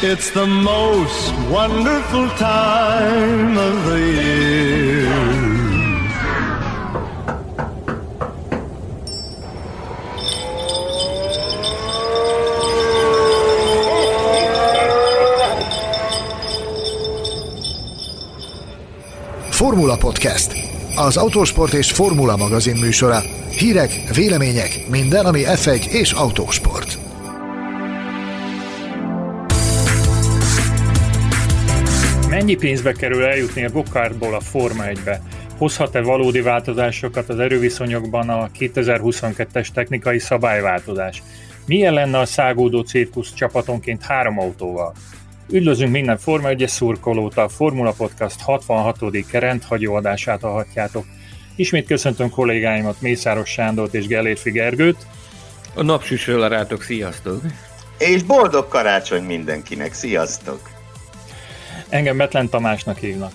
It's the most wonderful time of the year. Formula Podcast, az autósport és formula magazin műsora. Hírek, vélemények, minden, ami F1 és autósport. Mennyi pénzbe kerül eljutni a gokártból a Forma 1-be? Hozhat-e valódi változásokat az erőviszonyokban a 2022-es technikai szabályváltozás? Milyen lenne a szágódó cirkusz csapatonként három autóval? Üdvözlünk minden Forma 1 szurkolót, a Formula Podcast 66. rendhagyó adását hallhatjátok. Ismét köszöntöm kollégáimat Mészáros Sándort és Gellérfi Gergőt. A napsüsről rátok, sziasztok! És boldog karácsony mindenkinek, sziasztok! Engem Betlen Tamásnak hívnak.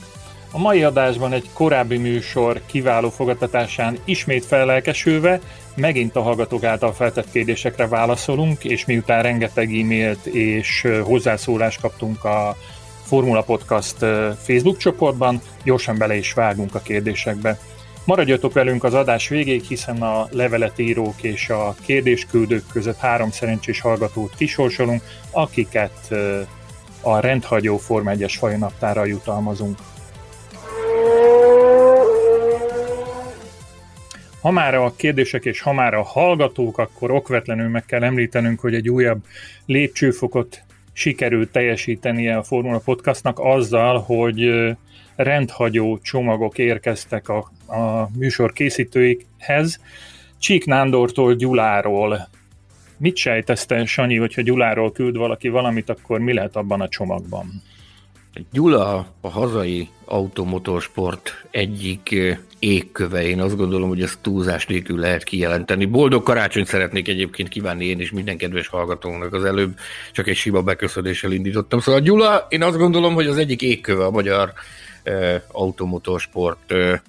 A mai adásban egy korábbi műsor kiváló fogadtatásán ismét fellelkesülve megint a hallgatók által feltett kérdésekre válaszolunk, és miután rengeteg e-mailt és hozzászólást kaptunk a Formula Podcast Facebook csoportban, gyorsan bele is vágunk a kérdésekbe. Maradjatok velünk az adás végéig, hiszen a levelet írók és a kérdésküldők között három szerencsés hallgatót kisorsolunk, akiket a rendhagyó Form 1-es fajonaptára jutalmazunk. Ha már a kérdések és ha már a hallgatók, akkor okvetlenül meg kell említenünk, hogy egy újabb lépcsőfokot sikerült teljesítenie a Formula Podcastnak azzal, hogy rendhagyó csomagok érkeztek a, a műsor készítőikhez. Csík Nándortól Gyuláról. Mit sejtesz te, Sanyi, hogyha Gyuláról küld valaki valamit, akkor mi lehet abban a csomagban? Gyula a hazai automotorsport egyik égköve, én azt gondolom, hogy ezt túlzás nélkül lehet kijelenteni. Boldog karácsonyt szeretnék egyébként kívánni én és minden kedves hallgatónak az előbb, csak egy sima beköszönéssel indítottam. Szóval Gyula, én azt gondolom, hogy az egyik égköve a magyar eh, automotorsport eh,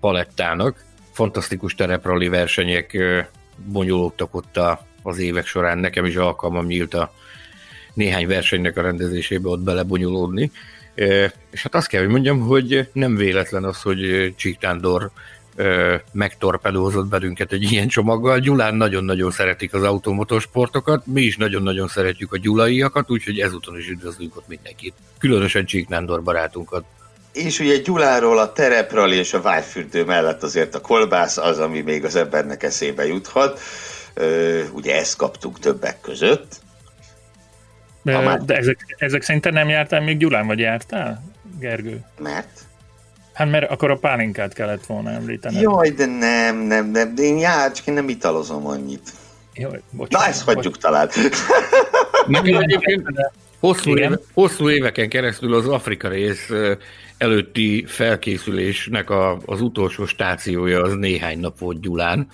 palettának. Fantasztikus tereprali versenyek eh, bonyolódtak ott a, az évek során. Nekem is alkalmam nyílt a néhány versenynek a rendezésébe ott belebonyolódni. És hát azt kell, hogy mondjam, hogy nem véletlen az, hogy Csík Tándor megtorpedózott belünket egy ilyen csomaggal. Gyulán nagyon-nagyon szeretik az automotorsportokat, mi is nagyon-nagyon szeretjük a gyulaiakat, úgyhogy ezúton is üdvözlünk ott mindenkit. Különösen Csík Nándor barátunkat. És ugye Gyuláról a tereprali és a vágyfürdő mellett azért a kolbász az, ami még az embernek eszébe juthat. Ugye ezt kaptuk többek között. De, már... de ezek, ezek szerintem nem jártál még Gyulán, vagy jártál, Gergő? Mert? Hát mert akkor a pálinkát kellett volna említeni. Jaj, de nem, nem, nem, de én jár, csak én nem italozom annyit. Jaj, bocsánat, Na, ezt hagyjuk talán. Nekem egyébként hosszú, éve, hosszú éveken keresztül az Afrika rész előtti felkészülésnek a, az utolsó stációja az néhány nap volt Gyulán,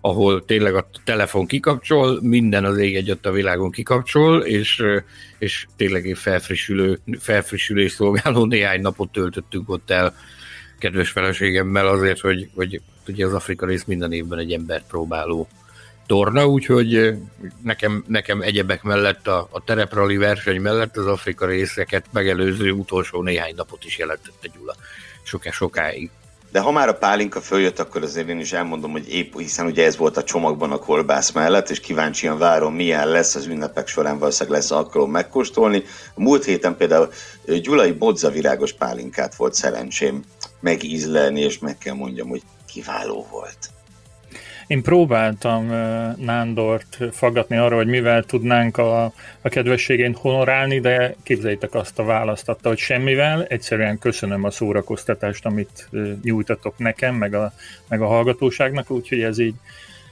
ahol tényleg a telefon kikapcsol, minden az ég egyet a világon kikapcsol, és, és tényleg egy felfrissülő, felfrissülés szolgáló néhány napot töltöttünk ott el kedves feleségemmel azért, hogy, hogy ugye az Afrika rész minden évben egy embert próbáló torna, úgyhogy nekem, nekem egyebek mellett a, a tereprali verseny mellett az Afrika részeket megelőző utolsó néhány napot is jelentette Gyula soká sokáig. De ha már a pálinka följött, akkor azért én is elmondom, hogy épp hiszen ugye ez volt a csomagban a kolbász mellett, és kíváncsian várom, milyen lesz az ünnepek során, valószínűleg lesz alkalom megkóstolni. Múlt héten például Gyulai bodzavirágos pálinkát volt szerencsém megízlelni, és meg kell mondjam, hogy kiváló volt. Én próbáltam Nándort faggatni arra, hogy mivel tudnánk a, a kedvességén honorálni, de képzeljétek azt a választ adta, hogy semmivel. Egyszerűen köszönöm a szórakoztatást, amit nyújtatok nekem, meg a, meg a hallgatóságnak, úgyhogy ez így,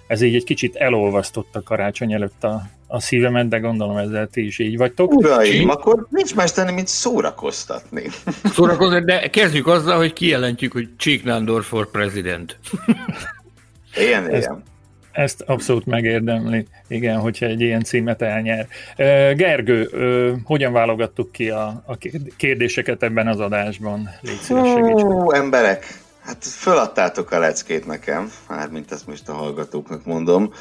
ez így egy kicsit elolvasztott a karácsony előtt a, a szívemet, de gondolom ezzel ti is így vagytok. Uraim, akkor nincs más tenni, mint szórakoztatni. Szórakozni, de kezdjük azzal, hogy kijelentjük, hogy Csík Nándor for president. Ezt, ilyen. Ezt abszolút megérdemli, igen, hogyha egy ilyen címet elnyer. Gergő, hogyan válogattuk ki a, a kérdéseket ebben az adásban? Légy szíves, Hú, emberek, hát föladtátok a leckét nekem, mármint ezt most a hallgatóknak mondom.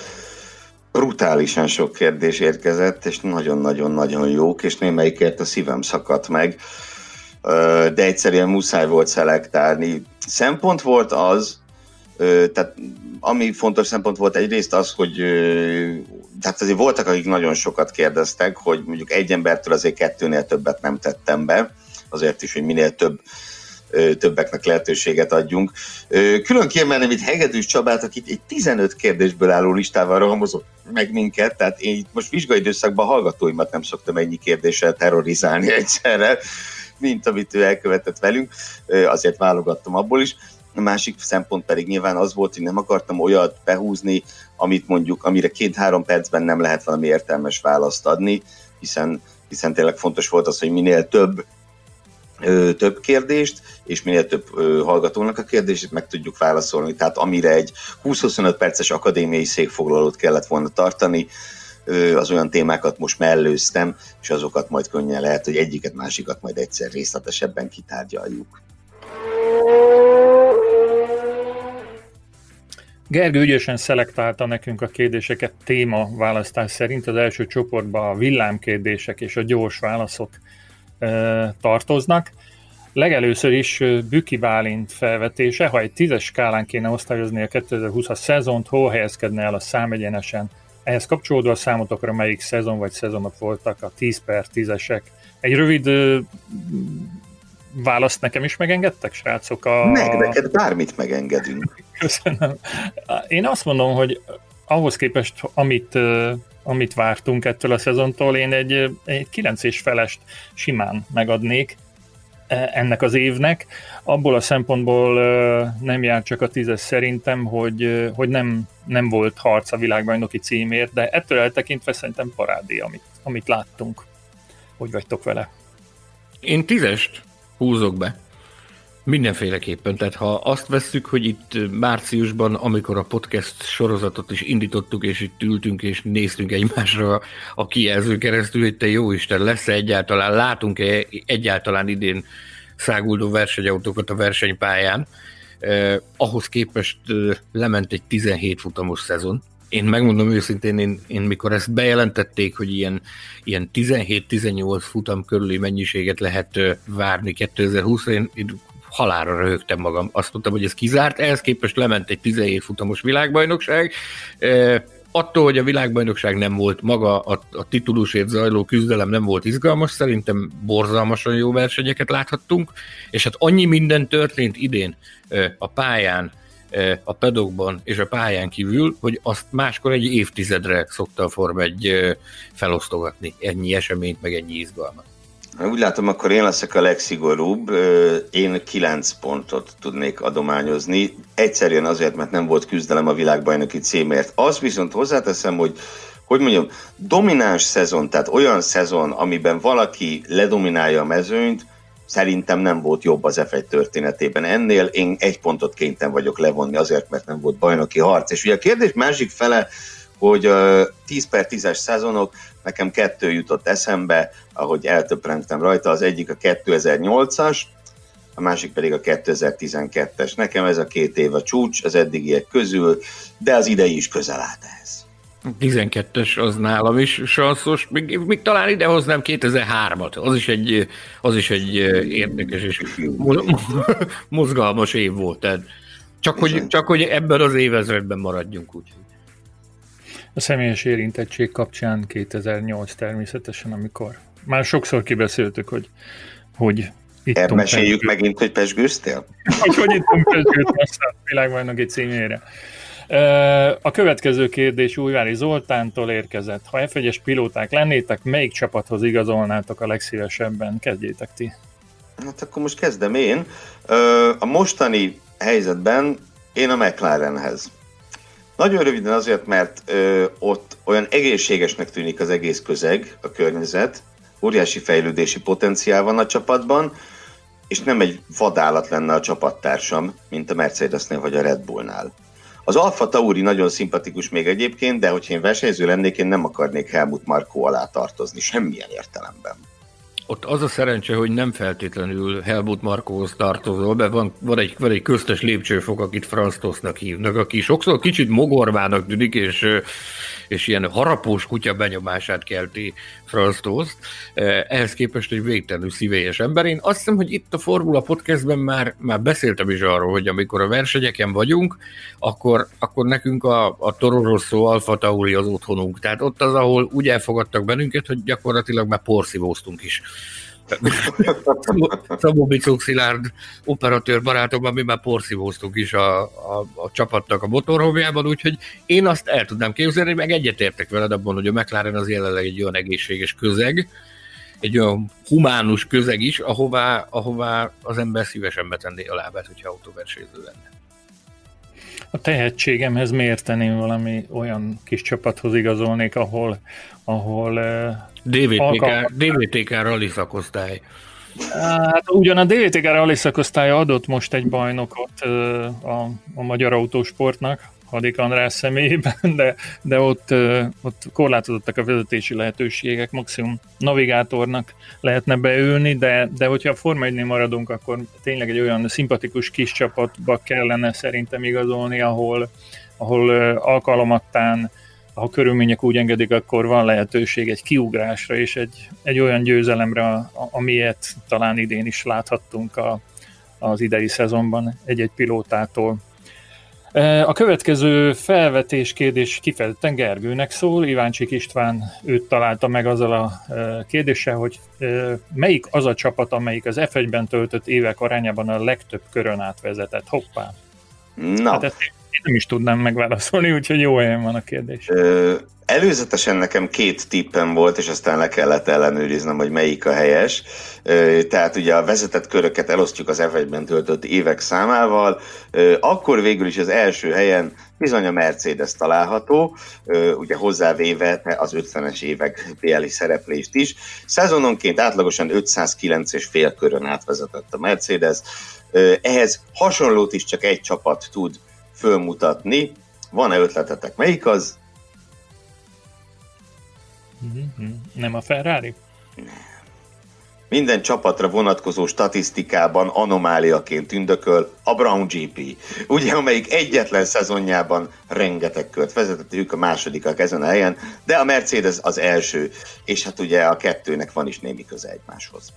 brutálisan sok kérdés érkezett, és nagyon-nagyon-nagyon jók, és némelyikért a szívem szakadt meg, de egyszerűen muszáj volt szelektálni. Szempont volt az, tehát ami fontos szempont volt egyrészt az, hogy tehát azért voltak, akik nagyon sokat kérdeztek, hogy mondjuk egy embertől azért kettőnél többet nem tettem be, azért is, hogy minél több többeknek lehetőséget adjunk. Külön kiemelném itt Hegedűs Csabát, akit egy 15 kérdésből álló listával rohamozott meg minket, tehát én itt most vizsgai időszakban hallgatóimat nem szoktam ennyi kérdéssel terrorizálni egyszerre, mint amit ő elkövetett velünk, azért válogattam abból is. A másik szempont pedig nyilván az volt, hogy nem akartam olyat behúzni, amit mondjuk, amire két-három percben nem lehet valami értelmes választ adni, hiszen, hiszen tényleg fontos volt az, hogy minél több több kérdést, és minél több hallgatónak a kérdését meg tudjuk válaszolni. Tehát amire egy 20-25 perces akadémiai székfoglalót kellett volna tartani, az olyan témákat most mellőztem, és azokat majd könnyen lehet, hogy egyiket, másikat majd egyszer részletesebben kitárgyaljuk. Gergő ügyesen szelektálta nekünk a kérdéseket téma választás szerint. Az első csoportban a villámkérdések és a gyors válaszok tartoznak. Legelőször is Büki Bálint felvetése, ha egy tízes skálán kéne osztályozni a 2020-as szezont, hol helyezkedne el a számegyenesen? Ehhez kapcsolódva a számotokra melyik szezon vagy szezonok voltak a 10 per 10-esek? Egy rövid választ nekem is megengedtek, srácok? A... Meg, neked bármit megengedünk. Köszönöm. Én azt mondom, hogy ahhoz képest, amit amit vártunk ettől a szezontól, én egy, egy 9 és felest simán megadnék e, ennek az évnek. Abból a szempontból nem jár csak a tízes szerintem, hogy, hogy nem, nem volt harc a világbajnoki címért, de ettől eltekintve szerintem parádé, amit, amit láttunk. Hogy vagytok vele? Én tízest húzok be. Mindenféleképpen, tehát ha azt vesszük, hogy itt márciusban, amikor a podcast sorozatot is indítottuk, és itt ültünk és néztünk egymásra a kijelző keresztül, hogy te jó Isten, lesz-e egyáltalán, látunk-e egyáltalán idén száguldó versenyautókat a versenypályán, eh, ahhoz képest eh, lement egy 17 futamos szezon, én megmondom őszintén, én, én mikor ezt bejelentették, hogy ilyen, ilyen 17-18 futam körüli mennyiséget lehet várni 2020 én, én halára röhögtem magam. Azt mondtam, hogy ez kizárt, ehhez képest lement egy 17 futamos világbajnokság. Attól, hogy a világbajnokság nem volt maga, a, a titulusért zajló küzdelem nem volt izgalmas, szerintem borzalmasan jó versenyeket láthattunk, és hát annyi minden történt idén a pályán, a pedokban és a pályán kívül, hogy azt máskor egy évtizedre szokta a Form egy felosztogatni ennyi eseményt, meg ennyi izgalmat. Úgy látom, akkor én leszek a legszigorúbb. Én 9 pontot tudnék adományozni. Egyszerűen azért, mert nem volt küzdelem a világbajnoki címért. Azt viszont hozzáteszem, hogy hogy mondjam, domináns szezon, tehát olyan szezon, amiben valaki ledominálja a mezőnyt, szerintem nem volt jobb az F1 történetében. Ennél én egy pontot kénytem vagyok levonni azért, mert nem volt bajnoki harc. És ugye a kérdés másik fele, hogy a 10 per 10-es szezonok, nekem kettő jutott eszembe, ahogy eltöprengtem rajta, az egyik a 2008-as, a másik pedig a 2012-es. Nekem ez a két év a csúcs az eddigiek közül, de az idei is közel állt ehhez. 12-es az nálam is sanszos, még, még talán idehoznám 2003-at, az is egy, az is egy érdekes és mozgalmas év volt. Tehát csak, hogy, csak hogy ebben az évezredben maradjunk úgy. A személyes érintettség kapcsán 2008 természetesen, amikor már sokszor kibeszéltük, hogy, hogy itt Meséljük megint, hogy pesgőztél? hogy, hogy ittunk pesgőzt a világbajnoki címére. A következő kérdés Újvári Zoltántól érkezett. Ha F1-es pilóták lennétek, melyik csapathoz igazolnátok a legszívesebben? Kezdjétek ti. Hát akkor most kezdem én. A mostani helyzetben én a McLarenhez. Nagyon röviden azért, mert ott olyan egészségesnek tűnik az egész közeg, a környezet, óriási fejlődési potenciál van a csapatban, és nem egy vadállat lenne a csapattársam, mint a Mercedesnél vagy a Red Bullnál. Az Alfa Tauri nagyon szimpatikus még egyébként, de hogyha én versenyző lennék, én nem akarnék Helmut Marko alá tartozni, semmilyen értelemben. Ott az a szerencse, hogy nem feltétlenül Helmut Markóhoz tartozol, mert van, van, egy, van egy köztes lépcsőfok, akit Franz Tosznak hívnak, aki sokszor kicsit mogorvának tűnik, és, és ilyen harapós kutya benyomását kelti Franz Toszt. Ehhez képest egy végtelenül szívélyes ember. Én azt hiszem, hogy itt a Formula Podcastben már, már beszéltem is arról, hogy amikor a versenyeken vagyunk, akkor, akkor nekünk a, a Toro Rosso Alfa Tauri az otthonunk. Tehát ott az, ahol úgy elfogadtak bennünket, hogy gyakorlatilag már porszívóztunk is. Szabó Bicók Szilárd operatőr barátomban mi már porszívóztunk is a, a, a csapatnak a motorhomjában, úgyhogy én azt el tudnám képzelni, meg egyetértek veled abban, hogy a McLaren az jelenleg egy olyan egészséges közeg, egy olyan humánus közeg is, ahová, ahová az ember szívesen betenné a lábát, hogyha autóversenyző lenne. A tehetségemhez miért tenném valami olyan kis csapathoz igazolnék, ahol, ahol DVTK, alkalmat... DVTK rally szakosztály. Hát ugyan a DVTK rally szakosztálya adott most egy bajnokot a, a magyar autósportnak, Hadik András személyében, de, de ott, ott korlátozottak a vezetési lehetőségek, maximum navigátornak lehetne beülni, de, de hogyha a Forma 1 maradunk, akkor tényleg egy olyan szimpatikus kis csapatba kellene szerintem igazolni, ahol, ahol alkalomattán ha körülmények úgy engedik, akkor van lehetőség egy kiugrásra és egy, egy olyan győzelemre, amilyet talán idén is láthattunk a, az idei szezonban egy-egy pilótától. A következő felvetés kérdés kifejezetten Gergőnek szól. Iváncsik István őt találta meg azzal a kérdéssel, hogy melyik az a csapat, amelyik az F1-ben töltött évek arányában a legtöbb körön átvezetett. Hoppá! Na. Hát ezt én nem is tudnám megválaszolni, úgyhogy jó helyen van a kérdés. Ö, előzetesen nekem két tippem volt, és aztán le kellett ellenőriznem, hogy melyik a helyes. Tehát ugye a vezetett köröket elosztjuk az F1-ben töltött évek számával, akkor végül is az első helyen bizony a Mercedes található, ugye hozzávéve az 50-es évek BL-i szereplést is. Szezononként átlagosan 509 és fél körön átvezetett a Mercedes, ehhez hasonlót is csak egy csapat tud fölmutatni. Van-e ötletetek? Melyik az? Mhm. Nem a Ferrari? Minden csapatra vonatkozó statisztikában anomáliaként tündököl a Brown GP, ugye, amelyik egyetlen szezonjában rengeteg kört vezetett, ők a másodikak ezen a helyen, de a Mercedes az első, és hát ugye a kettőnek van is némi köze egymáshoz.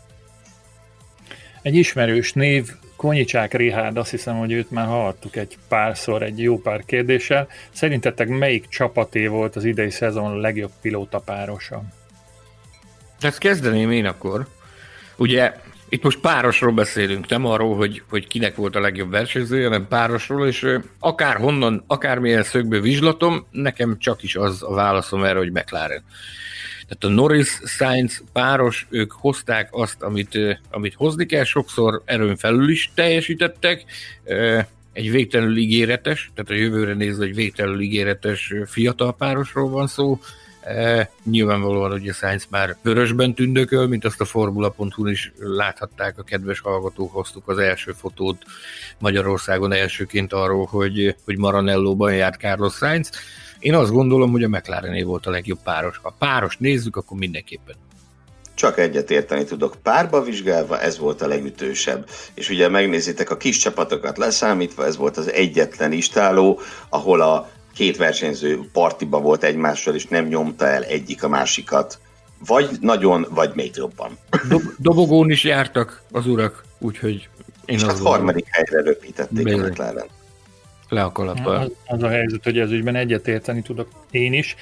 Egy ismerős név, Konyicsák Rihárd, azt hiszem, hogy őt már hallottuk egy párszor, egy jó pár kérdéssel. Szerintetek melyik csapaté volt az idei szezon legjobb pilóta párosa? Ezt kezdeném én akkor. Ugye itt most párosról beszélünk, nem arról, hogy, hogy kinek volt a legjobb versenyzője, hanem párosról, és akár honnan, akármilyen szögből vizslatom, nekem csak is az a válaszom erre, hogy McLaren. Tehát a Norris-Sainz páros, ők hozták azt, amit, amit hozni kell, sokszor erőn felül is teljesítettek, egy végtelenül ígéretes, tehát a jövőre nézve egy végtelenül ígéretes fiatal párosról van szó, E, nyilvánvalóan ugye Sainz már vörösben tündököl, mint azt a formula.hu is láthatták a kedves hallgatók, hoztuk az első fotót Magyarországon elsőként arról, hogy, hogy Maranellóban járt Carlos Sainz. Én azt gondolom, hogy a McLarené volt a legjobb páros. Ha páros nézzük, akkor mindenképpen. Csak egyet érteni tudok. Párba vizsgálva ez volt a legütősebb. És ugye megnézitek a kis csapatokat leszámítva, ez volt az egyetlen istáló, ahol a két versenyző partiba volt egymással, és nem nyomta el egyik a másikat. Vagy nagyon, vagy még jobban. Dob- dobogón is jártak az urak, úgyhogy én és hát harmadik helyre röpítették a McLaren. Le a kalappal. Az, az a helyzet, hogy ez ügyben egyetérteni tudok én is,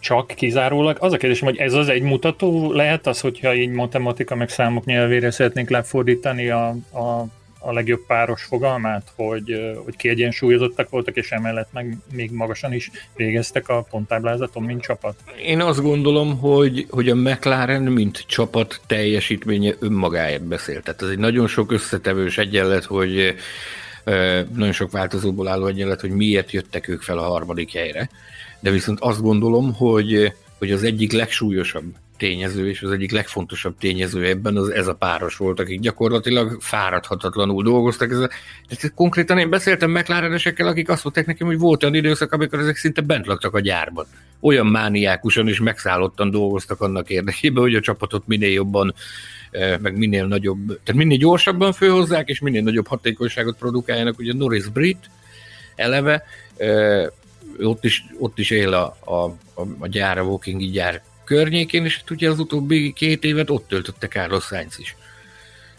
csak kizárólag. Az a kérdésem, hogy ez az egy mutató lehet az, hogyha így matematika meg számok nyelvére szeretnénk lefordítani a, a a legjobb páros fogalmát, hogy, hogy kiegyensúlyozottak voltak, és emellett meg még magasan is végeztek a ponttáblázaton, mint csapat? Én azt gondolom, hogy, hogy a McLaren, mint csapat teljesítménye önmagáért beszél. Tehát ez egy nagyon sok összetevős egyenlet, hogy nagyon sok változóból álló egyenlet, hogy miért jöttek ők fel a harmadik helyre. De viszont azt gondolom, hogy, hogy az egyik legsúlyosabb tényező, és az egyik legfontosabb tényező ebben az ez a páros volt, akik gyakorlatilag fáradhatatlanul dolgoztak. Ez a, tehát konkrétan én beszéltem McLarenesekkel, akik azt mondták nekem, hogy volt olyan időszak, amikor ezek szinte bent laktak a gyárban. olyan mániákusan és megszállottan dolgoztak annak érdekében, hogy a csapatot minél jobban meg minél nagyobb, tehát minél gyorsabban főhozzák, és minél nagyobb hatékonyságot produkáljanak. Ugye Norris Brit eleve, ott is, ott is él a, a, a gyár, a Walkingi gyár környékén, és hát ugye az utóbbi két évet ott töltötte Carlos Sainz is.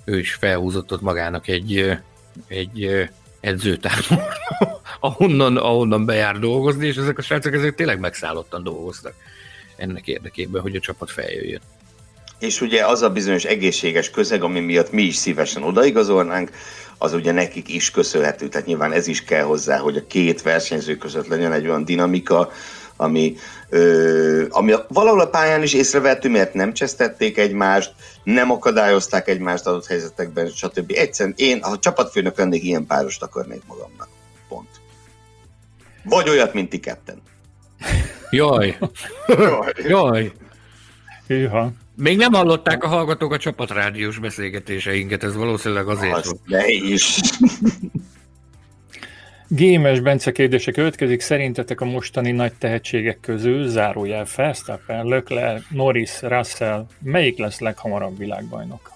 Ő is felhúzott ott magának egy, egy edzőtábor, ahonnan, ahonnan bejár dolgozni, és ezek a srácok ezek tényleg megszállottan dolgoztak ennek érdekében, hogy a csapat feljöjjön. És ugye az a bizonyos egészséges közeg, ami miatt mi is szívesen odaigazolnánk, az ugye nekik is köszönhető. Tehát nyilván ez is kell hozzá, hogy a két versenyző között legyen egy olyan dinamika, ami, ö, ami valahol a pályán is észrevettő, mert nem csesztették egymást, nem akadályozták egymást adott helyzetekben, stb. Egyszerűen én, ha csapatfőnök lennék, ilyen párost akarnék magamnak. Pont. Vagy olyat, mint ti ketten. Jaj. Jaj. Jaj. Hűha. Még nem hallották a hallgatók a csapatrádiós beszélgetéseinket, ez valószínűleg azért Az ne is. Gémes Bence kérdése következik. Szerintetek a mostani nagy tehetségek közül, zárójel Verstappen, Leclerc, Norris, Russell, melyik lesz leghamarabb világbajnok?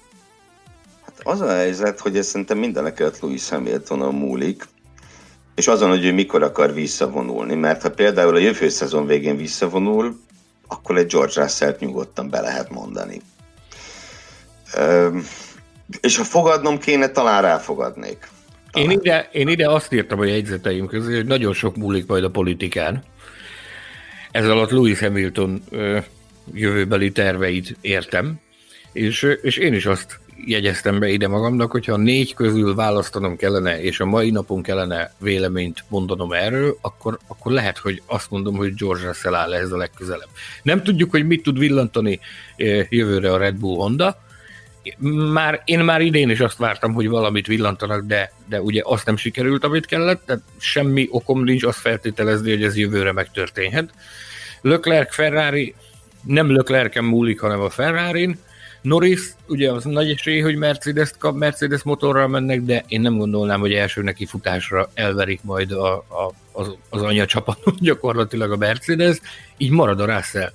Hát az a helyzet, hogy ez szerintem mindenek előtt Louis Hamiltonon múlik, és azon, hogy ő mikor akar visszavonulni, mert ha például a jövő szezon végén visszavonul, akkor egy George Russell-t nyugodtan be lehet mondani. És ha fogadnom kéne, talán ráfogadnék. Én ide, én ide azt írtam a jegyzeteim közül, hogy nagyon sok múlik majd a politikán. Ez alatt Louis Hamilton ö, jövőbeli terveit értem, és, és én is azt jegyeztem be ide magamnak, hogyha négy közül választanom kellene, és a mai napon kellene véleményt mondanom erről, akkor, akkor lehet, hogy azt mondom, hogy George Russell áll ehhez a legközelebb. Nem tudjuk, hogy mit tud villantani jövőre a Red Bull Honda, már, én már idén is azt vártam, hogy valamit villantanak, de, de ugye azt nem sikerült, amit kellett, tehát semmi okom nincs azt feltételezni, hogy ez jövőre megtörténhet. Leclerc Ferrari nem Leclerc múlik, hanem a Ferrari-n. Norris, ugye az nagy esély, hogy Mercedes kap, Mercedes motorral mennek, de én nem gondolnám, hogy első neki futásra elverik majd a, a, az, az anyacsapatot gyakorlatilag a Mercedes, így marad a Russell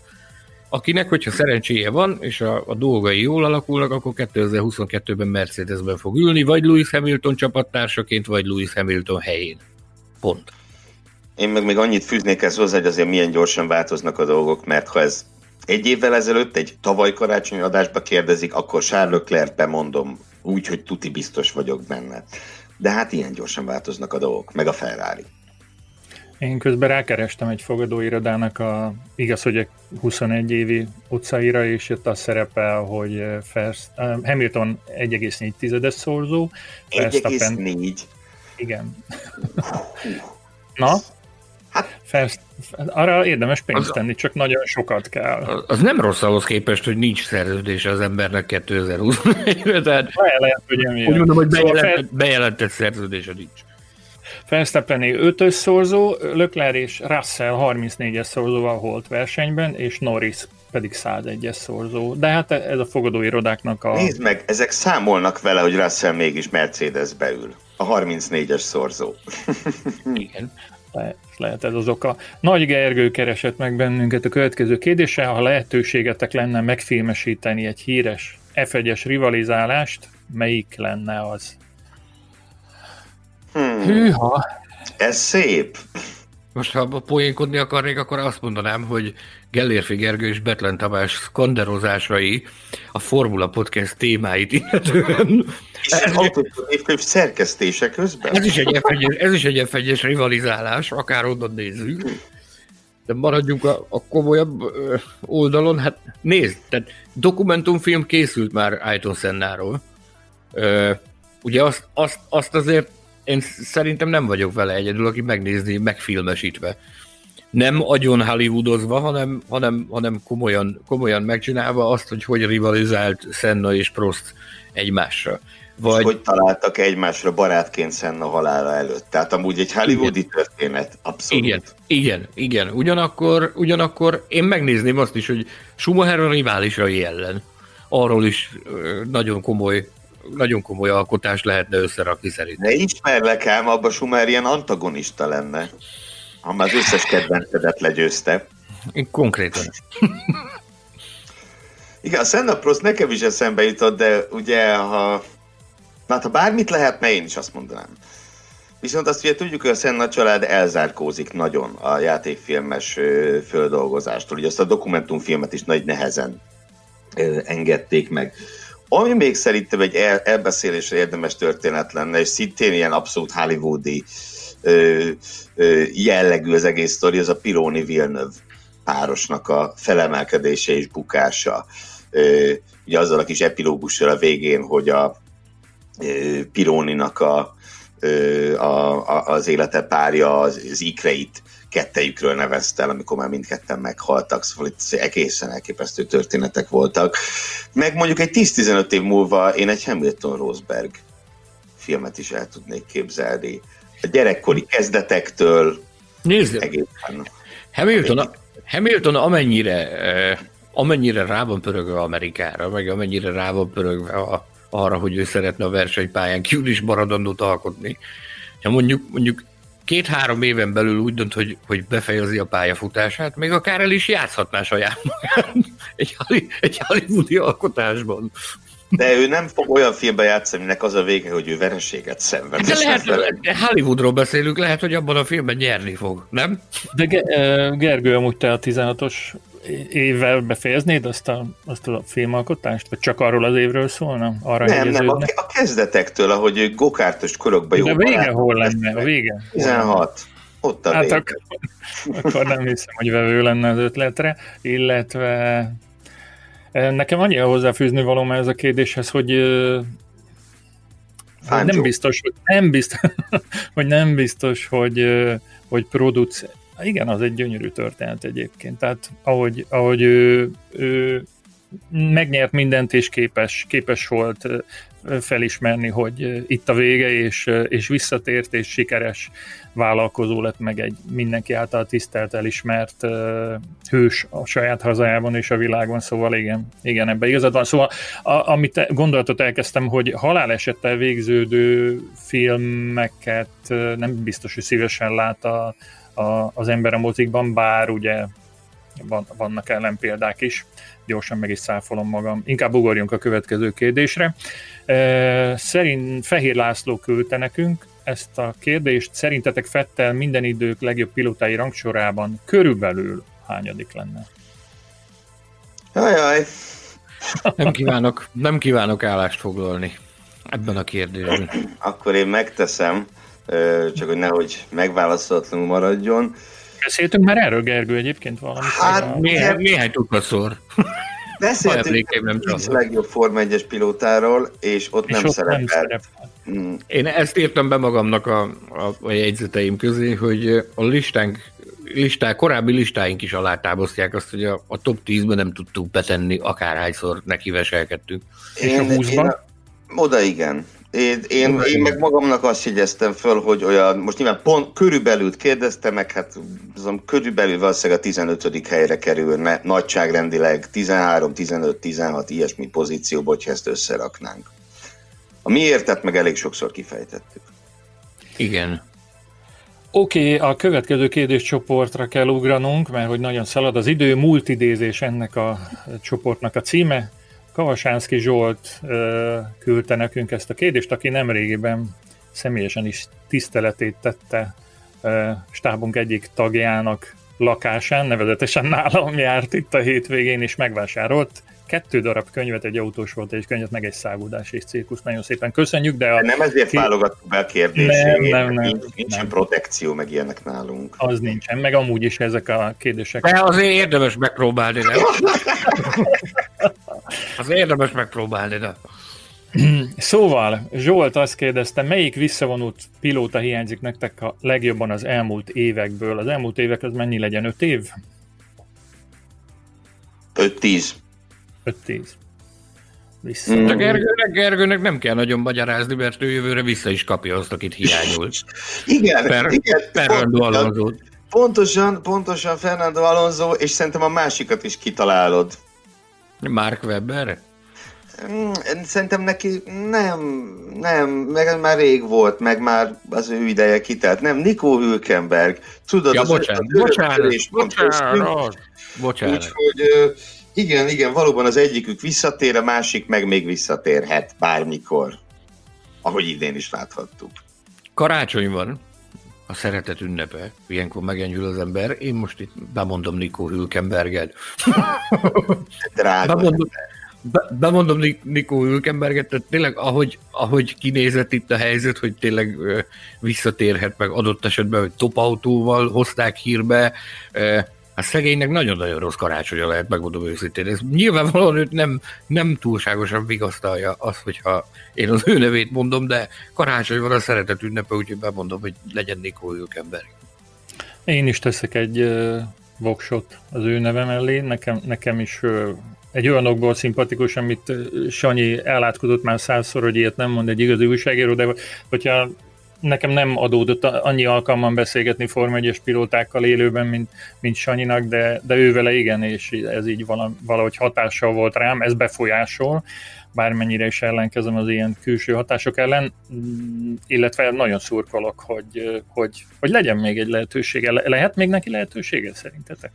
akinek, hogyha szerencséje van, és a, a dolgai jól alakulnak, akkor 2022-ben Mercedesben fog ülni, vagy Lewis Hamilton csapattársaként, vagy Lewis Hamilton helyén. Pont. Én meg még annyit fűznék ezt hozzá, hogy azért milyen gyorsan változnak a dolgok, mert ha ez egy évvel ezelőtt, egy tavaly karácsonyi adásba kérdezik, akkor Charles Leclerc bemondom úgy, hogy tuti biztos vagyok benne. De hát ilyen gyorsan változnak a dolgok, meg a Ferrari. Én közben rákerestem egy fogadóirodának a, igaz, hogy 21 évi utcaira, és itt az szerepel, hogy First, uh, Hamilton 1,4-es szorzó. 1,4? Igen. Na? Hát, First, arra érdemes pénzt az, tenni, csak nagyon sokat kell. Az, az nem rossz ahhoz képest, hogy nincs szerződése az embernek 2021-re, tehát lehet, hogy úgy mondom, hogy bejelentett, szóval fel... bejelentett szerződése nincs. Verstappené 5-ös szorzó, Leclerc és Russell 34-es szorzóval holt versenyben, és Norris pedig 101-es szorzó. De hát ez a fogadóirodáknak a... Nézd meg, ezek számolnak vele, hogy Russell mégis Mercedes beül. A 34-es szorzó. Igen. Le, lehet ez az oka. Nagy Gergő keresett meg bennünket a következő kérdése, ha lehetőségetek lenne megfilmesíteni egy híres F1-es rivalizálást, melyik lenne az? Hmm. Hűha! Ez szép. Most ha poénkodni akarnék, akkor azt mondanám, hogy Gellérfi Gergő és Betlen Tamás skanderozásai a Formula Podcast témáit illetően. Egy szerkesztése közben? Ez is egy f ez is egy f rivalizálás, akár onnan nézzük. De maradjunk a, a komolyabb oldalon. Hát nézd, tehát dokumentumfilm készült már Ayton Sennáról. Ugye azt, azt, azt azért én szerintem nem vagyok vele egyedül, aki megnézni megfilmesítve. Nem agyon hollywoodozva, hanem, hanem, hanem komolyan, komolyan megcsinálva azt, hogy hogy rivalizált Senna és Prost egymásra. Vagy... És hogy találtak egymásra barátként Senna halála előtt. Tehát amúgy egy hollywoodi igen. történet, abszolút. Igen, igen, igen. Ugyanakkor, ugyanakkor én megnézném azt is, hogy Schumacher a riválisai ellen. Arról is nagyon komoly nagyon komoly alkotás lehetne összerakni szerintem. Ne ismerlek ám, abba Schumer ilyen antagonista lenne. Ha már az összes kedvencedet legyőzte. Én konkrétan. Igen, a Senna Prost nekem is eszembe jutott, de ugye, ha, hát ha bármit lehetne, én is azt mondanám. Viszont azt ugye tudjuk, hogy a Senna család elzárkózik nagyon a játékfilmes földolgozástól. Ugye azt a dokumentumfilmet is nagy nehezen engedték meg. Ami még szerintem egy el, elbeszélésre érdemes történet lenne, és szintén ilyen abszolút hollywoodi ö, ö, jellegű az egész sztori, az a Pironi Villeneuve párosnak a felemelkedése és bukása. Ö, ugye azzal a kis epilógussal a végén, hogy a ö, Pironinak a, ö, a, a, az élete párja az, az ikreit kettejükről nevezte el, amikor már mindketten meghaltak, szóval itt egészen elképesztő történetek voltak. Meg mondjuk egy 10-15 év múlva én egy Hamilton Rosberg filmet is el tudnék képzelni. A gyerekkori kezdetektől Nézd, egészen. Hamilton, Hamilton amennyire, eh, amennyire rá van pörögve Amerikára, meg amennyire rá van pörögve a, arra, hogy ő szeretne a versenypályán kívül is maradandót alkotni. Ha mondjuk, mondjuk két-három éven belül úgy dönt, hogy, hogy befejezi a pályafutását, még akár el is játszhatná saját magát egy, egy hollywoodi alkotásban. De ő nem fog olyan filmbe játszani, aminek az a vége, hogy ő vereséget szenved. De lehet, de Hollywoodról beszélünk, lehet, hogy abban a filmben nyerni fog, nem? De Ge- Gergő, amúgy te a 16-os évvel befejeznéd azt a, azt a filmalkotást? Vagy csak arról az évről szólna? Arra Nem, nem, a, a kezdetektől, ahogy gokártos korokban jó De a vége hol lenne? A vége? 16. Ott a Hát vége. akkor, akkor nem hiszem, hogy vevő lenne az ötletre, illetve eh, nekem annyi hozzáfűzni való ez a kérdéshez, hogy hogy Fáncsó. nem biztos, hogy nem biztos, hogy nem biztos, hogy, eh, hogy produc... Igen, az egy gyönyörű történet egyébként. Tehát ahogy, ahogy ő, ő megnyert mindent, és képes, képes volt felismerni, hogy itt a vége, és, és visszatért, és sikeres vállalkozó lett, meg egy mindenki által tisztelt, elismert hős a saját hazájában és a világon, szóval igen, igen ebben igazad van. Szóval a, amit gondolatot elkezdtem, hogy halálesettel végződő filmeket nem biztos, hogy szívesen lát a, a, az ember a mozikban, bár ugye van, vannak ellenpéldák is. Gyorsan meg is száfolom magam. Inkább ugorjunk a következő kérdésre. E, Szerint Fehér László küldte nekünk ezt a kérdést. Szerintetek Fettel minden idők legjobb pilótái rangsorában körülbelül hányadik lenne? Ajaj, Nem kívánok, nem kívánok állást foglalni ebben a kérdésben. akkor én megteszem, csak hogy nehogy megválaszolatlanul maradjon. Beszéltünk már erről, Gergő, egyébként valamit? Hát, Néhány, néhány tudvaszor. Beszéltünk a legjobb Forma 1-es pilótáról, és ott és nem ott szerepel. nem szerepel. Mm, Én ezt írtam be magamnak a, a, a jegyzeteim közé, hogy a listánk, listák, korábbi listáink is alátámasztják azt, hogy a, a top 10-ben nem tudtuk betenni, akárhányszor neki veselkedtünk. És a 20-ban? Oda igen. Én, én, én meg magamnak azt jegyeztem föl, hogy olyan, most nyilván pont körülbelül kérdeztem meg, hát azon körülbelül valószínűleg a 15. helyre kerülne nagyságrendileg 13, 15, 16 ilyesmi pozícióba, hogyha ezt összeraknánk. A miértet meg elég sokszor kifejtettük. Igen. Oké, okay, a következő kérdéscsoportra kell ugranunk, mert hogy nagyon szalad az idő, multidézés ennek a csoportnak a címe. Kavasánszki Zsolt ö, küldte nekünk ezt a kérdést, aki nemrégiben személyesen is tiszteletét tette ö, stábunk egyik tagjának lakásán, nevezetesen nálam járt itt a hétvégén, és megvásárolt kettő darab könyvet, egy autós volt egy könyvet, meg egy szágudás és cirkusz. Nagyon szépen köszönjük, de a, De nem ezért Ki- válogattuk be a kérdést. Nem, nem, nem, Nincs, nincsen nem. protekció, meg ilyenek nálunk. az nincsen, meg amúgy is ezek a kérdések. De azért érdemes megpróbálni, nem? Azért érdemes megpróbálni, de. Szóval, Zsolt azt kérdezte, melyik visszavonult pilóta hiányzik nektek a legjobban az elmúlt évekből? Az elmúlt évek az mennyi legyen? 5 év? 5-10. 5-10. Vissza. Mm. De Gergőnek, Gergőnek nem kell nagyon magyarázni, mert ő jövőre vissza is kapja azt, akit hiányult. Igen, Per, igen. Fernando pontosan, Alonso. pontosan, pontosan Fernando Alonso, és szerintem a másikat is kitalálod. Mark Webber. Mm, Szerintem neki nem, nem, meg már rég volt, meg már az ő ideje kitelt. Nem, Nico Hülkenberg, tudod, Ja, az bocsánat, az bocsánat, bocsánat, bocsánat. Úgyhogy igen, igen, valóban az egyikük visszatér, a másik meg még visszatérhet bármikor, ahogy idén is láthattuk. Karácsony van, a szeretet ünnepe, ilyenkor megenyhül az ember. Én most itt bemondom Nikó Hülkenberget. Drága. Bemondom, be, bemondom Nik- Nikó Hülkenberget, tehát tényleg ahogy, ahogy kinézett itt a helyzet, hogy tényleg ö, visszatérhet meg adott esetben, hogy topautóval hozták hírbe, ö, a szegénynek nagyon-nagyon rossz karácsonya lehet, megmondom őszintén. Ez nyilvánvalóan őt nem, nem túlságosan vigasztalja az, hogyha én az ő nevét mondom, de karácsony van a szeretet ünnepe, úgyhogy bemondom, hogy legyen Nikó Hülkenberg. Én is teszek egy uh, voksot az ő neve mellé, nekem, nekem is uh, egy olyan okból szimpatikus, amit Sanyi elátkozott már százszor, hogy ilyet nem mond egy igazi újságíró, de hogyha nekem nem adódott annyi alkalman beszélgetni Forma 1 pilótákkal élőben, mint, mint Sanyinak, de, de ő vele igen, és ez így valahogy hatással volt rám, ez befolyásol, bármennyire is ellenkezem az ilyen külső hatások ellen, illetve nagyon szurkolok, hogy, hogy, hogy legyen még egy lehetősége. Lehet még neki lehetősége szerintetek?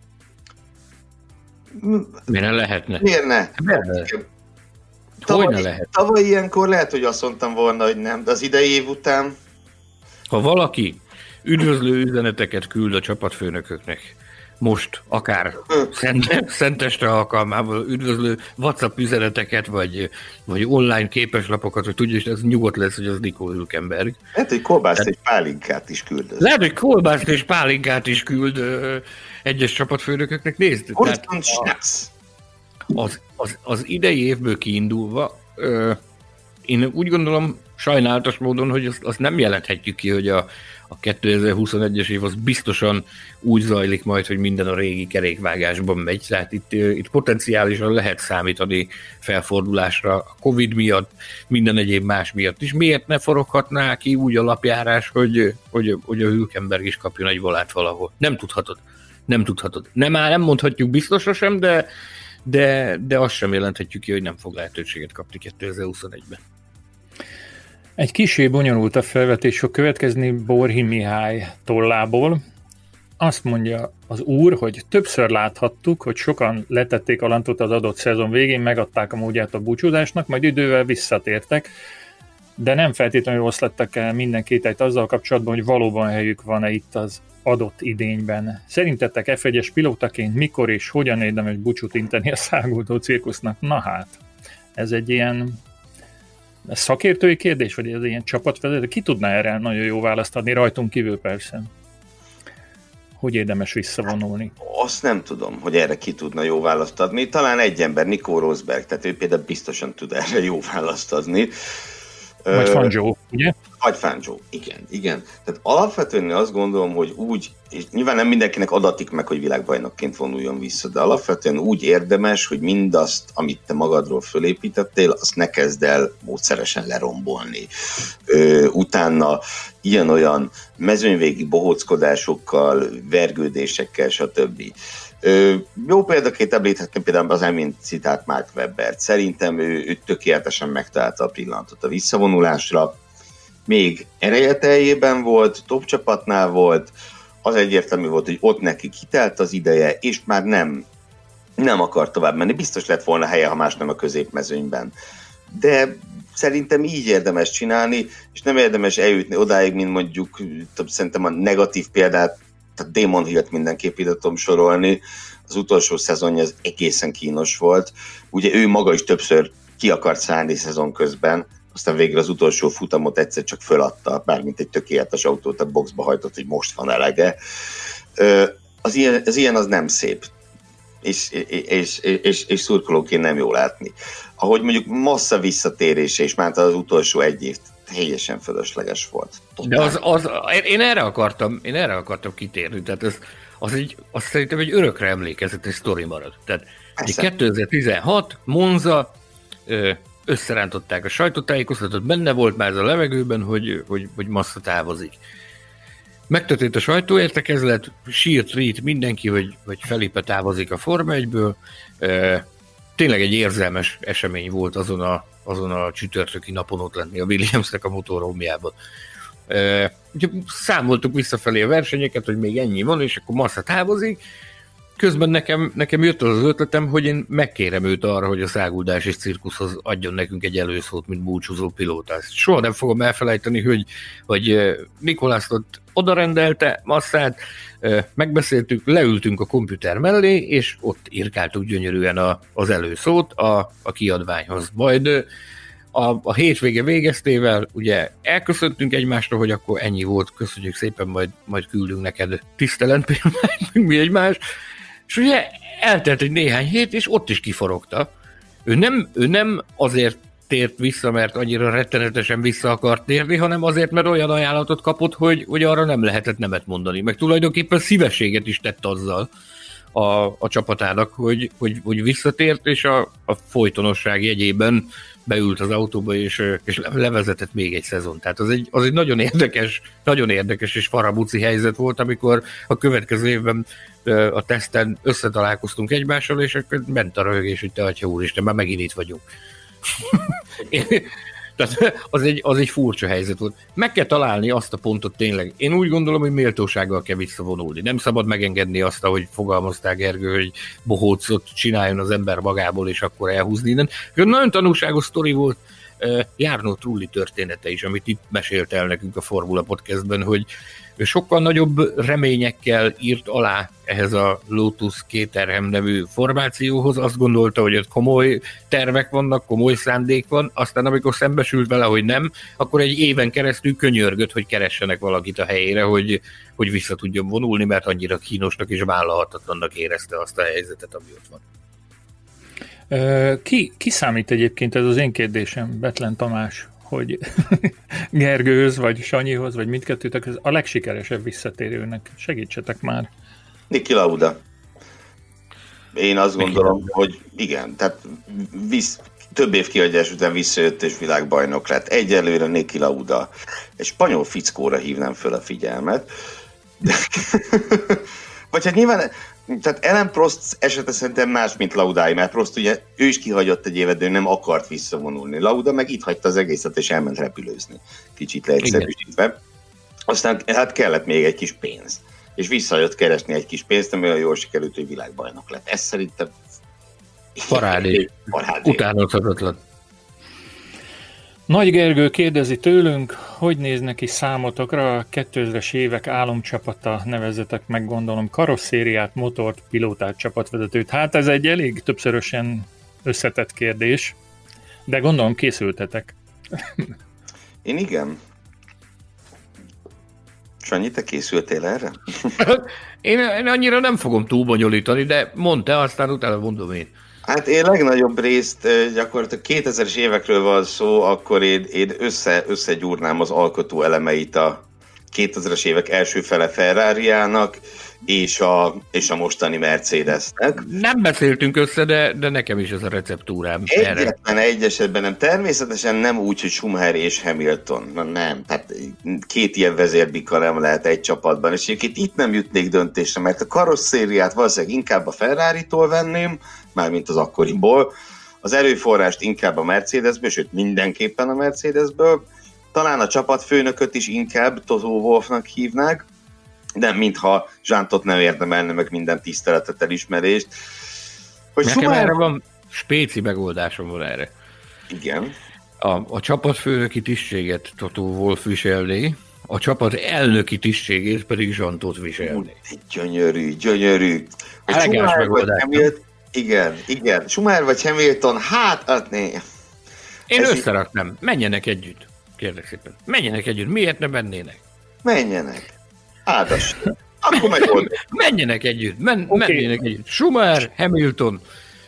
Miért ne lehetne? Miért ne? Miért ne? Tavaly? Tavaly ilyenkor lehet, hogy azt mondtam volna, hogy nem, de az idei év után ha valaki üdvözlő üzeneteket küld a csapatfőnököknek, most akár szenteste alkalmával üdvözlő WhatsApp üzeneteket, vagy, vagy online képeslapokat, hogy tudja, és ez nyugodt lesz, hogy az Nikó Hülkenberg. Lehet, hogy kolbászt és pálinkát is küld. Lehet, hogy kolbászt és pálinkát is küld ö, egyes csapatfőnököknek. Nézd, tehát az, az, az idei évből kiindulva ö, én úgy gondolom, sajnálatos módon, hogy azt, azt nem jelenthetjük ki, hogy a, a 2021-es év az biztosan úgy zajlik majd, hogy minden a régi kerékvágásban megy, tehát itt, itt potenciálisan lehet számítani felfordulásra a Covid miatt, minden egyéb más miatt is. Miért ne foroghatná ki úgy a lapjárás, hogy, hogy, hogy a Hülkenberg is kapjon egy volát valahol? Nem tudhatod. Nem tudhatod. Nem már nem mondhatjuk biztosra sem, de, de, de azt sem jelenthetjük ki, hogy nem fog lehetőséget kapni 2021-ben. Egy kisé bonyolult a felvetés fog következni Borhi Mihály tollából. Azt mondja az úr, hogy többször láthattuk, hogy sokan letették a lantot az adott szezon végén, megadták a módját a búcsúzásnak, majd idővel visszatértek, de nem feltétlenül oszlattak el minden kételyt azzal kapcsolatban, hogy valóban helyük van-e itt az adott idényben. Szerintetek F1-es pilótaként mikor és hogyan érdemes búcsút inteni a száguldó cirkusznak? Na hát, ez egy ilyen ez szakértői kérdés, vagy ez ilyen csapatvezető? Ki tudná erre nagyon jó választ adni, rajtunk kívül persze? Hogy érdemes visszavonulni? Azt nem tudom, hogy erre ki tudna jó választ adni. Talán egy ember, Nikó Rosberg, tehát ő például biztosan tud erre jó választ adni. Vagy Fangio, ugye? Vagy Fangio, igen, igen. Tehát alapvetően azt gondolom, hogy úgy, és nyilván nem mindenkinek adatik meg, hogy világbajnokként vonuljon vissza, de alapvetően úgy érdemes, hogy mindazt, amit te magadról fölépítettél, azt ne kezd el módszeresen lerombolni. Ö, utána ilyen-olyan mezőnyvégi bohóckodásokkal, vergődésekkel, stb. Jó példaként említhetném például az emint citált Mark Webbert. Szerintem ő, ő tökéletesen megtalálta a pillanatot a visszavonulásra. Még erejeteljében volt, top csapatnál volt, az egyértelmű volt, hogy ott neki kitelt az ideje, és már nem, nem akar tovább menni. Biztos lett volna helye, ha más nem a középmezőnyben. De szerintem így érdemes csinálni, és nem érdemes eljutni odáig, mint mondjuk, szerintem a negatív példát tehát Damon Hill-t mindenképp ide tudom sorolni, az utolsó szezonja az egészen kínos volt. Ugye ő maga is többször ki akart szállni szezon közben, aztán végre az utolsó futamot egyszer csak föladta, bármint egy tökéletes autót a boxba hajtott, hogy most van elege. Az ilyen, az ilyen az nem szép, és, és, és, és, szurkolóként nem jó látni. Ahogy mondjuk massza visszatérése, és már az utolsó egy év teljesen fölösleges volt. Totál. De az, az, én erre akartam, én erre akartam kitérni, tehát ez, az, egy, az szerintem egy örökre emlékezetes sztori marad. Tehát egy 2016, Monza, összerántották a sajtótájékoztatót, benne volt már ez a levegőben, hogy, hogy, hogy Massa távozik. Megtörtént a sajtóértekezlet, sírt rít mindenki, hogy, hogy Felipe távozik a Forma 1-ből, tényleg egy érzelmes esemény volt azon a, azon a csütörtöki napon ott lenni a Williamsnek a motorhomjában. E, számoltuk visszafelé a versenyeket, hogy még ennyi van, és akkor Massa távozik, közben nekem, nekem jött az, az ötletem, hogy én megkérem őt arra, hogy a száguldás és cirkuszhoz adjon nekünk egy előszót, mint búcsúzó pilótát. Soha nem fogom elfelejteni, hogy, hogy Nikolász ott oda rendelte masszát, megbeszéltük, leültünk a komputer mellé, és ott írkáltuk gyönyörűen a, az előszót a, a kiadványhoz. Majd a, a hétvége végeztével ugye elköszöntünk egymásra, hogy akkor ennyi volt, köszönjük szépen, majd, majd küldünk neked tisztelent példányt, mi egymás, és ugye eltelt egy néhány hét, és ott is kiforogta. Ő nem, ő nem azért tért vissza, mert annyira rettenetesen vissza akart térni, hanem azért, mert olyan ajánlatot kapott, hogy, hogy arra nem lehetett nemet mondani. Meg tulajdonképpen szívességet is tett azzal a, a csapatának, hogy, hogy, hogy visszatért, és a, a folytonosság jegyében beült az autóba, és, és levezetett még egy szezon. Tehát az egy, az egy nagyon érdekes, nagyon érdekes és farabuci helyzet volt, amikor a következő évben a teszten összetalálkoztunk egymással, és akkor ment a röhögés, hogy te atya úristen, már megint itt vagyunk. Tehát az egy, az egy furcsa helyzet volt. Meg kell találni azt a pontot tényleg. Én úgy gondolom, hogy méltósággal kell visszavonulni. Nem szabad megengedni azt, hogy fogalmazták Gergő, hogy bohócot csináljon az ember magából, és akkor elhúzni innen. Nagyon tanulságos sztori volt Járnó Trulli története is, amit itt mesélt el nekünk a Formula Podcastben, hogy ő sokkal nagyobb reményekkel írt alá ehhez a Lotus Kéterhem nevű formációhoz. Azt gondolta, hogy ott komoly tervek vannak, komoly szándék van, aztán amikor szembesült vele, hogy nem, akkor egy éven keresztül könyörgött, hogy keressenek valakit a helyére, hogy, hogy vissza tudjon vonulni, mert annyira kínosnak és vállalhatatlannak érezte azt a helyzetet, ami ott van. Ki, ki számít egyébként, ez az én kérdésem, Betlen Tamás, hogy Gergőhöz, vagy Sanyihoz, vagy mindkettőtök ez a legsikeresebb visszatérőnek. Segítsetek már. Niki Lauda. Én azt gondolom, hogy igen, tehát visz, több év kiadás után visszajött és világbajnok lett. Egyelőre Niki Lauda. Egy spanyol fickóra hívnám föl a figyelmet. Vagy hát nyilván tehát Ellen Prost esete szerintem más, mint Laudái, mert Prost ugye ő is kihagyott egy évet, de ő nem akart visszavonulni. Lauda meg itt hagyta az egészet, és elment repülőzni. Kicsit leegyszerűsítve. Aztán hát kellett még egy kis pénz. És visszajött keresni egy kis pénzt, ami olyan jól sikerült, hogy világbajnok lett. Ez szerintem parádé. parádé. Utánozhatatlan. Nagy Gergő kérdezi tőlünk, hogy néz neki számotokra a 2000-es évek álomcsapata, nevezetek meg gondolom karosszériát, motort, pilótát, csapatvezetőt. Hát ez egy elég többszörösen összetett kérdés, de gondolom készültetek. Én igen. Sanyi, te készültél erre? én, én annyira nem fogom túlbonyolítani, de mondd te, aztán utána mondom én. Hát én legnagyobb részt gyakorlatilag 2000-es évekről van szó, akkor én, én össze, összegyúrnám az alkotó elemeit a 2000-es évek első fele ferrari és a, és a mostani Mercedesnek. Nem beszéltünk össze, de, de nekem is ez a receptúrám. Egyetlen egy esetben nem. Természetesen nem úgy, hogy Schumacher és Hamilton. Na nem, tehát két ilyen vezérbika nem lehet egy csapatban. És egyébként itt nem jutnék döntésre, mert a karosszériát valószínűleg inkább a Ferrari-tól venném, mármint az akkoriból. Az erőforrást inkább a Mercedesből, sőt mindenképpen a Mercedesből. Talán a csapatfőnököt is inkább Toto Wolfnak hívnák, de mintha Zsántot nem érdemelne meg minden tiszteletet, elismerést. Hogy Nekem Schumacher... erre van spéci megoldásom van erre. Igen. A, a csapatfőnöki tisztséget Toto Wolf viselni, a csapat elnöki tisztségét pedig Zsantot viselni. Gyönyörű, gyönyörű. Schumacher vagy Hamilton, igen, igen. Schumacher vagy Hamilton, hát adné. Én Ez összeraknám. Így... Menjenek együtt. Kérlek szépen. Menjenek együtt. Miért ne mennének? Menjenek. Áldás. Akkor megold. menjenek együtt. Men, okay. Menjenek együtt. Schumacher, Hamilton,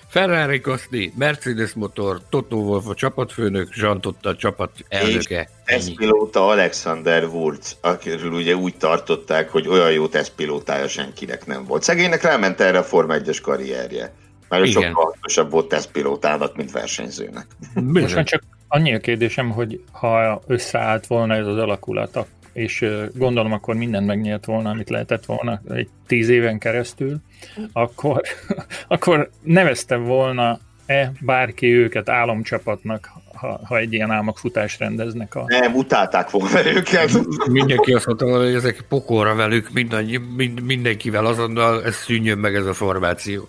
Ferrari Kaszti, Mercedes motor, Toto Wolff a csapatfőnök, Zsantott a csapat elnöke. tesztpilóta Alexander Wurz, akiről ugye úgy tartották, hogy olyan jó tesztpilótája senkinek nem volt. Szegénynek ráment erre a Forma 1-es karrierje. Mert Igen. sokkal hasznosabb volt tesztpilótának, mint versenyzőnek. Most már csak annyi a kérdésem, hogy ha összeállt volna ez az alakulat, és gondolom akkor mindent megnyert volna, amit lehetett volna egy tíz éven keresztül, akkor, akkor neveztem volna e bárki őket álomcsapatnak, ha, ha egy ilyen álmokfutást rendeznek. A... Nem, utálták volna őket. Mindenki azt mondta, hogy ezek pokolra velük, minden, mind, mindenkivel azonnal, ez szűnjön meg ez a formáció.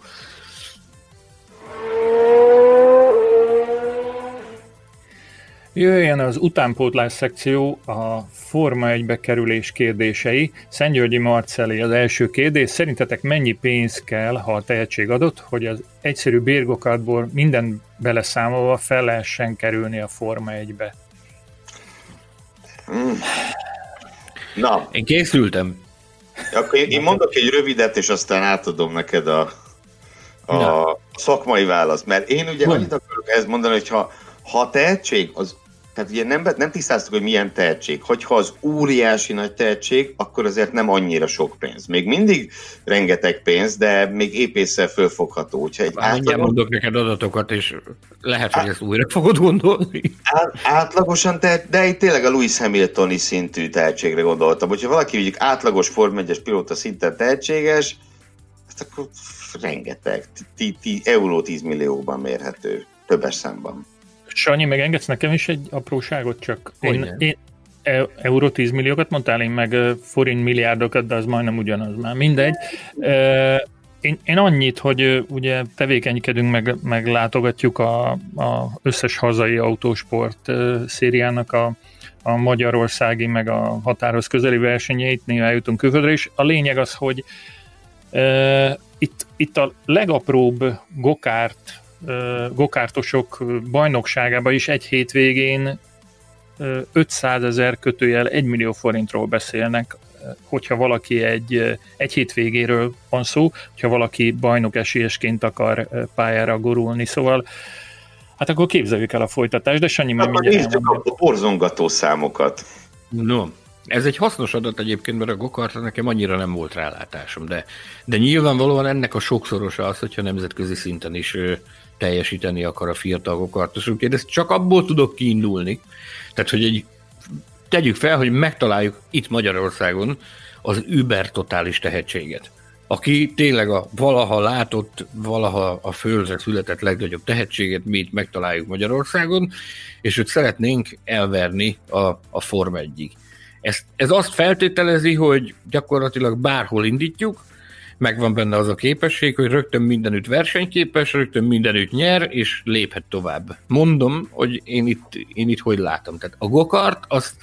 Jöjjön az utánpótlás szekció, a Forma 1-be kerülés kérdései. Szentgyörgyi Marceli az első kérdés. Szerintetek mennyi pénz kell, ha a tehetség adott, hogy az egyszerű bérgokátból minden beleszámolva fel lehessen kerülni a Forma 1-be? Hmm. Na. Én készültem. Akkor én, én mondok egy rövidet, és aztán átadom neked a, a szakmai választ. Mert én ugye annyit akarok ezt mondani, hogy ha, ha tehetség az tehát ugye nem, nem tisztáztuk, hogy milyen tehetség. Hogyha az óriási nagy tehetség, akkor azért nem annyira sok pénz. Még mindig rengeteg pénz, de még épésszel fölfogható. Úgyhogy egy átlagon... átlagon... mondok neked adatokat, és lehet, hogy ezt újra fogod gondolni. Át, átlagosan, te, de itt tényleg a Louis Hamiltoni szintű tehetségre gondoltam. Hogyha valaki mondjuk átlagos Form 1 pilóta szinten tehetséges, hát akkor rengeteg, euró 10 millióban mérhető, többes számban. Sanyi, meg engedsz nekem is egy apróságot, csak? Én, én e, euró 10 milliókat mondtál, én meg forint milliárdokat, de az majdnem ugyanaz már, mindegy. Én, én annyit, hogy ugye tevékenykedünk, meg, meg látogatjuk a, a összes hazai autósport szériának a, a magyarországi, meg a határhoz közeli versenyeit, néha eljutunk külföldre, és a lényeg az, hogy itt, itt a legapróbb gokárt gokártosok bajnokságában is egy hétvégén 500 ezer kötőjel 1 millió forintról beszélnek, hogyha valaki egy, egy hétvégéről van szó, hogyha valaki bajnok esélyesként akar pályára gurulni, szóval hát akkor képzeljük el a folytatást, de Sanyi már mindjárt nézzük a borzongató számokat. No, ez egy hasznos adat egyébként, mert a gokartra nekem annyira nem volt rálátásom, de, de nyilvánvalóan ennek a sokszorosa az, hogyha nemzetközi szinten is teljesíteni akar a fiatal gokartosunk. Én ezt csak abból tudok kiindulni, tehát hogy egy, tegyük fel, hogy megtaláljuk itt Magyarországon az über totális tehetséget. Aki tényleg a valaha látott, valaha a földre született legnagyobb tehetséget mi itt megtaláljuk Magyarországon, és őt szeretnénk elverni a, a Form 1 ez, ez azt feltételezi, hogy gyakorlatilag bárhol indítjuk, megvan benne az a képesség, hogy rögtön mindenütt versenyképes, rögtön mindenütt nyer, és léphet tovább. Mondom, hogy én itt, én itt hogy látom. Tehát a gokart, azt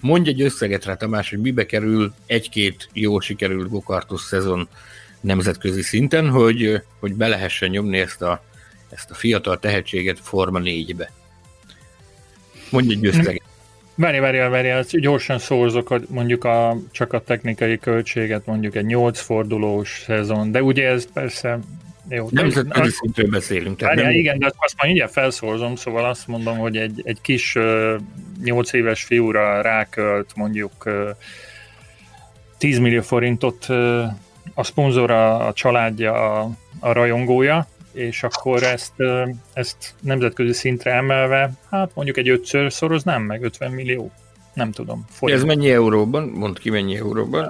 mondj egy összeget rá, Tamás, hogy mibe kerül egy-két jól sikerült gokartos szezon nemzetközi szinten, hogy, hogy be lehessen nyomni ezt a, ezt a fiatal tehetséget Forma 4-be. Mondj egy összeget. Várj, várj, várj, gyorsan szorzok mondjuk a, csak a technikai költséget, mondjuk egy 8 fordulós szezon, de ugye ez persze jó. Nemzetközi szintről beszélünk. Tehát várjál, nem... igen, de azt már mindjárt felszorzom, szóval azt mondom, hogy egy, egy kis uh, 8 éves fiúra rákölt mondjuk uh, 10 millió forintot uh, a szponzora, a családja, a, a rajongója, és akkor ezt, ezt nemzetközi szintre emelve, hát mondjuk egy ötször szoroznám meg, 50 millió, nem tudom. Forint. Ez mennyi euróban? Mondd ki mennyi euróban.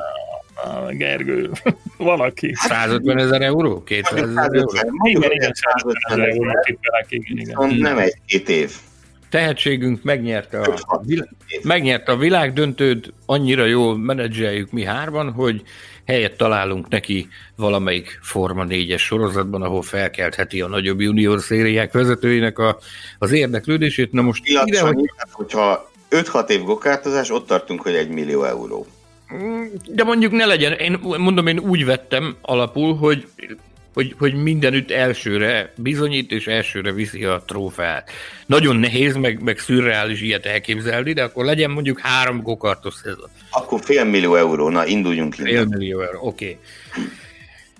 Gergő, valaki. 150 ezer euró? 200 ezer euró? Igen, igen, 150 ezer euró tippelek, igen, igen. Nem egy-két év. Tehetségünk megnyerte a, megnyerte a világdöntőt, annyira jól menedzseljük mi hárman, hogy helyet találunk neki valamelyik Forma 4-es sorozatban, ahol felkeltheti a nagyobb junior szériák vezetőinek a, az érdeklődését. Na most ide, hogy... hogyha 5-6 év gokártozás, ott tartunk, hogy 1 millió euró. De mondjuk ne legyen, én mondom, én úgy vettem alapul, hogy hogy, hogy mindenütt elsőre bizonyít, és elsőre viszi a trófeát. Nagyon nehéz, meg, meg szürreális ilyet elképzelni, de akkor legyen mondjuk három gokartos szezon. Akkor fél millió euró, na induljunk innen. Fél millió euró, oké. Okay.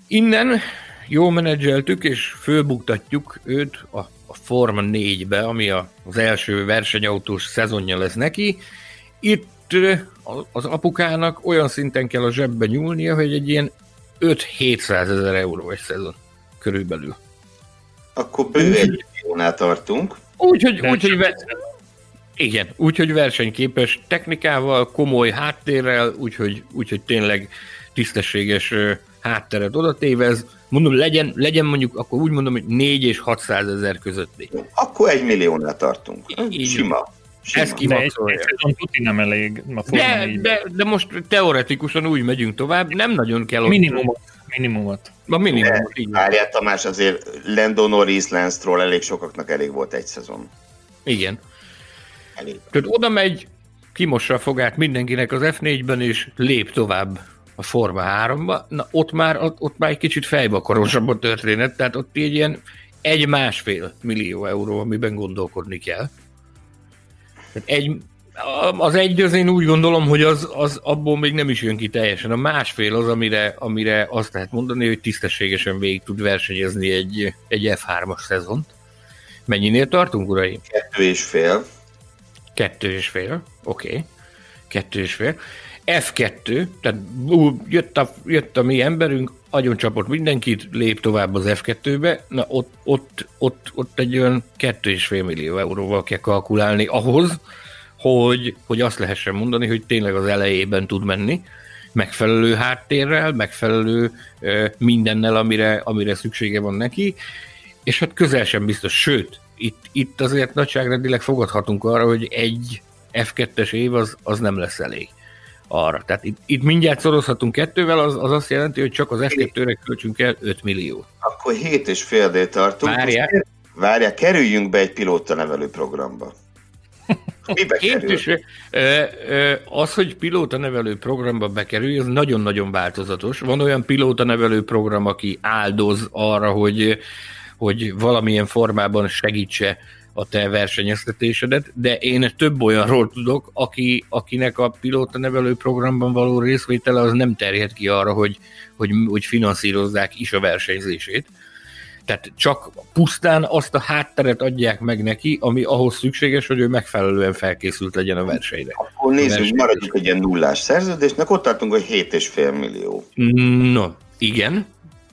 Innen jól menedzseltük, és fölbuktatjuk őt a, a Forma 4-be, ami a, az első versenyautós szezonja lesz neki. Itt az apukának olyan szinten kell a zsebbe nyúlnia, hogy egy ilyen 5-700 ezer euró egy szezon körülbelül. Akkor bő egy milliónál tartunk. Úgyhogy, úgyhogy ve- igen, úgyhogy versenyképes technikával, komoly háttérrel, úgyhogy, úgyhogy tényleg tisztességes hátteret oda tévez. mondom, legyen, legyen mondjuk, akkor úgy mondom, hogy 4 és 600 ezer közötti. Akkor egy milliónál tartunk. Így. Sima. Sima. Ez De egy, kimaxolja. egy szezon tuti nem elég a Forma De, 4-ben. de, de most teoretikusan úgy megyünk tovább, nem nagyon kell ott- Minimumot. Minimumot. A minimum, De, így várjál Tamás, azért Lando Norris, Lance Stroll elég sokaknak elég volt egy szezon. Igen. Elég. Tehát oda megy, kimossa a fogát mindenkinek az F4-ben, és lép tovább a Forma 3-ba. Na, ott már, ott, már egy kicsit fejvakarosabb a történet, tehát ott egy ilyen egy-másfél millió euró, amiben gondolkodni kell. Egy, az egy, az én úgy gondolom, hogy az, az abból még nem is jön ki teljesen. A másfél az, amire, amire azt lehet mondani, hogy tisztességesen végig tud versenyezni egy, egy F3-as szezont. Mennyinél tartunk, uraim? Kettő és fél. Kettő és fél, oké. Okay. Kettő és fél. F2, tehát ú, jött a, jött a mi emberünk, agyon csapott mindenkit, lép tovább az F2-be, na ott, ott, ott, ott egy olyan kettő és fél millió euróval kell kalkulálni ahhoz, hogy, hogy azt lehessen mondani, hogy tényleg az elejében tud menni, megfelelő háttérrel, megfelelő ö, mindennel, amire, amire szüksége van neki, és hát közel sem biztos, sőt, itt, itt azért nagyságrendileg fogadhatunk arra, hogy egy F2-es év az, az nem lesz elég arra. Tehát itt, itt mindjárt szorozhatunk kettővel, az, az azt jelenti, hogy csak az F2-re költsünk el 5 millió. Akkor hét és fél dél tartunk. Várjál. Most Várjál, kerüljünk be egy pilóta nevelő programba. Mibe Két ö, az, hogy pilóta nevelő programba bekerülj, az nagyon-nagyon változatos. Van olyan pilóta nevelő program, aki áldoz arra, hogy, hogy valamilyen formában segítse a te versenyeztetésedet, de én több olyanról tudok, aki, akinek a pilóta nevelő programban való részvétele az nem terjed ki arra, hogy, hogy, hogy finanszírozzák is a versenyzését. Tehát csak pusztán azt a hátteret adják meg neki, ami ahhoz szükséges, hogy ő megfelelően felkészült legyen a versenyre. Akkor nézzük, Verseny. maradjunk egy ilyen nullás szerződésnek, ott tartunk, hogy hét és fél millió. No, igen.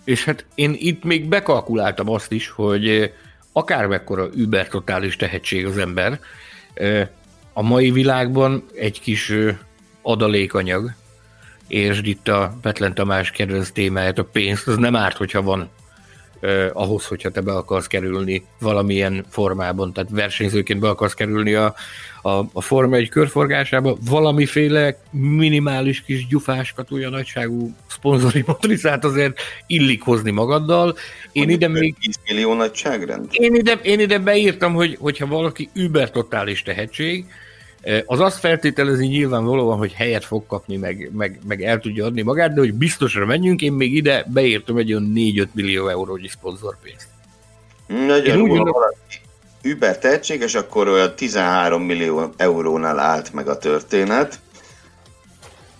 És hát én itt még bekalkuláltam azt is, hogy akármekkora über totális tehetség az ember, a mai világban egy kis adalékanyag, és itt a Petlen Tamás kedvenc témáját, a pénzt, az nem árt, hogyha van eh, ahhoz, hogyha te be akarsz kerülni valamilyen formában, tehát versenyzőként be akarsz kerülni a, a, a Forma egy körforgásába, valamiféle minimális kis gyufás katúja nagyságú szponzori motorizát azért illik hozni magaddal. Én ide még 10 millió nagyságrend? én ide, én ide beírtam, hogy, hogyha valaki über totális tehetség, eh, az azt feltételezi nyilvánvalóan, hogy helyet fog kapni, meg, meg, meg el tudja adni magát, de hogy biztosra menjünk, én még ide beírtam egy olyan 4-5 millió eurónyi szponzorpénzt. Nagyon Én úgy jó, ha gondolom- Uber tehetséges, akkor olyan 13 millió eurónál állt meg a történet,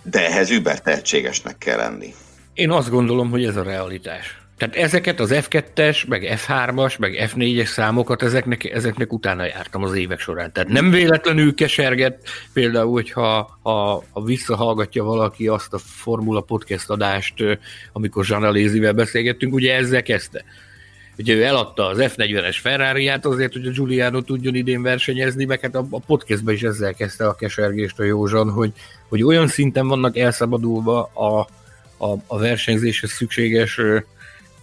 de ehhez Uber tehetségesnek kell lenni. Én azt gondolom, hogy ez a realitás. Tehát ezeket az F2-es, meg F3-as, meg F4-es számokat, ezeknek, ezeknek utána jártam az évek során. Tehát nem véletlenül keserget, például, hogyha ha, ha visszahallgatja valaki azt a Formula Podcast adást, amikor Zsanalézivel beszélgettünk, ugye ezzel kezdte. Ugye ő eladta az F40-es ferrari azért, hogy a Giuliano tudjon idén versenyezni, meg hát a, a podcastben is ezzel kezdte a kesergést a Józsan, hogy, hogy olyan szinten vannak elszabadulva a, a, a versenyzéshez szükséges,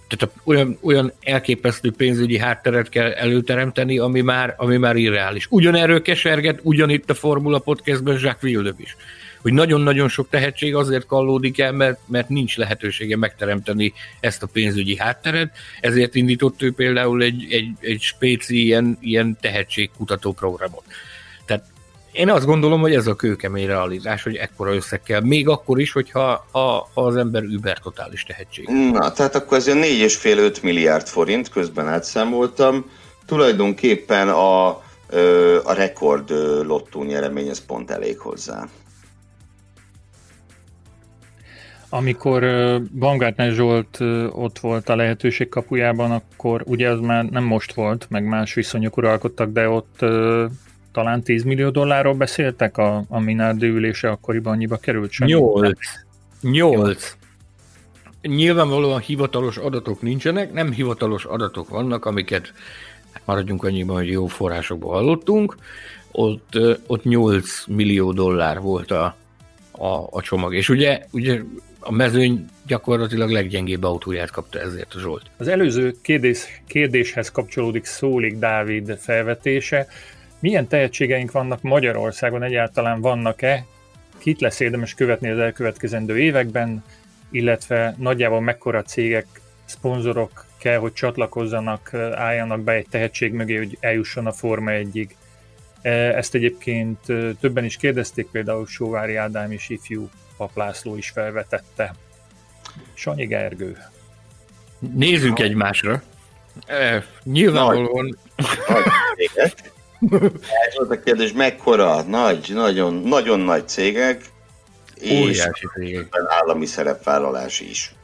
tehát olyan, olyan elképesztő pénzügyi hátteret kell előteremteni, ami már, ami már irreális. Ugyanerről keserget, ugyanitt a Formula Podcastben Jacques Villeneuve is. Hogy nagyon-nagyon sok tehetség azért kallódik el, mert, mert nincs lehetősége megteremteni ezt a pénzügyi hátteret, ezért indított ő például egy, egy, egy spéci ilyen, ilyen tehetségkutató programot. Én azt gondolom, hogy ez a kőkemény realitás, hogy ekkora összeg kell, még akkor is, hogyha ha, ha az ember über totális tehetség. Na, tehát akkor ez olyan 4,5-5 milliárd forint, közben átszámoltam. Tulajdonképpen a, a rekord lottó nyeremény, ez pont elég hozzá. Amikor Baumgartner Zsolt ott volt a lehetőség kapujában, akkor ugye az már nem most volt, meg más viszonyok uralkodtak, de ott talán 10 millió dollárról beszéltek a, a Minardi ülése akkoriban annyiba került sem. Nyolc. Nyolc. Nyilvánvalóan hivatalos adatok nincsenek, nem hivatalos adatok vannak, amiket maradjunk annyiban, hogy jó forrásokból hallottunk. Ott, ott 8 millió dollár volt a, a, a csomag. És ugye, ugye a mezőny gyakorlatilag leggyengébb autóját kapta ezért a Zsolt. Az előző kérdés, kérdéshez kapcsolódik Szólik Dávid felvetése. Milyen tehetségeink vannak Magyarországon, egyáltalán vannak-e? Kit lesz érdemes követni az elkövetkezendő években, illetve nagyjából mekkora cégek, szponzorok kell, hogy csatlakozzanak, álljanak be egy tehetség mögé, hogy eljusson a Forma 1-ig. Ezt egyébként többen is kérdezték, például Sóvári Ádám és ifjú Paplászló is felvetette. Sanyi Gergő. Nézzünk egymásra. E, nyilvánvalóan... Ez volt a kérdés, mekkora? Nagy, nagyon, nagyon nagy cégek, Óriási és cégek. állami szerepvállalás is.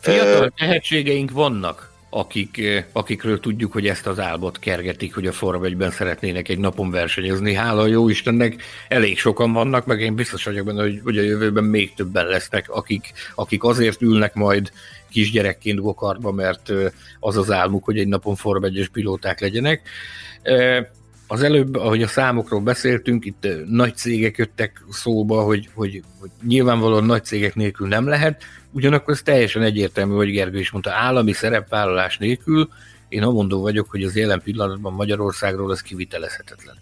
Fiatal tehetségeink vannak, akik, akikről tudjuk, hogy ezt az álmot kergetik, hogy a Forma 1 szeretnének egy napon versenyezni. Hála jó Istennek, elég sokan vannak, meg én biztos vagyok benne, hogy, hogy a jövőben még többen lesznek, akik, akik azért ülnek majd kisgyerekként gokartba, mert az az álmuk, hogy egy napon Forma 1 pilóták legyenek. Az előbb, ahogy a számokról beszéltünk, itt nagy cégek jöttek szóba, hogy, hogy, hogy nyilvánvalóan nagy cégek nélkül nem lehet, ugyanakkor ez teljesen egyértelmű, hogy Gergő is mondta, állami szerepvállalás nélkül én amondó vagyok, hogy az jelen pillanatban Magyarországról ez kivitelezhetetlen.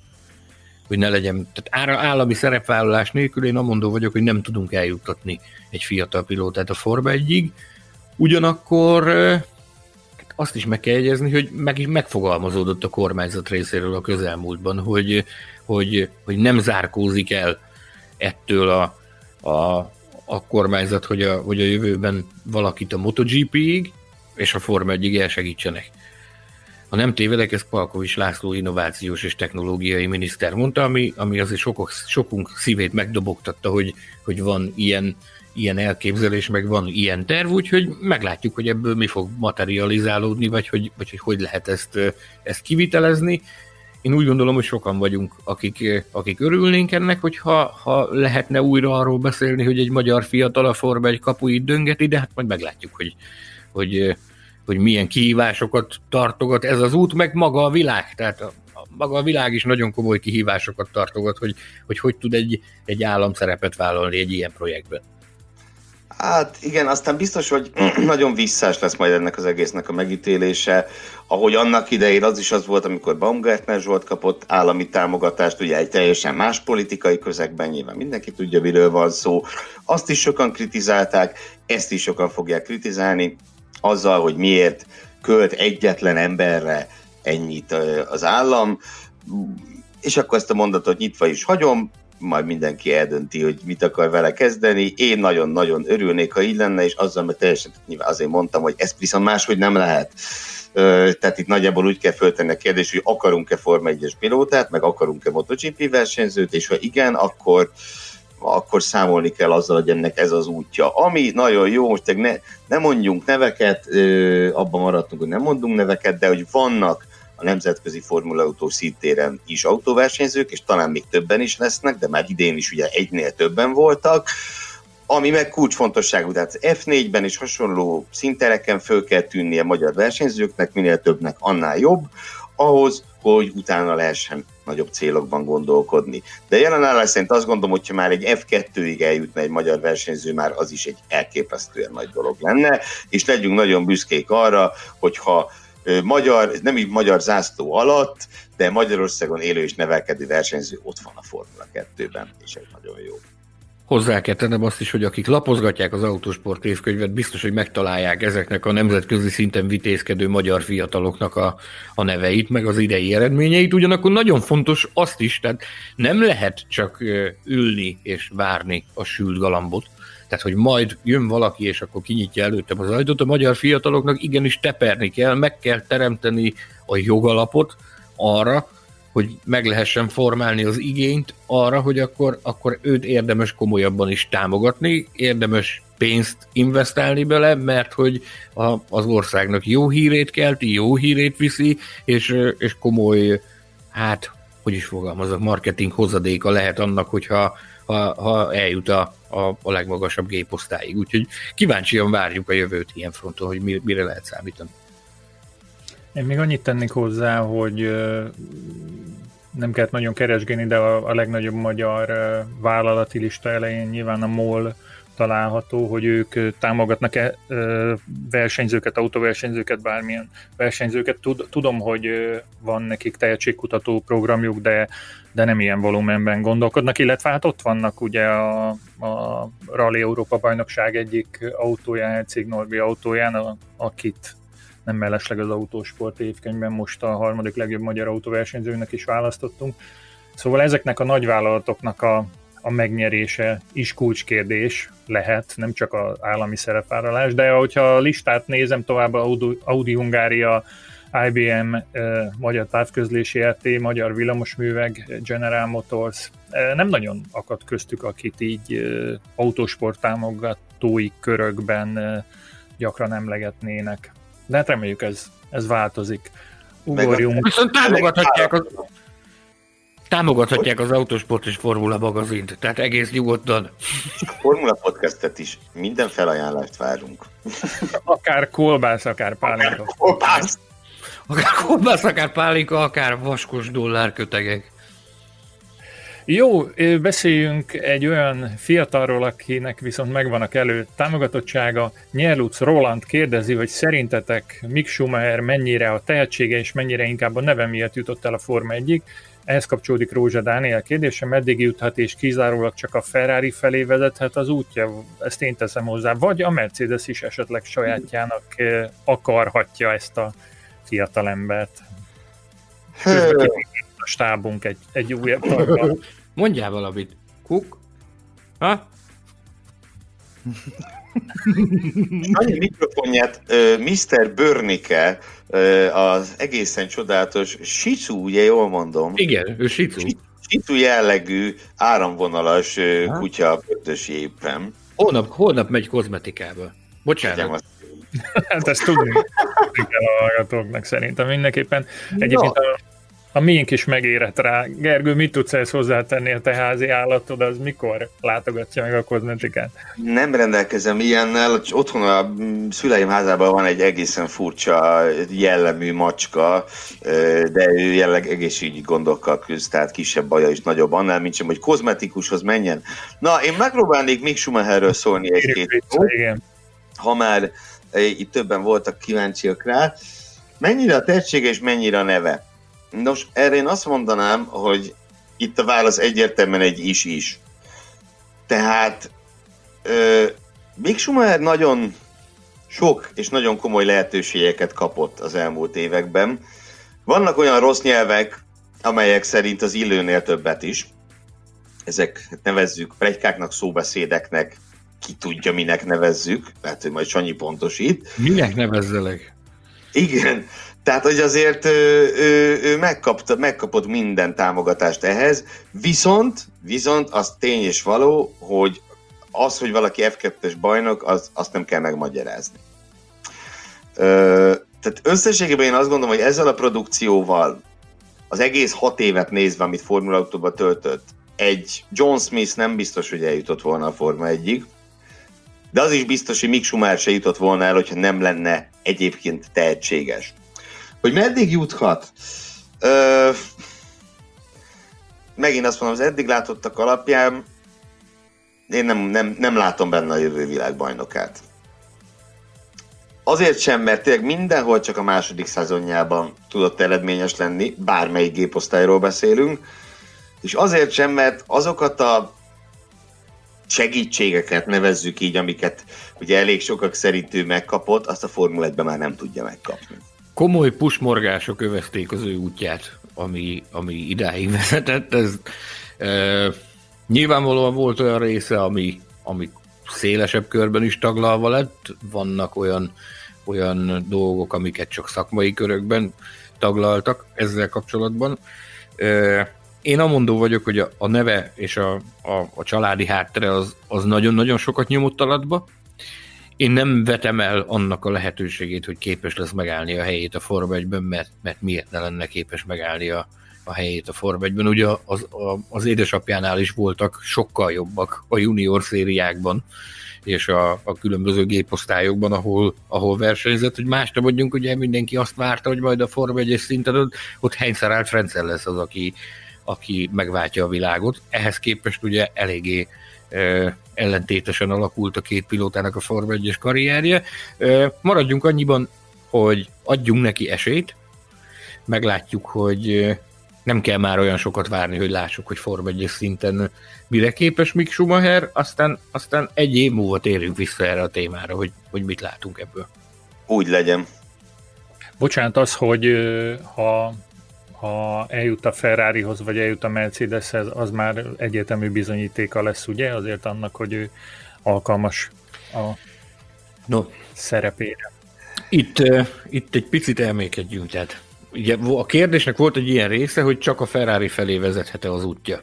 Hogy ne legyen, tehát állami szerepvállalás nélkül én amondó vagyok, hogy nem tudunk eljuttatni egy fiatal pilótát a Forma 1 Ugyanakkor azt is meg kell jegyezni, hogy meg is megfogalmazódott a kormányzat részéről a közelmúltban, hogy, hogy, hogy nem zárkózik el ettől a, a, a kormányzat, hogy a, hogy a jövőben valakit a MotoGP-ig és a Forma 1 elsegítsenek. Ha nem tévedek, ez Palkovics László innovációs és technológiai miniszter mondta, ami, ami azért sokok, sokunk szívét megdobogtatta, hogy, hogy van ilyen ilyen elképzelés, meg van ilyen terv, úgyhogy meglátjuk, hogy ebből mi fog materializálódni, vagy hogy, vagy hogy, hogy lehet ezt, ezt kivitelezni. Én úgy gondolom, hogy sokan vagyunk, akik, akik örülnénk ennek, hogyha ha lehetne újra arról beszélni, hogy egy magyar fiatal a Forma egy kapuit döngeti, de hát majd meglátjuk, hogy, hogy, hogy milyen kihívásokat tartogat ez az út, meg maga a világ. Tehát a, a, maga a világ is nagyon komoly kihívásokat tartogat, hogy hogy, hogy tud egy, egy állam szerepet vállalni egy ilyen projektben. Hát igen, aztán biztos, hogy nagyon visszás lesz majd ennek az egésznek a megítélése, ahogy annak idején az is az volt, amikor Baumgartner Zsolt kapott állami támogatást, ugye egy teljesen más politikai közegben, nyilván mindenki tudja, miről van szó. Azt is sokan kritizálták, ezt is sokan fogják kritizálni, azzal, hogy miért költ egyetlen emberre ennyit az állam, és akkor ezt a mondatot nyitva is hagyom, majd mindenki eldönti, hogy mit akar vele kezdeni. Én nagyon-nagyon örülnék, ha így lenne, és azzal, mert teljesen nyilván azért mondtam, hogy ezt viszont máshogy nem lehet. Tehát itt nagyjából úgy kell föltenni a kérdést, hogy akarunk-e Forma 1-es pilótát, meg akarunk-e MotoGP versenyzőt, és ha igen, akkor akkor számolni kell azzal, hogy ennek ez az útja. Ami nagyon jó, most ne, ne mondjunk neveket, abban maradtunk, hogy nem mondunk neveket, de hogy vannak a nemzetközi formulautó szintéren is autóversenyzők, és talán még többen is lesznek, de már idén is ugye egynél többen voltak, ami meg kulcsfontosságú, tehát F4-ben is hasonló szintereken föl kell tűnnie magyar versenyzőknek, minél többnek, annál jobb, ahhoz, hogy utána lehessen nagyobb célokban gondolkodni. De jelen állás szerint azt gondolom, hogyha már egy F2-ig eljutna egy magyar versenyző, már az is egy elképesztően nagy dolog lenne, és legyünk nagyon büszkék arra, hogyha magyar, nem így magyar zászló alatt, de Magyarországon élő és nevelkedő versenyző ott van a Formula 2-ben, és ez nagyon jó. Hozzá kell tennem azt is, hogy akik lapozgatják az autósport évkönyvet, biztos, hogy megtalálják ezeknek a nemzetközi szinten vitézkedő magyar fiataloknak a, a neveit, meg az idei eredményeit. Ugyanakkor nagyon fontos azt is, tehát nem lehet csak ülni és várni a sült galambot, tehát, hogy majd jön valaki, és akkor kinyitja előttem az ajtót, a magyar fiataloknak igenis teperni kell, meg kell teremteni a jogalapot arra, hogy meg lehessen formálni az igényt arra, hogy akkor, akkor őt érdemes komolyabban is támogatni, érdemes pénzt investálni bele, mert hogy a, az országnak jó hírét kelti, jó hírét viszi, és, és komoly, hát, hogy is fogalmazok, marketing hozadéka lehet annak, hogyha ha, ha eljut a, a, a legmagasabb géposztályig. Úgyhogy kíváncsian várjuk a jövőt ilyen fronton, hogy mire lehet számítani. Én még annyit tennék hozzá, hogy nem kellett nagyon keresgélni, de a, a legnagyobb magyar vállalati lista elején nyilván a MOL található, hogy ők támogatnak-e versenyzőket, autóversenyzőket, bármilyen versenyzőket. Tudom, hogy van nekik tehetségkutató programjuk, de, de nem ilyen volumenben gondolkodnak, illetve hát ott vannak ugye a, a Rally Európa bajnokság egyik autóján, Cég Norbi autóján, akit nem mellesleg az autósport évkönyvben most a harmadik legjobb magyar autóversenyzőnek is választottunk. Szóval ezeknek a nagyvállalatoknak a, a megnyerése is kulcskérdés lehet, nem csak az állami szerepvállalás, de hogyha a listát nézem tovább, Audi, Audi Hungária, IBM, eh, Magyar Távközlési RT, Magyar Villamosműveg, General Motors, eh, nem nagyon akadt köztük, akit így eh, autósport támogatói körökben gyakran emlegetnének. De hát reméljük ez, ez változik. Ugorjunk. Viszont támogathatják az, támogathatják az Autosport és Formula magazint, tehát egész nyugodtan. A Formula podcastet is minden felajánlást várunk. Akár kolbász, akár pálinka. Akár kolbász. Akár kolbász, akár pálinka, akár vaskos dollárkötegek. Jó, beszéljünk egy olyan fiatalról, akinek viszont megvannak elő támogatottsága. Nyerluc Roland kérdezi, hogy szerintetek Mick Schumacher mennyire a tehetsége és mennyire inkább a neve miatt jutott el a Forma 1 ehhez kapcsolódik Rózsa Dániel kérdése, meddig juthat és kizárólag csak a Ferrari felé vezethet az útja, ezt én teszem hozzá, vagy a Mercedes is esetleg sajátjának akarhatja ezt a fiatalembert. a stábunk egy, egy újabb taggal. Mondjál valamit. Kuk? Ha? Annyi mikrofonját Mr. Börnike, az egészen csodálatos Sicu, ugye jól mondom? Igen, ő Sicu. Sicu jellegű áramvonalas uh, kutya pöttösi éppen. Holnap, holnap megy kozmetikába. Bocsánat. hát ezt tudni kell a hallgatóknak szerintem mindenképpen. Egyébként a a miénk is megérett rá. Gergő, mit tudsz ezt hozzátenni a te házi állatod, az mikor látogatja meg a kozmetikát? Nem rendelkezem ilyennel, otthon a szüleim házában van egy egészen furcsa jellemű macska, de ő jelleg egészségügyi gondokkal küzd, tehát kisebb baja is nagyobb annál, mint sem, hogy kozmetikushoz menjen. Na, én megpróbálnék Mick Schumacherről szólni egy-két ha már itt többen voltak kíváncsiak rá. Mennyire a tehetsége és mennyire a neve? Nos, erre én azt mondanám, hogy itt a válasz egyértelműen egy is-is. Tehát ö, Mick Schumacher nagyon sok és nagyon komoly lehetőségeket kapott az elmúlt években. Vannak olyan rossz nyelvek, amelyek szerint az illőnél többet is. Ezek nevezzük plegykáknak, szóbeszédeknek, ki tudja, minek nevezzük, lehet, hogy majd Sanyi pontosít. Minek nevezzelek? Igen, tehát, hogy azért ő, ő, ő megkapta, megkapott minden támogatást ehhez, viszont, viszont az tény és való, hogy az, hogy valaki F2-es bajnok, az, azt nem kell megmagyarázni. Ö, tehát összességében én azt gondolom, hogy ezzel a produkcióval az egész hat évet nézve, amit Formula Autóba töltött, egy John Smith nem biztos, hogy eljutott volna a Forma egyig, de az is biztos, hogy Mick Schumacher se jutott volna el, hogyha nem lenne egyébként tehetséges. Hogy meddig juthat? Ö, megint azt mondom, az eddig látottak alapján én nem, nem, nem látom benne a jövő világbajnokát. Azért sem, mert tényleg mindenhol csak a második szezonjában tudott eredményes lenni, bármelyik géposztályról beszélünk, és azért sem, mert azokat a segítségeket nevezzük így, amiket ugye elég sokak szerint ő megkapott, azt a Formula 1 már nem tudja megkapni komoly pusmorgások övezték az ő útját, ami, ami idáig vezetett. Ez, e, nyilvánvalóan volt olyan része, ami, ami szélesebb körben is taglalva lett, vannak olyan, olyan dolgok, amiket csak szakmai körökben taglaltak ezzel kapcsolatban. E, én amondó vagyok, hogy a, a neve és a, a, a családi háttere az, az nagyon-nagyon sokat nyomott alatba, én nem vetem el annak a lehetőségét, hogy képes lesz megállni a helyét a Forma 1-ben, mert, mert miért ne lenne képes megállni a, a helyét a Forma 1-ben. Ugye az, a, az édesapjánál is voltak sokkal jobbak a junior szériákban, és a, a különböző géposztályokban, ahol, ahol versenyzett, hogy más nem mondjunk, ugye mindenki azt várta, hogy majd a Forma 1 szinten ott, ott Heinz Frenzel lesz az, aki, aki megváltja a világot. Ehhez képest ugye eléggé ellentétesen alakult a két pilótának a Forma 1 karrierje. Maradjunk annyiban, hogy adjunk neki esélyt, meglátjuk, hogy nem kell már olyan sokat várni, hogy lássuk, hogy Forma 1 szinten mire képes Mick Schumacher, aztán, aztán egy év múlva térünk vissza erre a témára, hogy, hogy mit látunk ebből. Úgy legyen. Bocsánat, az, hogy ha, ha eljut a Ferrarihoz, vagy eljut a Mercedeshez, az már egyértelmű bizonyítéka lesz, ugye? Azért annak, hogy ő alkalmas a no. szerepére. Itt, itt egy picit elmékedjünk, tehát ugye a kérdésnek volt egy ilyen része, hogy csak a Ferrari felé vezethet-e az útja.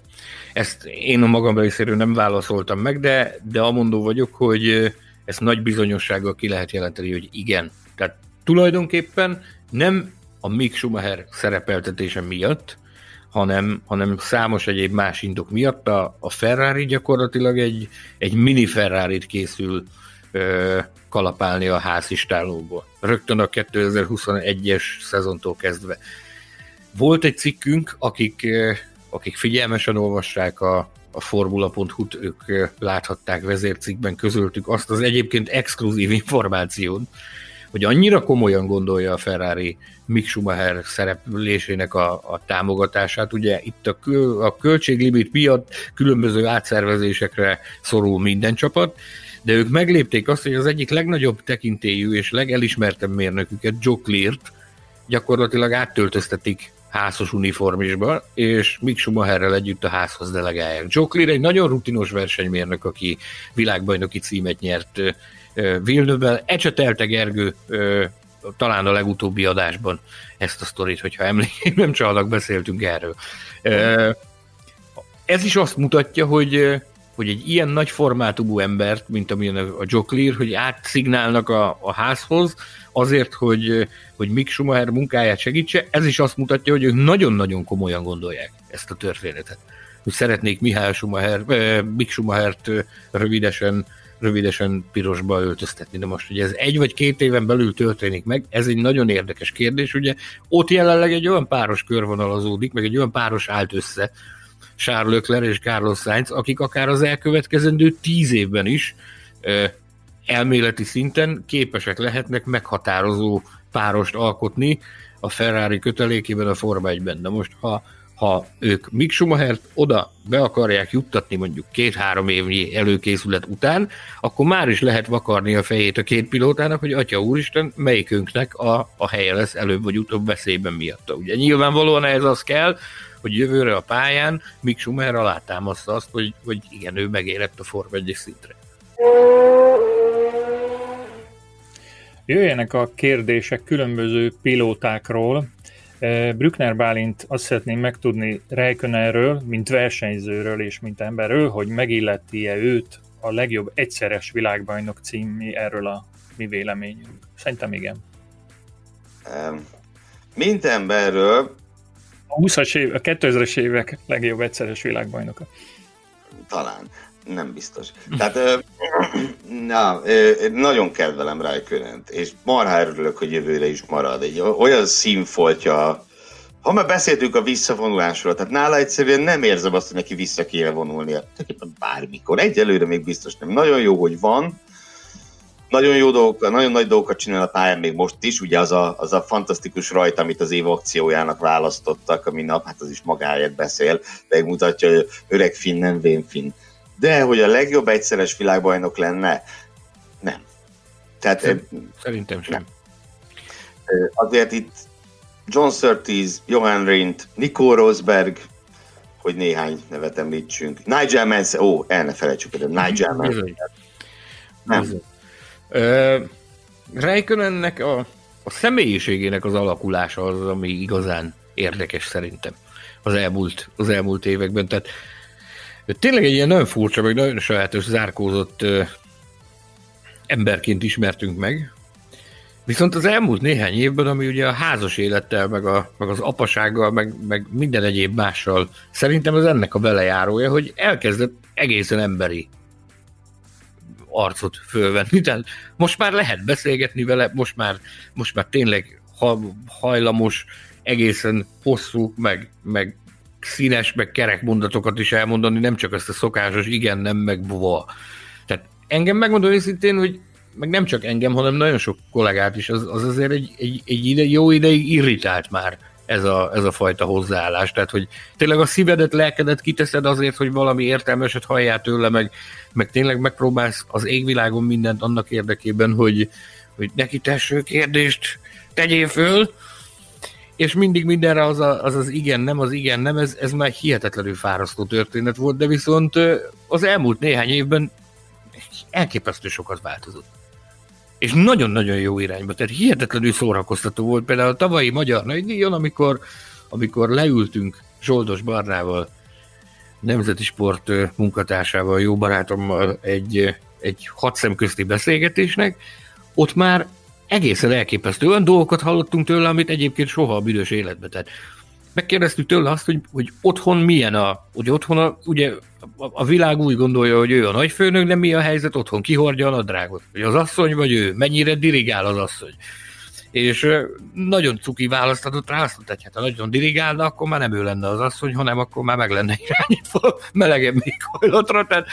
Ezt én a magam részéről nem válaszoltam meg, de, de amondó vagyok, hogy ezt nagy bizonyossággal ki lehet jelenteni, hogy igen. Tehát tulajdonképpen nem a Mick Schumacher szerepeltetése miatt, hanem, hanem számos egyéb más indok miatt a, a Ferrari gyakorlatilag egy, egy mini Ferrari-t készül ö, kalapálni a házistálóból. Rögtön a 2021-es szezontól kezdve. Volt egy cikkünk, akik, akik figyelmesen olvassák a, a formula.hu-t, ők láthatták vezércikkben, közöltük azt az egyébként exkluzív információt, hogy annyira komolyan gondolja a Ferrari Mick Schumacher szereplésének a, a támogatását. Ugye itt a, kö, a költséglimit miatt különböző átszervezésekre szorul minden csapat, de ők meglépték azt, hogy az egyik legnagyobb tekintélyű és legelismertebb mérnöküket, Joe Clear-t, gyakorlatilag áttöltöztetik házos uniformisba, és Mick Schumacherrel együtt a házhoz delegálják. Joe Clear egy nagyon rutinos versenymérnök, aki világbajnoki címet nyert Vilnőben. Ecsetelte Gergő talán a legutóbbi adásban ezt a sztorit, hogyha emlékszem, nem csalnak, beszéltünk erről. Ez is azt mutatja, hogy hogy egy ilyen nagy formátumú embert, mint amilyen a Joe Clear, hogy átszignálnak a, a házhoz, azért, hogy, hogy Mick Schumacher munkáját segítse, ez is azt mutatja, hogy ők nagyon-nagyon komolyan gondolják ezt a történetet. Hogy szeretnék Mihály Schumacher, eh, Mick Schumachert rövidesen rövidesen pirosba öltöztetni. De most, hogy ez egy vagy két éven belül történik meg, ez egy nagyon érdekes kérdés. Ugye ott jelenleg egy olyan páros körvonalazódik, meg egy olyan páros állt össze, Charles Leclerc és Carlos Sainz, akik akár az elkövetkezendő tíz évben is elméleti szinten képesek lehetnek meghatározó párost alkotni a Ferrari kötelékében a Forma 1-ben. De most, ha, ha ők Mick Schumachert oda be akarják juttatni mondjuk két-három évnyi előkészület után, akkor már is lehet vakarni a fejét a két pilótának, hogy atya úristen, melyikünknek a, a helye lesz előbb vagy utóbb veszélyben miatta. Ugye nyilvánvalóan ez az kell, hogy jövőre a pályán Mick Schumacher alátámaszta azt, hogy, hogy igen, ő megérett a Form 1 szintre. Jöjjenek a kérdések különböző pilótákról. E, Brückner Bálint azt szeretném megtudni Räikkönenről, mint versenyzőről és mint emberről, hogy megilleti-e őt a legjobb egyszeres világbajnok című erről a mi véleményünk. Szerintem igen. Mint emberről a 20-as év, a 2000-es évek legjobb egyszeres világbajnoka. Talán. Nem biztos. Tehát na, nagyon kedvelem Rijkönent, és marha örülök, hogy jövőre is marad. Egy olyan színfoltja, ha már beszéltünk a visszavonulásról, tehát nála egyszerűen nem érzem azt, hogy neki vissza kéne vonulnia. Tulajdonképpen bármikor. Egyelőre még biztos nem. Nagyon jó, hogy van, nagyon jó dolgok, nagyon nagy dolgokat csinál a pályán még most is, ugye az a, az a fantasztikus rajt, amit az év akciójának választottak, ami nap, hát az is magáért beszél, megmutatja, hogy öreg finn nem vén finn. De hogy a legjobb egyszeres világbajnok lenne, nem. Tehát, Szerintem sem. Nem. Azért itt John Surtees, Johan Rindt, Nico Rosberg, hogy néhány nevet említsünk. Nigel Mansell, ó, el ne felejtsük el, Nigel Mansell. Nem. Rijkönennek a, a személyiségének az alakulása az, ami igazán érdekes szerintem az elmúlt, az elmúlt években. Tehát tényleg egy ilyen nagyon furcsa, meg nagyon sajátos, zárkózott ö, emberként ismertünk meg, Viszont az elmúlt néhány évben, ami ugye a házas élettel, meg, a, meg az apasággal, meg, meg minden egyéb mással, szerintem az ennek a velejárója, hogy elkezdett egészen emberi arcot fölvenni. Tehát most már lehet beszélgetni vele, most már, most már tényleg ha, hajlamos egészen hosszú, meg, meg színes, meg kerek mondatokat is elmondani, nem csak ezt a szokásos igen, nem, meg buva. Tehát engem megmondom őszintén, hogy meg nem csak engem, hanem nagyon sok kollégát is, az, az azért egy, egy, egy ide, jó ideig irritált már ez a, ez a fajta hozzáállás. Tehát, hogy tényleg a szívedet, lelkedet kiteszed azért, hogy valami értelmeset halljál tőle, meg, meg tényleg megpróbálsz az égvilágon mindent annak érdekében, hogy, hogy neki tesső kérdést tegyél föl, és mindig mindenre az, a, az az igen, nem, az igen, nem, ez, ez már hihetetlenül fárasztó történet volt, de viszont az elmúlt néhány évben elképesztő sokat változott. És nagyon-nagyon jó irányba, tehát hihetetlenül szórakoztató volt. Például a tavalyi Magyar Nagydíjon, amikor, amikor leültünk Zsoldos Barnával, nemzeti sport munkatársával, jó barátommal egy, egy hat szemközti beszélgetésnek, ott már egészen elképesztő olyan dolgokat hallottunk tőle, amit egyébként soha a büdös életbe. Tehát megkérdeztük tőle azt, hogy, hogy otthon milyen a, hogy otthon a, ugye a, a világ úgy gondolja, hogy ő a nagyfőnök, de mi a helyzet otthon, kihordja a nadrágot, hogy az asszony vagy ő, mennyire dirigál az asszony. És nagyon cuki választ adott rá, azt mondta, hogy hát ha nagyon dirigálna, akkor már nem ő lenne az asszony, hanem akkor már meg lenne irányítva melegebb éghajlatra. Tehát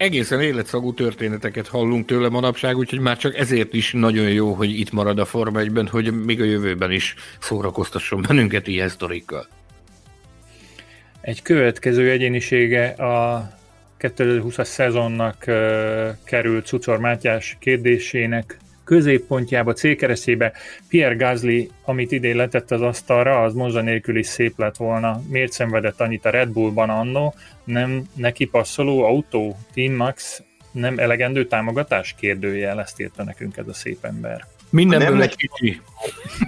egészen életszagú történeteket hallunk tőle manapság, úgyhogy már csak ezért is nagyon jó, hogy itt marad a Forma 1 hogy még a jövőben is szórakoztasson bennünket ilyen sztorikkal. Egy következő egyénisége a 2020-as szezonnak került Cucor Mátyás kérdésének középpontjába, célkeresztjébe Pierre Gasly, amit idén letett az asztalra, az moza nélkül is szép lett volna. Miért szenvedett annyit a Red Bullban annó? Nem neki passzoló autó, Team Max, nem elegendő támogatás? Kérdőjel, ezt írta nekünk ez a szép ember. Mindenből nem neki, kicsi.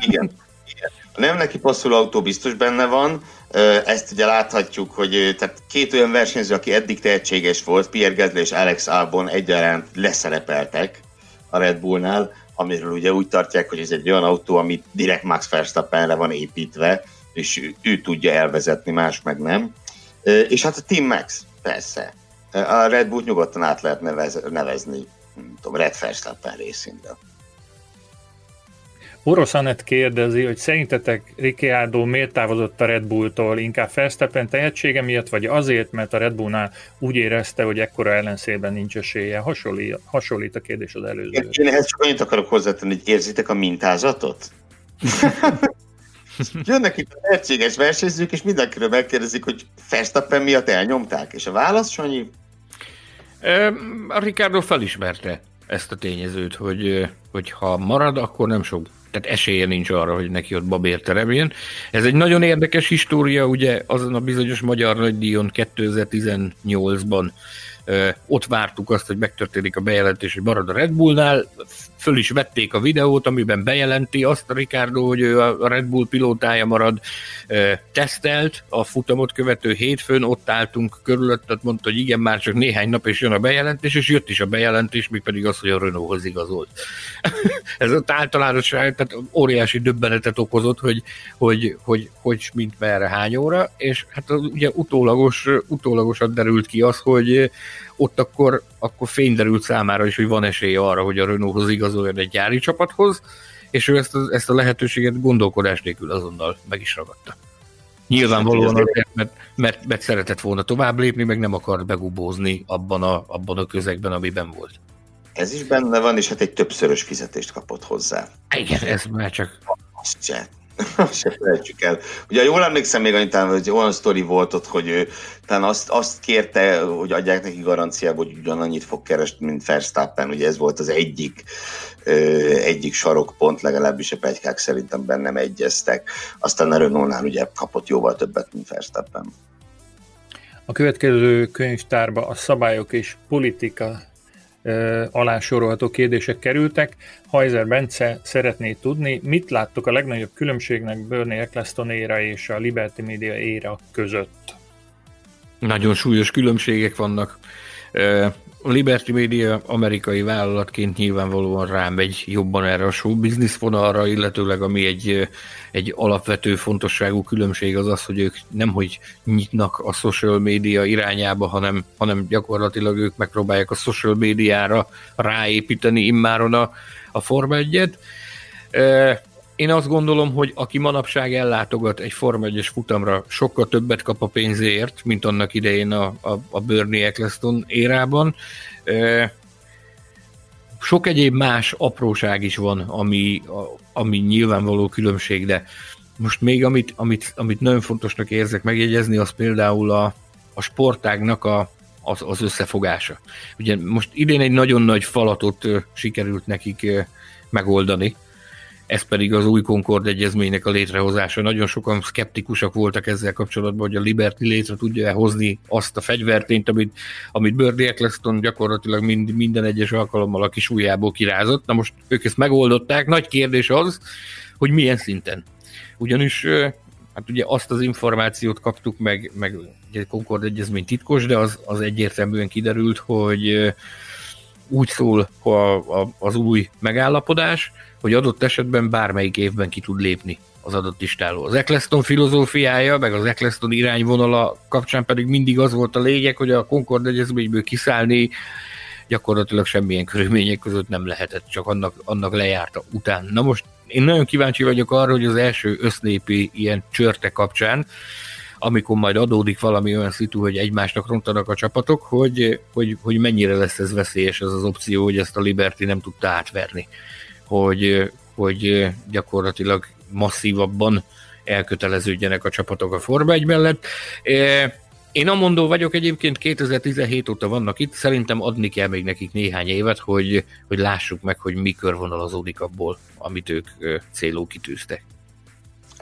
Igen. igen. A nem neki passzoló autó biztos benne van, ezt ugye láthatjuk, hogy tehát két olyan versenyző, aki eddig tehetséges volt, Pierre Gasly és Alex Albon egyaránt leszerepeltek a Red Bullnál, amiről ugye úgy tartják, hogy ez egy olyan autó, ami direkt Max Verstappenre van építve, és ő, ő tudja elvezetni, más meg nem. És hát a Team Max, persze. A Red Bull nyugodtan át lehet nevez, nevezni, nem tudom, Red Verstappen részénről. Orosz Anett kérdezi, hogy szerintetek Ricciardo miért távozott a Red Bulltól, inkább Verstappen tehetsége miatt, vagy azért, mert a Red Bullnál úgy érezte, hogy ekkora ellenszélben nincs esélye? Hasonlít, hasonlít a kérdés az előző. Én ehhez csak annyit akarok hozzátenni, hogy érzitek a mintázatot? Jönnek itt a tehetséges versenyzők, és mindenkiről megkérdezik, hogy Verstappen miatt elnyomták, és a válasz, Sanyi? A Ricardo felismerte ezt a tényezőt, hogy, hogy ha marad, akkor nem sok tehát esélye nincs arra, hogy neki ott babér teremjen. Ez egy nagyon érdekes história, ugye azon a bizonyos Magyar Nagydíjon 2018-ban ott vártuk azt, hogy megtörténik a bejelentés, hogy marad a Red Bullnál, föl is vették a videót, amiben bejelenti azt a Ricardo, hogy ő a Red Bull pilótája marad, tesztelt a futamot követő hétfőn, ott álltunk körülöttet, mondta, hogy igen, már csak néhány nap és jön a bejelentés, és jött is a bejelentés, mi pedig az, hogy a Renaulthoz igazolt. Ez az általánosság, tehát óriási döbbenetet okozott, hogy hogy, hogy, hogy mint merre hány óra, és hát ugye utólagos, utólagosan derült ki az, hogy ott akkor, akkor fény derült számára is, hogy van esélye arra, hogy a Renaulthoz igazoljon egy gyári csapathoz, és ő ezt a, ezt a lehetőséget gondolkodás nélkül azonnal meg is ragadta. Nyilvánvalóan azért, mert, mert, mert szeretett volna tovább lépni, meg nem akart begubózni abban a, abban a közegben, amiben volt. Ez is benne van, és hát egy többszörös fizetést kapott hozzá. Igen, ez már csak... Azt se, felejtsük el. Ugye jól emlékszem még annyit, hogy olyan sztori volt ott, hogy ő talán azt, azt kérte, hogy adják neki garanciába, hogy ugyanannyit fog keresni, mint Verstappen, ugye ez volt az egyik, egyik sarokpont, legalábbis a pegykák szerintem bennem egyeztek. Aztán a Renault-nál ugye kapott jóval többet, mint Verstappen. A következő könyvtárba a szabályok és politika alá sorolható kérdések kerültek. Hajzer Bence szeretné tudni, mit láttok a legnagyobb különbségnek Bernie Eccleston éra és a Liberty Media éra között? Nagyon súlyos különbségek vannak. A Liberty Media amerikai vállalatként nyilvánvalóan rámegy jobban erre a show business vonalra, illetőleg ami egy, egy alapvető fontosságú különbség az az, hogy ők nem hogy nyitnak a social media irányába, hanem, hanem gyakorlatilag ők megpróbálják a social médiára ráépíteni immáron a, a Forma 1 én azt gondolom, hogy aki manapság ellátogat egy Forma 1 futamra, sokkal többet kap a pénzért, mint annak idején a, a, a Bernie Eccleston érában. Sok egyéb más apróság is van, ami, ami nyilvánvaló különbség, de most még amit, amit, amit nagyon fontosnak érzek megjegyezni, az például a, a sportágnak a, az, az összefogása. Ugye most idén egy nagyon nagy falatot sikerült nekik megoldani, ez pedig az új Concord egyezménynek a létrehozása. Nagyon sokan szkeptikusak voltak ezzel kapcsolatban, hogy a Liberty létre tudja hozni azt a fegyvertényt, amit, amit Birdie Eccleston gyakorlatilag mind, minden egyes alkalommal a kis ujjából kirázott. Na most ők ezt megoldották. Nagy kérdés az, hogy milyen szinten. Ugyanis hát ugye azt az információt kaptuk meg, meg egy Concord egyezmény titkos, de az, az egyértelműen kiderült, hogy úgy szól a, a, az új megállapodás, hogy adott esetben bármelyik évben ki tud lépni az adott listáról. Az Eccleston filozófiája, meg az Eccleston irányvonala kapcsán pedig mindig az volt a lényeg, hogy a Concord egyezményből kiszállni gyakorlatilag semmilyen körülmények között nem lehetett, csak annak, annak lejárta után. Na most én nagyon kíváncsi vagyok arra, hogy az első össznépi ilyen csörte kapcsán, amikor majd adódik valami olyan szitu, hogy egymásnak rontanak a csapatok, hogy, hogy, hogy mennyire lesz ez veszélyes ez az opció, hogy ezt a Liberty nem tudta átverni hogy, hogy gyakorlatilag masszívabban elköteleződjenek a csapatok a Forma 1 mellett. Én amondó vagyok egyébként, 2017 óta vannak itt, szerintem adni kell még nekik néhány évet, hogy, hogy lássuk meg, hogy mi körvonalazódik abból, amit ők célul kitűztek.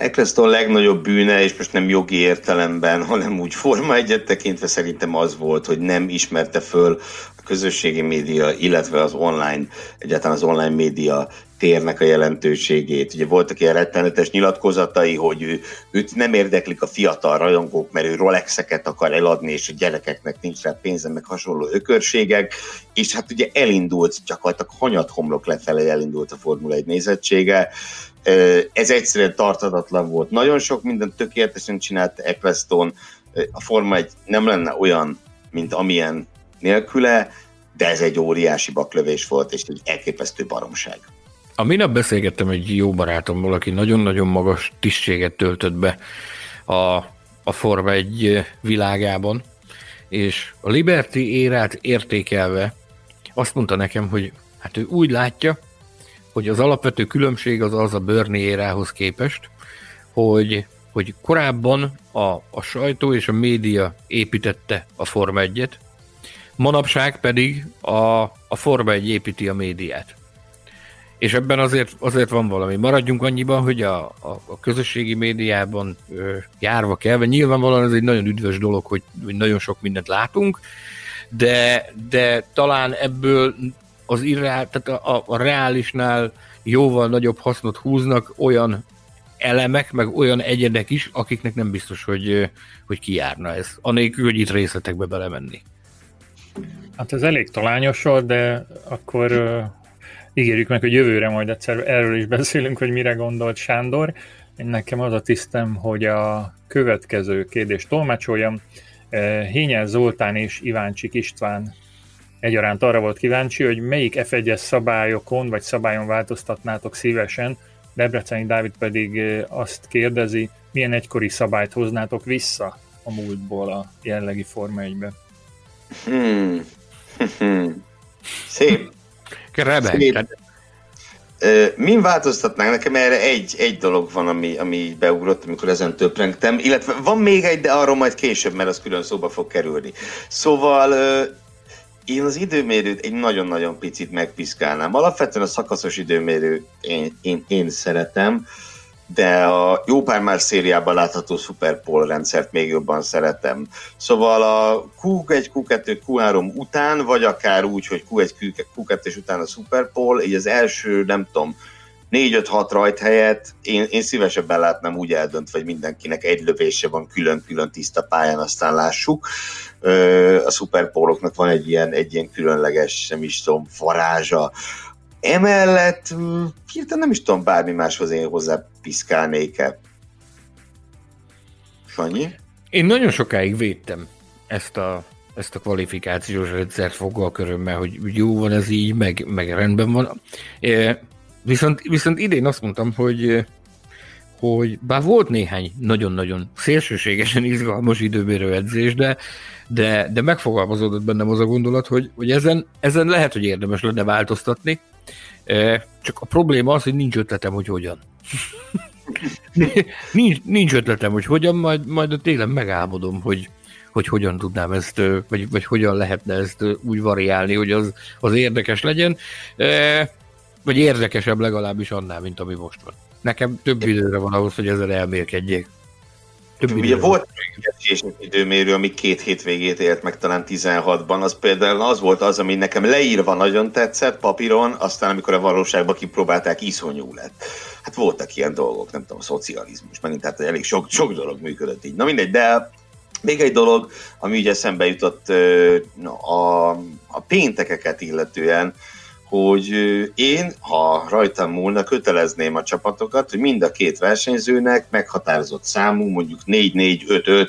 Eccleston legnagyobb bűne, és most nem jogi értelemben, hanem úgy forma egyet tekintve szerintem az volt, hogy nem ismerte föl a közösségi média, illetve az online, egyáltalán az online média térnek a jelentőségét. Ugye voltak ilyen rettenetes nyilatkozatai, hogy ő, őt nem érdeklik a fiatal rajongók, mert ő Rolexeket akar eladni, és a gyerekeknek nincs rá pénze, meg hasonló ökörségek, és hát ugye elindult, gyakorlatilag hanyat homlok lefelé elindult a Formula 1 nézettsége. Ez egyszerűen tartatatlan volt. Nagyon sok mindent tökéletesen csinált Eccleston, a Forma 1 nem lenne olyan, mint amilyen nélküle, de ez egy óriási baklövés volt, és egy elképesztő baromság. A minap beszélgettem egy jó barátommal, aki nagyon-nagyon magas tisztséget töltött be a, a Forma egy világában, és a Liberty érát értékelve azt mondta nekem, hogy hát ő úgy látja, hogy az alapvető különbség az az a Bernie érához képest, hogy, hogy korábban a, a sajtó és a média építette a Forma 1-et, manapság pedig a, a Forma 1 építi a médiát. És ebben azért, azért van valami. Maradjunk annyiban, hogy a, a, a közösségi médiában ö, járva kelve, nyilvánvalóan ez egy nagyon üdvös dolog, hogy, hogy nagyon sok mindent látunk, de, de talán ebből az irreál, tehát a, a, a reálisnál jóval nagyobb hasznot húznak olyan elemek, meg olyan egyedek is, akiknek nem biztos, hogy, hogy kijárna ez, anélkül, hogy itt részletekbe belemenni. Hát ez elég talányos de akkor ígérjük meg, hogy jövőre majd egyszer erről is beszélünk, hogy mire gondolt Sándor. Én nekem az a tisztem, hogy a következő kérdést tolmácsoljam. Hényel Zoltán és Iváncsik István egyaránt arra volt kíváncsi, hogy melyik F1-es szabályokon vagy szabályon változtatnátok szívesen, Debreceni Dávid pedig azt kérdezi, milyen egykori szabályt hoznátok vissza a múltból a jellegi Forma 1-be. Hmm. hmm. Szép. Remek. Min változtatnánk? Nekem erre egy, egy dolog van, ami, ami beugrott, amikor ezen töprengtem, illetve van még egy, de arról majd később, mert az külön szóba fog kerülni. Szóval én az időmérőt egy nagyon-nagyon picit megpiszkálnám. Alapvetően a szakaszos időmérő én, én, én szeretem, de a jó pár más szériában látható Superpole rendszert még jobban szeretem. Szóval a Q1, Q2, Q3 után, vagy akár úgy, hogy Q1, Q2 és után a Superpole, így az első, nem tudom, 4-5-6 rajt helyett én, én szívesebben látnám úgy eldöntve, hogy mindenkinek egy lövése van külön-külön tiszta pályán, aztán lássuk. A szuperpóloknak van egy ilyen, egy ilyen különleges, nem is tudom, varázsa, Emellett hirtelen nem is tudom bármi máshoz én hozzá piszkálnék-e. Sanyi? Én nagyon sokáig védtem ezt a, ezt a kvalifikációs rendszert körömmel, hogy jó van ez így, meg, meg rendben van. Viszont, viszont idén azt mondtam, hogy hogy bár volt néhány nagyon-nagyon szélsőségesen izgalmas időbérő edzés, de, de, de megfogalmazódott bennem az a gondolat, hogy, hogy ezen, ezen lehet, hogy érdemes lenne változtatni, csak a probléma az, hogy nincs ötletem, hogy hogyan. nincs, nincs ötletem, hogy hogyan, majd, majd a télen megálmodom, hogy, hogy hogyan tudnám ezt, vagy, vagy hogyan lehetne ezt úgy variálni, hogy az, az érdekes legyen, vagy érdekesebb legalábbis annál, mint ami most van. Nekem több időre van ahhoz, hogy ezzel elmélkedjék. Több Ugye volt egy időmérő, ami két hétvégét élt meg talán 16-ban, az például az volt az, ami nekem leírva nagyon tetszett papíron, aztán amikor a valóságban kipróbálták, iszonyú lett. Hát voltak ilyen dolgok, nem tudom, a szocializmus, megint tehát elég sok, sok dolog működött így. Na mindegy, de még egy dolog, ami ugye szembe jutott a, a péntekeket illetően, hogy én, ha rajtam múlna, kötelezném a csapatokat, hogy mind a két versenyzőnek meghatározott számú, mondjuk 4-4-5-5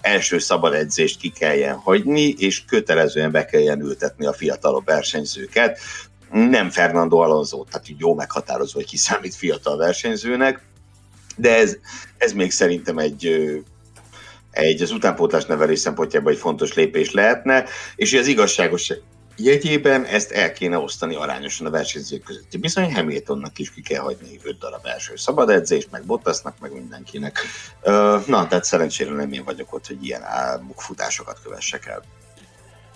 első szabad edzést ki kelljen hagyni, és kötelezően be kelljen ültetni a fiatalabb versenyzőket. Nem Fernando Alonso, tehát jó meghatározó, hogy ki számít fiatal versenyzőnek, de ez, ez még szerintem egy egy az utánpótlás nevelés szempontjából egy fontos lépés lehetne, és az igazságos jegyében ezt el kéne osztani arányosan a versenyzők között. Bizony Hamiltonnak is ki kell hagyni 5 darab első szabad edzést, meg Bottasnak, meg mindenkinek. Na, tehát szerencsére nem én vagyok ott, hogy ilyen álmukfutásokat kövessek el.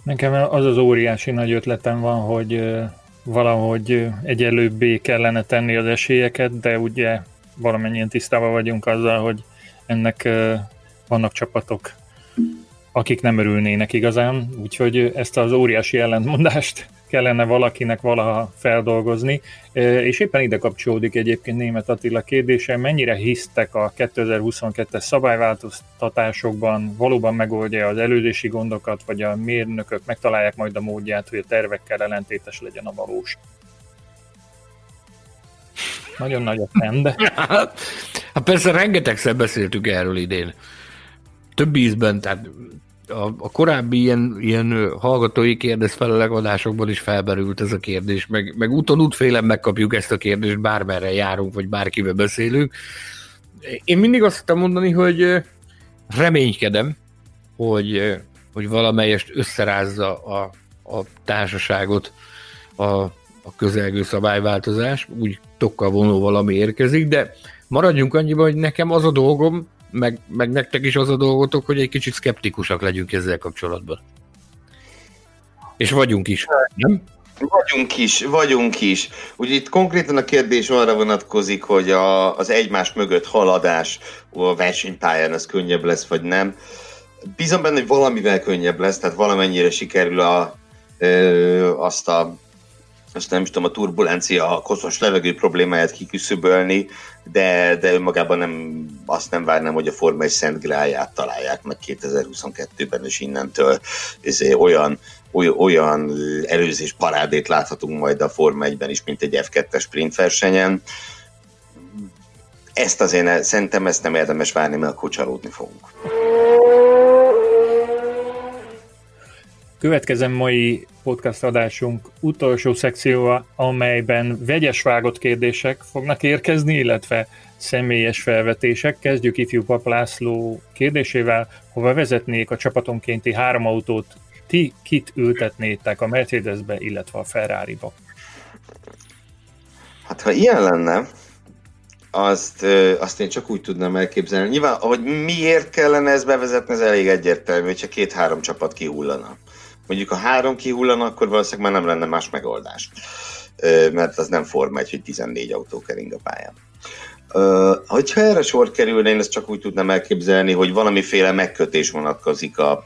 Nekem az az óriási nagy ötletem van, hogy valahogy egyelőbbé kellene tenni az esélyeket, de ugye valamennyien tisztában vagyunk azzal, hogy ennek vannak csapatok, akik nem örülnének igazán, úgyhogy ezt az óriási ellentmondást kellene valakinek valaha feldolgozni, és éppen ide kapcsolódik egyébként Német Attila kérdése, mennyire hisztek a 2022-es szabályváltoztatásokban, valóban megoldja az előzési gondokat, vagy a mérnökök megtalálják majd a módját, hogy a tervekkel ellentétes legyen a valós. Nagyon nagy a de... Hát persze rengetegszer beszéltük erről idén. Több ízben, tehát a, a korábbi ilyen, ilyen hallgatói kérdez adásokban is felberült ez a kérdés, meg, meg úton útfélen megkapjuk ezt a kérdést, bármerre járunk, vagy bárkivel beszélünk. Én mindig azt tudtam mondani, hogy reménykedem, hogy, hogy valamelyest összerázza a, a társaságot a, a közelgő szabályváltozás, úgy tokkal vonó valami érkezik, de maradjunk annyiban, hogy nekem az a dolgom, meg, meg nektek is az a dolgotok, hogy egy kicsit szkeptikusak legyünk ezzel kapcsolatban. És vagyunk is, nem? Vagyunk is, vagyunk is. Ugye itt konkrétan a kérdés arra vonatkozik, hogy a, az egymás mögött haladás a versenypályán az könnyebb lesz, vagy nem. Bízom benne, hogy valamivel könnyebb lesz, tehát valamennyire sikerül a, ö, azt a azt nem is tudom, a turbulencia, a koszos levegő problémáját kiküszöbölni, de, de önmagában nem, azt nem várnám, hogy a Forma 1 szent gráját találják meg 2022-ben, és innentől ez olyan, olyan előzés parádét láthatunk majd a Forma 1-ben is, mint egy F2-es sprint versenyen. Ezt azért szerintem ezt nem érdemes várni, mert akkor csalódni fogunk. Következem mai podcast adásunk utolsó szekcióa, amelyben vegyes vágott kérdések fognak érkezni, illetve személyes felvetések. Kezdjük ifjú Pap László kérdésével, hova vezetnék a csapatonkénti három autót, ti kit ültetnétek a Mercedesbe, illetve a Ferrari-ba? Hát ha ilyen lenne, azt, azt én csak úgy tudnám elképzelni. Nyilván, hogy miért kellene ezt bevezetni, ez elég egyértelmű, hogyha két-három csapat kihullana mondjuk a három kihullana, akkor valószínűleg már nem lenne más megoldás. Mert az nem Forma egy, hogy 14 autó kering a pályán. Hogyha erre sor kerülne, én ezt csak úgy tudnám elképzelni, hogy valamiféle megkötés vonatkozik a,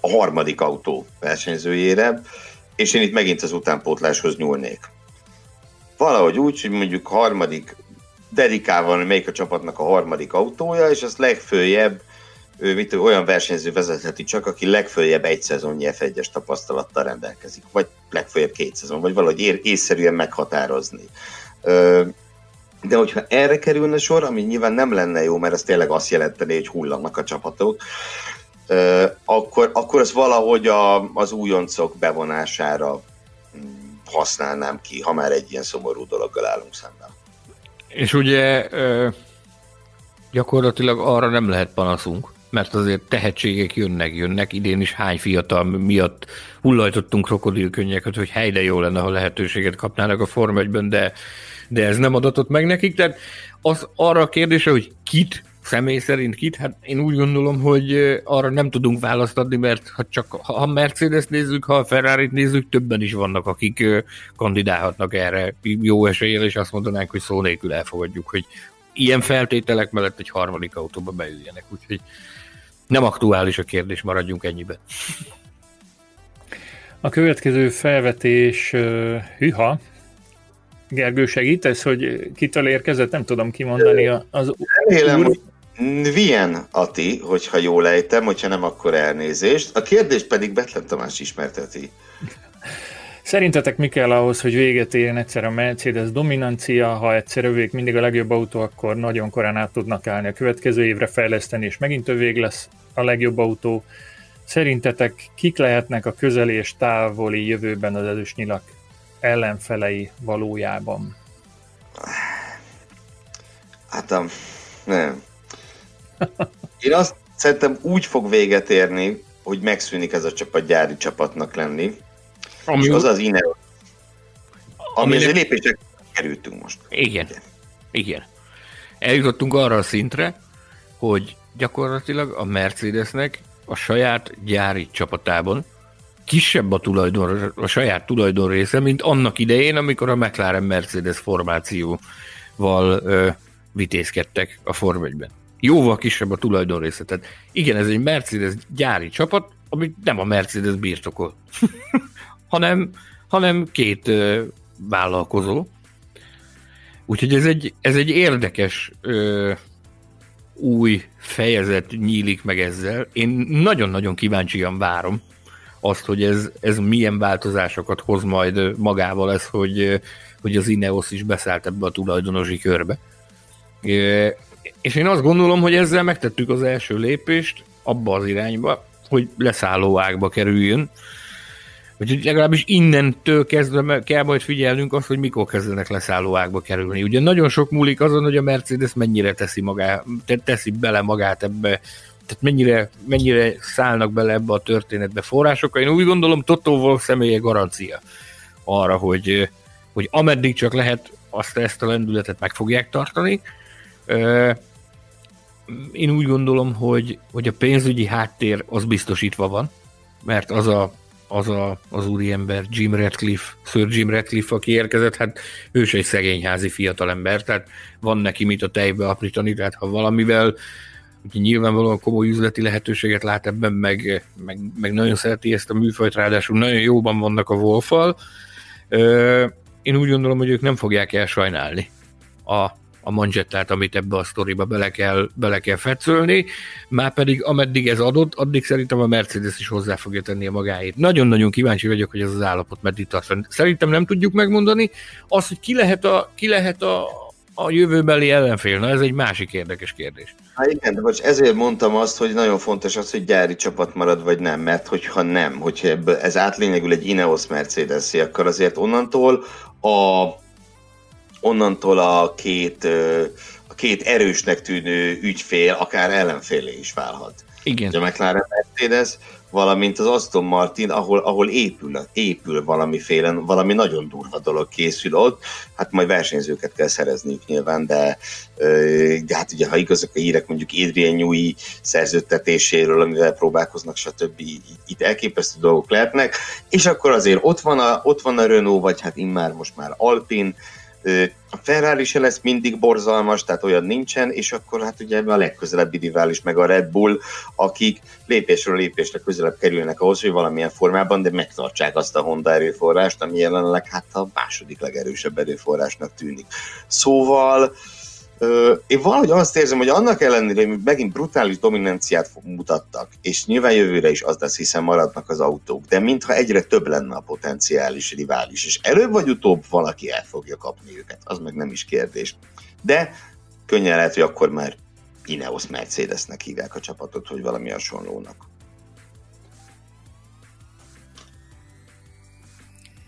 a harmadik autó versenyzőjére, és én itt megint az utánpótláshoz nyúlnék. Valahogy úgy, hogy mondjuk harmadik dedikálva, hogy melyik a csapatnak a harmadik autója, és azt legfőjebb ő mit, olyan versenyző vezetheti csak, aki legfőjebb egy szezonnyi F1-es tapasztalattal rendelkezik, vagy legfőjebb két szezon, vagy valahogy ér, észszerűen meghatározni. De hogyha erre kerülne sor, ami nyilván nem lenne jó, mert ez tényleg azt jelenteni, hogy hullanak a csapatok, akkor, akkor az valahogy a, az újoncok bevonására mm, használnám ki, ha már egy ilyen szomorú dologgal állunk szemben. És ugye gyakorlatilag arra nem lehet panaszunk, mert azért tehetségek jönnek, jönnek. Idén is hány fiatal miatt hullajtottunk krokodilkönnyeket, hogy helyre jó lenne, ha lehetőséget kapnának a Form 1 de, de ez nem adatott meg nekik. Tehát az arra a kérdése, hogy kit személy szerint kit? Hát én úgy gondolom, hogy arra nem tudunk választ adni, mert ha csak ha a Mercedes nézzük, ha a Ferrari-t nézzük, többen is vannak, akik kandidálhatnak erre jó eséllyel, és azt mondanánk, hogy szó nélkül elfogadjuk, hogy ilyen feltételek mellett egy harmadik autóba beüljenek. Úgyhogy nem aktuális a kérdés, maradjunk ennyiben. A következő felvetés uh, hüha. Gergő, segítesz, hogy kitől érkezett? Nem tudom kimondani az Remélem, úr... Vien Ati, hogyha jól ejtem, hogyha nem, akkor elnézést. A kérdés pedig Betlen Tamás ismerteti. Szerintetek mi kell ahhoz, hogy véget érjen egyszer a Mercedes dominancia, ha egyszer övék mindig a legjobb autó, akkor nagyon korán át tudnak állni a következő évre fejleszteni, és megint övék lesz a legjobb autó. Szerintetek kik lehetnek a közeli és távoli jövőben az ezüstnyilak ellenfelei valójában? Hát nem. Én azt szerintem úgy fog véget érni, hogy megszűnik ez a csapat gyári csapatnak lenni. Ami és az az Ineos. Ami, ami egy lépések kerültünk most. Igen. Igen. Eljutottunk arra a szintre, hogy gyakorlatilag a Mercedesnek a saját gyári csapatában kisebb a, tulajdon, a saját tulajdon része, mint annak idején, amikor a McLaren Mercedes formációval ö, vitézkedtek a Form 1-ben. Jóval kisebb a tulajdon része. Tehát igen, ez egy Mercedes gyári csapat, amit nem a Mercedes birtokol, hanem, hanem két vállalkozó. Úgyhogy ez egy, ez egy érdekes ö, új fejezet nyílik meg ezzel. Én nagyon-nagyon kíváncsian várom azt, hogy ez, ez milyen változásokat hoz majd magával ez, hogy, hogy az Ineos is beszállt ebbe a tulajdonosi körbe. És én azt gondolom, hogy ezzel megtettük az első lépést abba az irányba, hogy leszálló ágba kerüljön, Úgyhogy legalábbis innentől kezdve kell majd figyelnünk azt, hogy mikor kezdenek leszálló ágba kerülni. Ugye nagyon sok múlik azon, hogy a Mercedes mennyire teszi, magá, teszi bele magát ebbe, tehát mennyire, mennyire szállnak bele ebbe a történetbe forrásokkal. Én úgy gondolom, Toto Wolff személye garancia arra, hogy, hogy ameddig csak lehet, azt ezt a lendületet meg fogják tartani. Én úgy gondolom, hogy, hogy a pénzügyi háttér az biztosítva van, mert az a az a, az úriember, Jim Radcliffe, Sir Jim Radcliffe, aki érkezett, hát ő is egy szegényházi fiatalember, tehát van neki mit a tejbe aprítani, tehát ha valamivel Úgyhogy nyilvánvalóan komoly üzleti lehetőséget lát ebben, meg, meg, meg nagyon szereti ezt a műfajt, ráadásul nagyon jóban vannak a Wolfal. Én úgy gondolom, hogy ők nem fogják elsajnálni a, a manzsettát, amit ebbe a sztoriba bele kell, bele kell fetszölni, már pedig ameddig ez adott, addig szerintem a Mercedes is hozzá fogja tenni a magáét. Nagyon-nagyon kíváncsi vagyok, hogy ez az állapot meddig tart. Szerintem nem tudjuk megmondani. Az, hogy ki lehet a, ki lehet a, a jövőbeli ellenfél, na ez egy másik érdekes kérdés. Hát igen, de most ezért mondtam azt, hogy nagyon fontos az, hogy gyári csapat marad, vagy nem, mert hogyha nem, hogyha ez átlényegül egy Ineos mercedes akkor azért onnantól a onnantól a két, a két erősnek tűnő ügyfél akár ellenfélé is válhat. Igen. A McLaren Mercedes, valamint az Aston Martin, ahol, ahol épül, épül valamiféle, valami nagyon durva dolog készül ott, hát majd versenyzőket kell szerezniük nyilván, de, de hát ugye ha igazak a hírek mondjuk Adrian Newey szerződtetéséről, amivel próbálkoznak, stb. itt elképesztő dolgok lehetnek, és akkor azért ott van a, ott van a Renault, vagy hát immár most már Alpin, a Ferrari se lesz mindig borzalmas, tehát olyan nincsen, és akkor hát ugye a legközelebbi rivális meg a Red Bull, akik lépésről lépésre közelebb kerülnek ahhoz, hogy valamilyen formában, de megtartsák azt a Honda erőforrást, ami jelenleg hát a második legerősebb erőforrásnak tűnik. Szóval én valahogy azt érzem, hogy annak ellenére, hogy megint brutális dominanciát mutattak, és nyilván jövőre is az lesz, hiszen maradnak az autók, de mintha egyre több lenne a potenciális rivális, és előbb vagy utóbb valaki el fogja kapni őket, az meg nem is kérdés. De könnyen lehet, hogy akkor már Ineos Mercedesnek hívják a csapatot, hogy valami hasonlónak.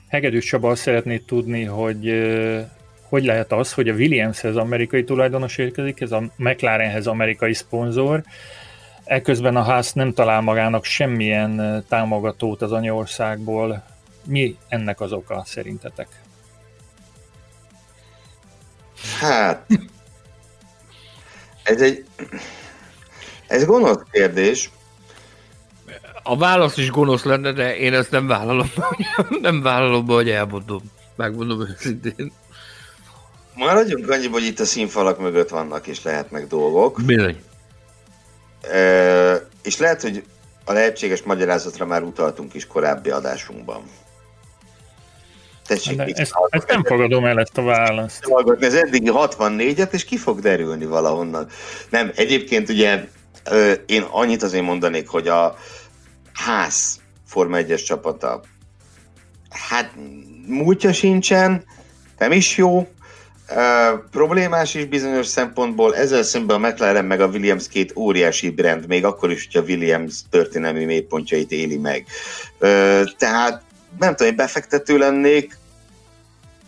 Hegedűs Csaba azt szeretné tudni, hogy hogy lehet az, hogy a Williamshez amerikai tulajdonos érkezik, ez a McLarenhez amerikai szponzor, Ekközben a ház nem talál magának semmilyen támogatót az anyaországból. Mi ennek az oka szerintetek? Hát, ez egy, ez gonosz kérdés. A válasz is gonosz lenne, de én ezt nem vállalom, nem vállalom, hogy elmondom. Megmondom őszintén. Maradjunk annyiba, hogy itt a színfalak mögött vannak, és lehetnek dolgok. Bizony. E, és lehet, hogy a lehetséges magyarázatra már utaltunk is korábbi adásunkban. Tessék, ezt, ezt nem fogadom el, ezt a választ. Hallgatni az eddigi 64-et, és ki fog derülni valahonnan. Nem, egyébként ugye én annyit azért mondanék, hogy a ház Forma 1-es csapata hát múltja sincsen, nem is jó, Problémás is bizonyos szempontból, ezzel szemben a McLaren meg a Williams két óriási brand, még akkor is, hogy a Williams történelmi mélypontjait éli meg. Uh, tehát nem tudom, én befektető lennék,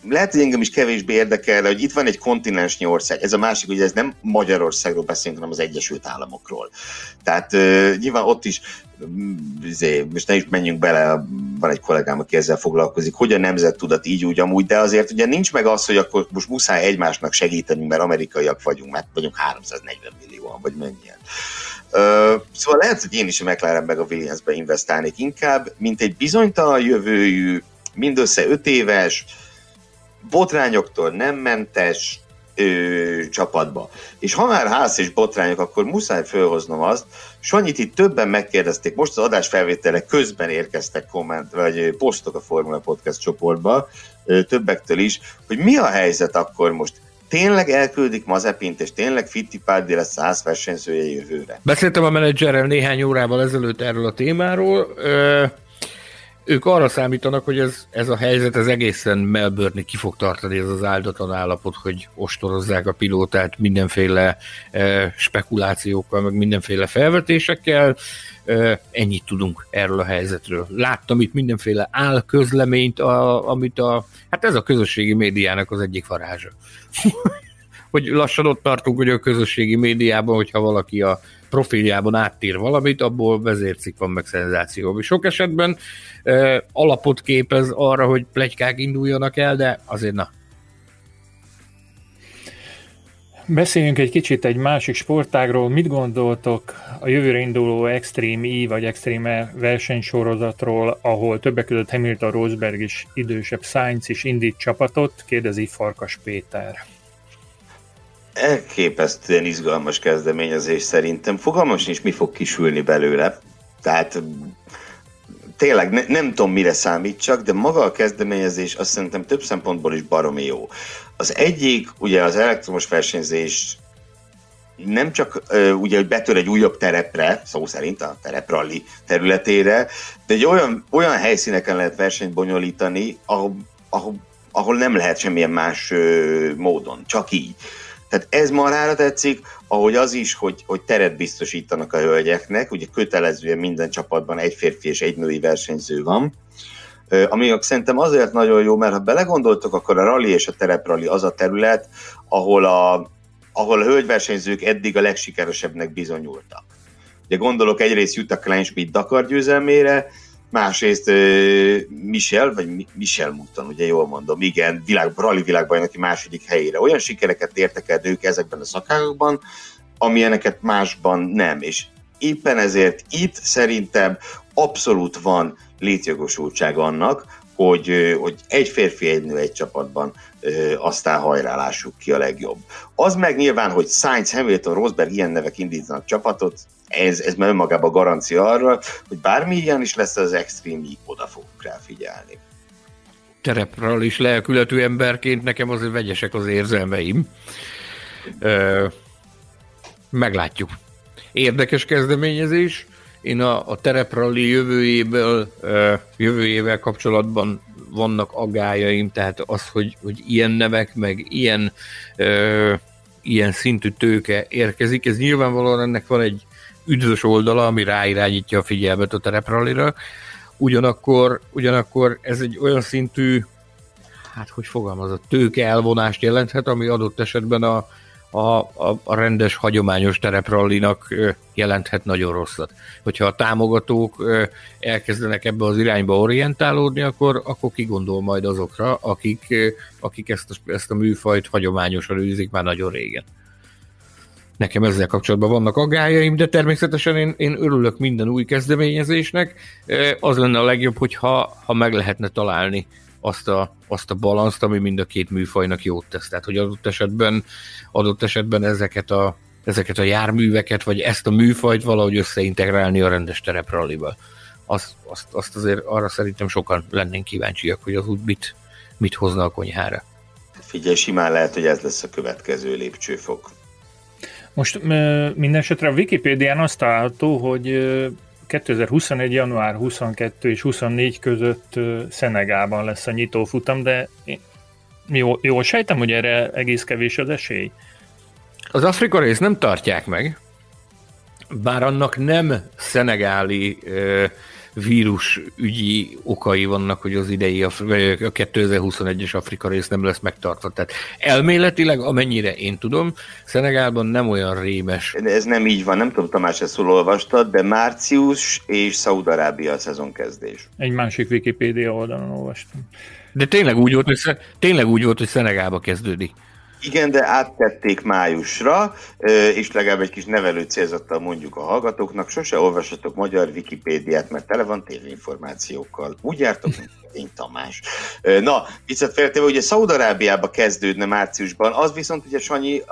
lehet, hogy engem is kevésbé érdekel, hogy itt van egy kontinensnyi ország. Ez a másik, hogy ez nem Magyarországról beszélünk, hanem az Egyesült Államokról. Tehát uh, nyilván ott is, izé, most ne is menjünk bele, van egy kollégám, aki ezzel foglalkozik, hogy a nemzet tudat így úgy amúgy, de azért ugye nincs meg az, hogy akkor most muszáj egymásnak segíteni, mert amerikaiak vagyunk, mert vagyunk 340 millióan, vagy mennyien. Uh, szóval lehet, hogy én is a McLaren meg a Williamsbe investálnék inkább, mint egy bizonytalan jövőjű, mindössze 5 éves, botrányoktól nem mentes ö, csapatba. És ha már ház és botrányok, akkor muszáj felhoznom azt, Sanyit itt többen megkérdezték, most az adás felvétele közben érkeztek komment, vagy posztok a Formula Podcast csoportba, ö, többektől is, hogy mi a helyzet akkor most tényleg elküldik Mazepint, és tényleg Fittipaldi lesz száz versenyzője jövőre. Beszéltem a menedzserrel néhány órával ezelőtt erről a témáról. Ö- ők arra számítanak, hogy ez, ez a helyzet ez egészen melbourne ki fog tartani ez az áldatlan állapot, hogy ostorozzák a pilótát mindenféle e, spekulációkkal, meg mindenféle felvetésekkel. E, ennyit tudunk erről a helyzetről. Láttam itt mindenféle álközleményt, a, amit a, hát ez a közösségi médiának az egyik varázsa. hogy lassan ott tartunk, hogy a közösségi médiában, hogyha valaki a profiljában áttír valamit, abból vezércik van meg szenzáció. Sok esetben e, alapot képez arra, hogy plegykák induljanak el, de azért na. Beszéljünk egy kicsit egy másik sportágról. Mit gondoltok a jövőre induló Extreme E vagy Extreme versenysorozatról, ahol többek között Hamilton Rosberg is idősebb Sainz is indít csapatot? Kérdezi Farkas Péter elképesztően izgalmas kezdeményezés szerintem. Fogalmas nincs, mi fog kisülni belőle. Tehát tényleg ne, nem tudom, mire számítsak, de maga a kezdeményezés azt szerintem több szempontból is baromi jó. Az egyik, ugye az elektromos versenyzés nem csak ugye, hogy betör egy újabb terepre, szó szerint a terepralli területére, de egy olyan, olyan helyszíneken lehet versenyt bonyolítani, ahol, ahol, ahol nem lehet semmilyen más uh, módon, csak így. Tehát ez marára tetszik, ahogy az is, hogy, hogy teret biztosítanak a hölgyeknek, ugye kötelezően minden csapatban egy férfi és egy női versenyző van, ami szerintem azért nagyon jó, mert ha belegondoltok, akkor a rally és a tereprally az a terület, ahol a, ahol a hölgyversenyzők eddig a legsikeresebbnek bizonyultak. Ugye gondolok egyrészt Jutta Kleinschmidt Dakar győzelmére, másrészt Michel, vagy Michel Mutton, ugye jól mondom, igen, világ, rally világbajnoki második helyére. Olyan sikereket értek el ők ezekben a szakágokban, amilyeneket másban nem. És éppen ezért itt szerintem abszolút van létjogosultság annak, hogy, hogy egy férfi, egy nő egy csapatban aztán hajrá lássuk ki a legjobb. Az meg nyilván, hogy Sainz, Hamilton, Rosberg ilyen nevek indítanak csapatot, ez, ez már önmagában garancia arra, hogy bármi ilyen is lesz az Extreme oda fogunk rá figyelni. Terepről is lelkületű emberként nekem azért vegyesek az érzelmeim. Ö, meglátjuk. Érdekes kezdeményezés. Én a, a terepralli jövőjéből, jövőjével kapcsolatban vannak aggájaim, tehát az, hogy, hogy ilyen nevek, meg ilyen, ö, ilyen szintű tőke érkezik, ez nyilvánvalóan ennek van egy üdvös oldala, ami ráirányítja a figyelmet a tereprallira. ugyanakkor, ugyanakkor ez egy olyan szintű, hát hogy fogalmazott, tőke elvonást jelenthet, ami adott esetben a, a, a, a rendes, hagyományos tereprallinak jelenthet nagyon rosszat. Hogyha a támogatók elkezdenek ebbe az irányba orientálódni, akkor, akkor kigondol majd azokra, akik, akik ezt, a, ezt a műfajt hagyományosan űzik már nagyon régen. Nekem ezzel kapcsolatban vannak aggájaim, de természetesen én, én örülök minden új kezdeményezésnek. Az lenne a legjobb, hogyha ha meg lehetne találni azt a, azt a balanszt, ami mind a két műfajnak jót tesz. Tehát, hogy adott esetben, adott esetben ezeket a, ezeket a járműveket, vagy ezt a műfajt valahogy összeintegrálni a rendes tereprallival. Azt, azt, azt azért arra szerintem sokan lennénk kíváncsiak, hogy az úgy mit, mit hozna a konyhára. Figyelj, simán lehet, hogy ez lesz a következő lépcsőfok. Most minden esetre a Wikipédián azt található, hogy 2021. január 22 és 24 között Szenegában lesz a nyitófutam, de jól, jól sejtem, hogy erre egész kevés az esély. Az Afrika rész nem tartják meg, bár annak nem szenegáli vírus ügyi okai vannak, hogy az idei a 2021-es Afrika rész nem lesz megtartva. Tehát elméletileg, amennyire én tudom, Szenegálban nem olyan rémes. Ez nem így van, nem tudom, Tamás, ezt olvastad, de március és Szaudarábia a szezonkezdés. Egy másik Wikipédia oldalon olvastam. De tényleg úgy volt, hogy, tényleg úgy volt, hogy Szenegálba kezdődik. Igen, de áttették májusra, és legalább egy kis nevelő célzattal mondjuk a hallgatóknak, sose olvassatok magyar Wikipédiát, mert tele van tévéinformációkkal. Úgy jártok, mint én Tamás. Na, viccet feltéve, ugye Szaudarábiába kezdődne márciusban, az viszont ugye Sanyi,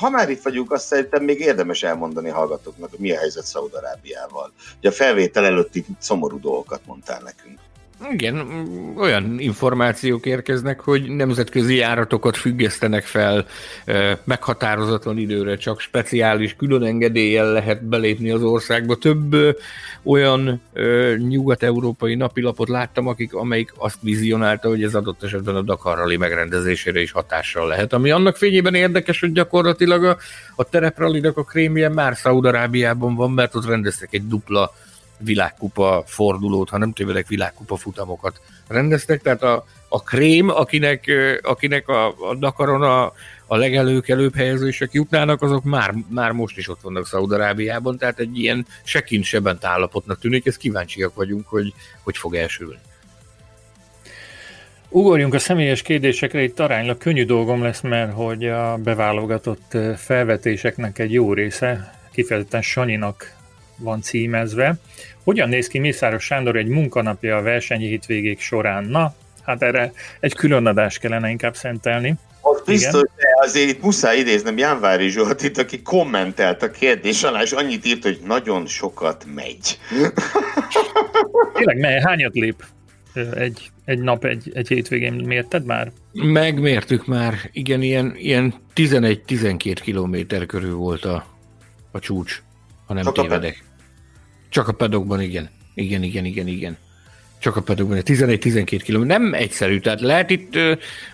ha már itt vagyunk, azt szerintem még érdemes elmondani a hallgatóknak, hogy mi a helyzet Szaudarábiával. Ugye a felvétel előtti szomorú dolgokat mondtál nekünk. Igen, olyan információk érkeznek, hogy nemzetközi járatokat függesztenek fel meghatározatlan időre, csak speciális külön engedéllyel lehet belépni az országba. Több olyan nyugat-európai napilapot láttam, akik, amelyik azt vizionálta, hogy ez adott esetben a Dakar Rally megrendezésére is hatással lehet. Ami annak fényében érdekes, hogy gyakorlatilag a, a terepralidak a krémje már Szaudarábiában van, mert ott rendeztek egy dupla világkupa fordulót, ha nem tévedek, világkupa futamokat rendeztek, tehát a, a krém, akinek, akinek a, a Dakaron a, a legelőkelőbb helyezések jutnának, azok már, már most is ott vannak Szaudarábiában, tehát egy ilyen se kincs, se bent állapotnak tűnik, ezt kíváncsiak vagyunk, hogy hogy fog elsülni. Ugorjunk a személyes kérdésekre, itt aránylag könnyű dolgom lesz, mert hogy a beválogatott felvetéseknek egy jó része kifejezetten Sanyinak van címezve. Hogyan néz ki Mészáros Sándor egy munkanapja a versenyi hétvégék során? Na, hát erre egy külön adást kellene inkább szentelni. Az biztos, de azért itt muszáj idéznem Jánvári Zsoltit, aki kommentelt a kérdés alá, és annyit írt, hogy nagyon sokat megy. Tényleg, mely, hányat lép egy, egy nap, egy, egy hétvégén mérted már? Megmértük már, igen, ilyen, ilyen 11-12 kilométer körül volt a, a csúcs, ha nem Csak tévedek. Csak a pedokban, igen. Igen, igen, igen, igen. Csak a pedokban, 11-12 km. Nem egyszerű, tehát lehet itt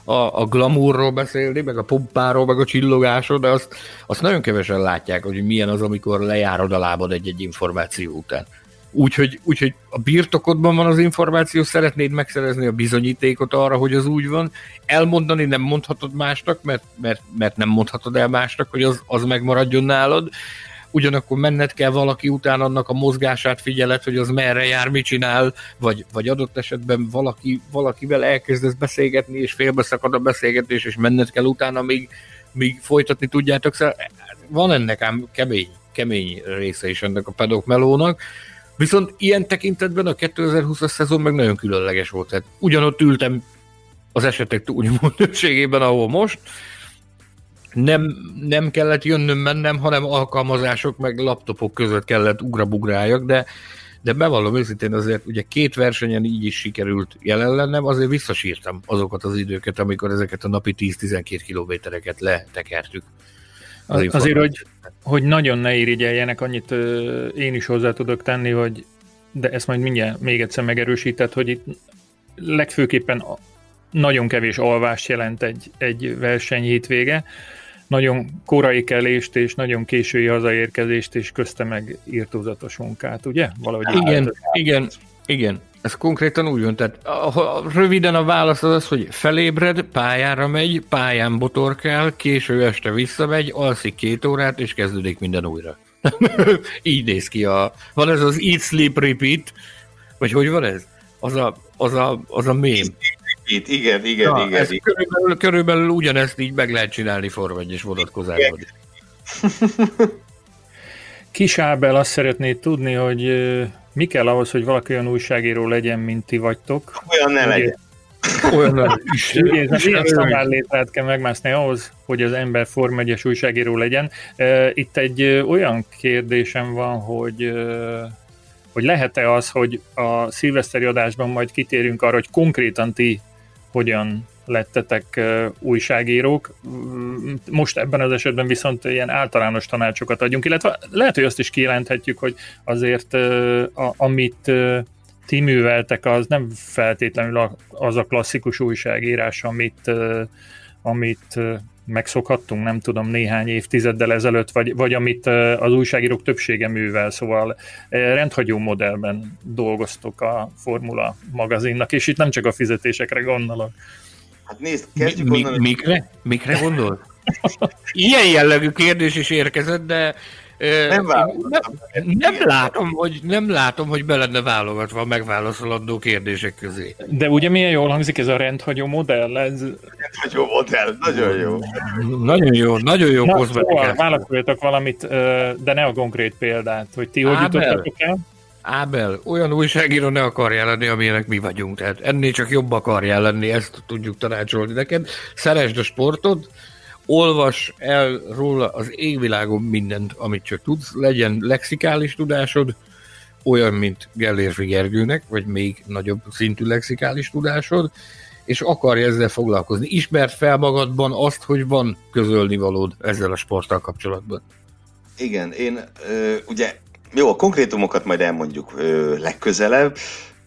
a, a glamourról beszélni, meg a pompáról, meg a csillogásról, de azt, azt nagyon kevesen látják, hogy milyen az, amikor lejárod a lábad egy-egy információ után. Úgyhogy, úgyhogy a birtokodban van az információ, szeretnéd megszerezni a bizonyítékot arra, hogy az úgy van, elmondani nem mondhatod másnak, mert, mert, mert nem mondhatod el másnak, hogy az, az megmaradjon nálad, ugyanakkor menned kell valaki után annak a mozgását figyelet, hogy az merre jár, mit csinál, vagy, vagy adott esetben valaki, valakivel elkezdesz beszélgetni, és félbeszakad a beszélgetés, és menned kell utána, még, még folytatni tudjátok. Szóval van ennek ám kemény, kemény része is ennek a pedok melónak, Viszont ilyen tekintetben a 2020-as szezon meg nagyon különleges volt. Tehát ugyanott ültem az esetek túlnyomó többségében, ahol most, nem, nem kellett jönnöm mennem, hanem alkalmazások meg laptopok között kellett ugrabugráljak, de, de bevallom őszintén azért ugye két versenyen így is sikerült jelen lennem, azért visszasírtam azokat az időket, amikor ezeket a napi 10-12 kilométereket letekertük. Az azért, hogy, hogy nagyon ne irigyeljenek, annyit ö, én is hozzá tudok tenni, hogy de ezt majd mindjárt még egyszer megerősített, hogy itt legfőképpen nagyon kevés alvást jelent egy, egy verseny hétvége, nagyon korai kelést és nagyon késői hazaérkezést, és közte meg írtózatos munkát, ugye? Valahogy igen, igen. Igen, ez konkrétan úgy van, tehát a, a, röviden a válasz az az, hogy felébred, pályára megy, pályán botorkál, késő este visszamegy, alszik két órát, és kezdődik minden újra. Így néz ki a... Van ez az Eat, Sleep, Repeat, vagy hogy van ez? Az a, az a, az a mém. Igen, igen, Na, igen. igen. Körülbelül, körülbelül ugyanezt így meg lehet csinálni Form és vonatkozásban is. Kis Ábel azt szeretné tudni, hogy mi kell ahhoz, hogy valaki olyan újságíró legyen, mint ti vagytok? Olyan ne legyen. Olyan is. Ilyen szabállétrát kell megmászni ahhoz, hogy az ember Form 1 újságíró legyen. Itt egy olyan kérdésem van, hogy hogy lehet-e az, hogy a szilveszteri adásban majd kitérünk arra, hogy konkrétan ti hogyan lettetek újságírók. Most ebben az esetben viszont ilyen általános tanácsokat adjunk, illetve lehet, hogy azt is kijelenthetjük, hogy azért a, amit ti műveltek, az nem feltétlenül az a klasszikus újságírás, amit, amit megszokhattunk, nem tudom, néhány évtizeddel ezelőtt, vagy, vagy amit az újságírók többsége művel, szóval rendhagyó modellben dolgoztok a Formula magazinnak, és itt nem csak a fizetésekre gondolok. Hát nézd, kezdjük mi, mi, mikre? Mikre gondol? Ilyen jellegű kérdés is érkezett, de nem, nem, nem, látom, hogy, nem látom, hogy be lenne válogatva a megválaszolandó kérdések közé. De ugye milyen jól hangzik ez a rendhagyó modell? Ez... Rendhagyó modell, nagyon jó. Nagyon jó, nagyon jó Na, szóval válaszoljatok valamit, de ne a konkrét példát, hogy ti hogy jutottatok el? Ábel, olyan újságíró ne akarja lenni, amilyenek mi vagyunk. Tehát ennél csak jobb akarja lenni, ezt tudjuk tanácsolni neked. Szeresd a sportod, olvas el róla az égvilágon mindent, amit csak tudsz, legyen lexikális tudásod, olyan, mint Gellérfi Gergőnek, vagy még nagyobb szintű lexikális tudásod, és akarja ezzel foglalkozni. Ismert fel magadban azt, hogy van közölni valód ezzel a sporttal kapcsolatban. Igen, én ö, ugye, jó, a konkrétumokat majd elmondjuk ö, legközelebb,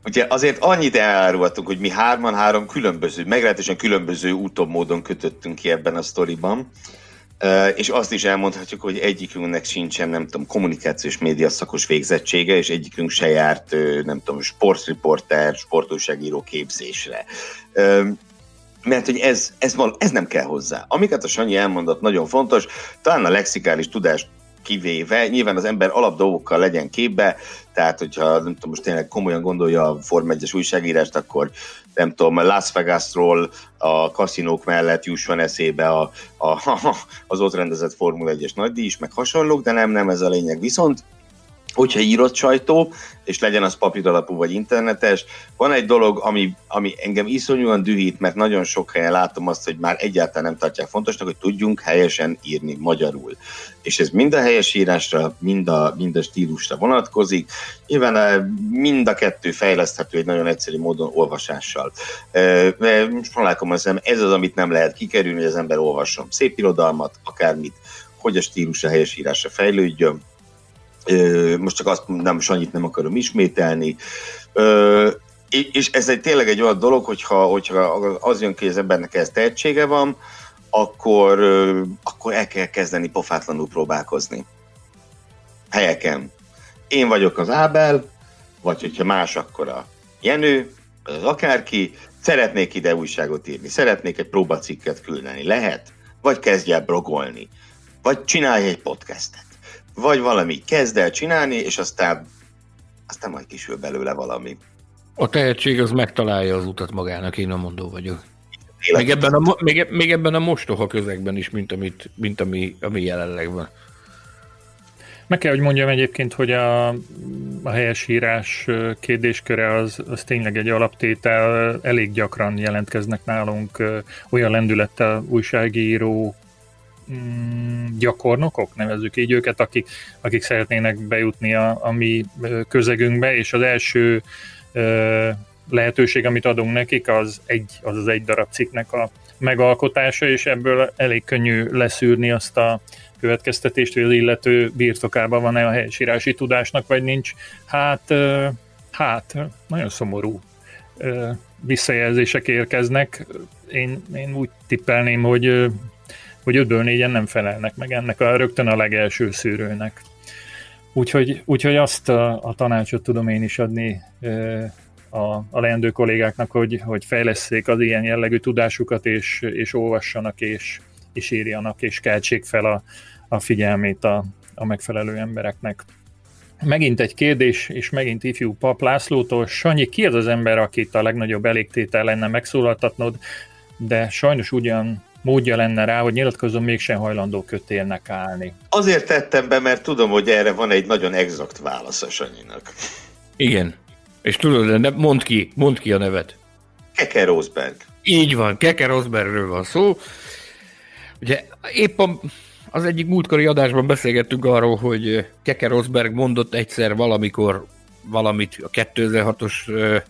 Ugye azért annyit elárultunk, hogy mi hárman három különböző, meglehetősen különböző úton módon kötöttünk ki ebben a sztoriban, és azt is elmondhatjuk, hogy egyikünknek sincsen, nem tudom, kommunikációs média szakos végzettsége, és egyikünk se járt, nem tudom, sportriporter, sportúságíró képzésre. Mert hogy ez, ez, ez nem kell hozzá. Amiket a Sanyi elmondott, nagyon fontos, talán a lexikális tudást kivéve, nyilván az ember alapdolgokkal legyen képbe, tehát hogyha nem tudom, most tényleg komolyan gondolja a Form 1 újságírást, akkor nem tudom, Las Vegasról a kaszinók mellett jusson eszébe a, a, az ott rendezett Formula 1-es nagydíj is, meg hasonlók, de nem, nem ez a lényeg. Viszont hogyha írott sajtó, és legyen az papíralapú vagy internetes. Van egy dolog, ami, ami engem iszonyúan dühít, mert nagyon sok helyen látom azt, hogy már egyáltalán nem tartják fontosnak, hogy tudjunk helyesen írni magyarul. És ez mind a helyes írásra, mind a, mind a stílusra vonatkozik. Nyilván eh, mind a kettő fejleszthető egy nagyon egyszerű módon olvasással. Eh, most találkom ez az, amit nem lehet kikerülni, hogy az ember olvasson szép irodalmat, akármit, hogy a stílus a helyes írásra fejlődjön, most csak azt nem, annyit nem akarom ismételni, és ez egy tényleg egy olyan dolog, hogyha, hogyha az jön ki, hogy az embernek ez tehetsége van, akkor, akkor el kell kezdeni pofátlanul próbálkozni. Helyeken. Én vagyok az Ábel, vagy hogyha más, akkor a Jenő, az akárki, szeretnék ide újságot írni, szeretnék egy próbacikket küldeni, lehet? Vagy kezdj el brogolni, vagy csinálj egy podcastet vagy valami kezd el csinálni, és aztán, aztán majd kisül belőle valami. A tehetség az megtalálja az utat magának, én a mondó vagyok. Még ebben, a, még, még ebben a mostoha közegben is, mint, amit, mint ami, ami jelenleg van. Meg kell, hogy mondjam egyébként, hogy a, a helyes írás kérdésköre az, az tényleg egy alaptétel, elég gyakran jelentkeznek nálunk olyan lendülettel újságírók, Mm, gyakornokok, nevezzük így őket, akik, akik szeretnének bejutni a, a mi közegünkbe, és az első ö, lehetőség, amit adunk nekik, az egy, az, az egy darab cikknek a megalkotása, és ebből elég könnyű leszűrni azt a következtetést, hogy az illető birtokában van-e a helyesírási tudásnak, vagy nincs. Hát, hát, nagyon szomorú visszajelzések érkeznek. Én, én úgy tippelném, hogy hogy ötből négyen nem felelnek meg ennek a rögtön a legelső szűrőnek. Úgyhogy, úgyhogy azt a, a tanácsot tudom én is adni a, a leendő kollégáknak, hogy, hogy fejleszék az ilyen jellegű tudásukat, és, és olvassanak, és, és írjanak, és keltsék fel a, a figyelmét a, a megfelelő embereknek. Megint egy kérdés, és megint ifjú Pap Lászlótól. Sanyi, ki az az ember, akit a legnagyobb elégtétel lenne megszólaltatnod, de sajnos ugyan módja lenne rá, hogy nyilatkozom mégsem hajlandó kötélnek állni. Azért tettem be, mert tudom, hogy erre van egy nagyon exakt válasz a Sanyinak. Igen. És tudod, de mondd ki, mondd ki a nevet. Keke Rosberg. Így van, Keke Rosbergről van szó. Ugye épp a, az egyik múltkori adásban beszélgettünk arról, hogy Keke Rosberg mondott egyszer valamikor valamit a 2006-os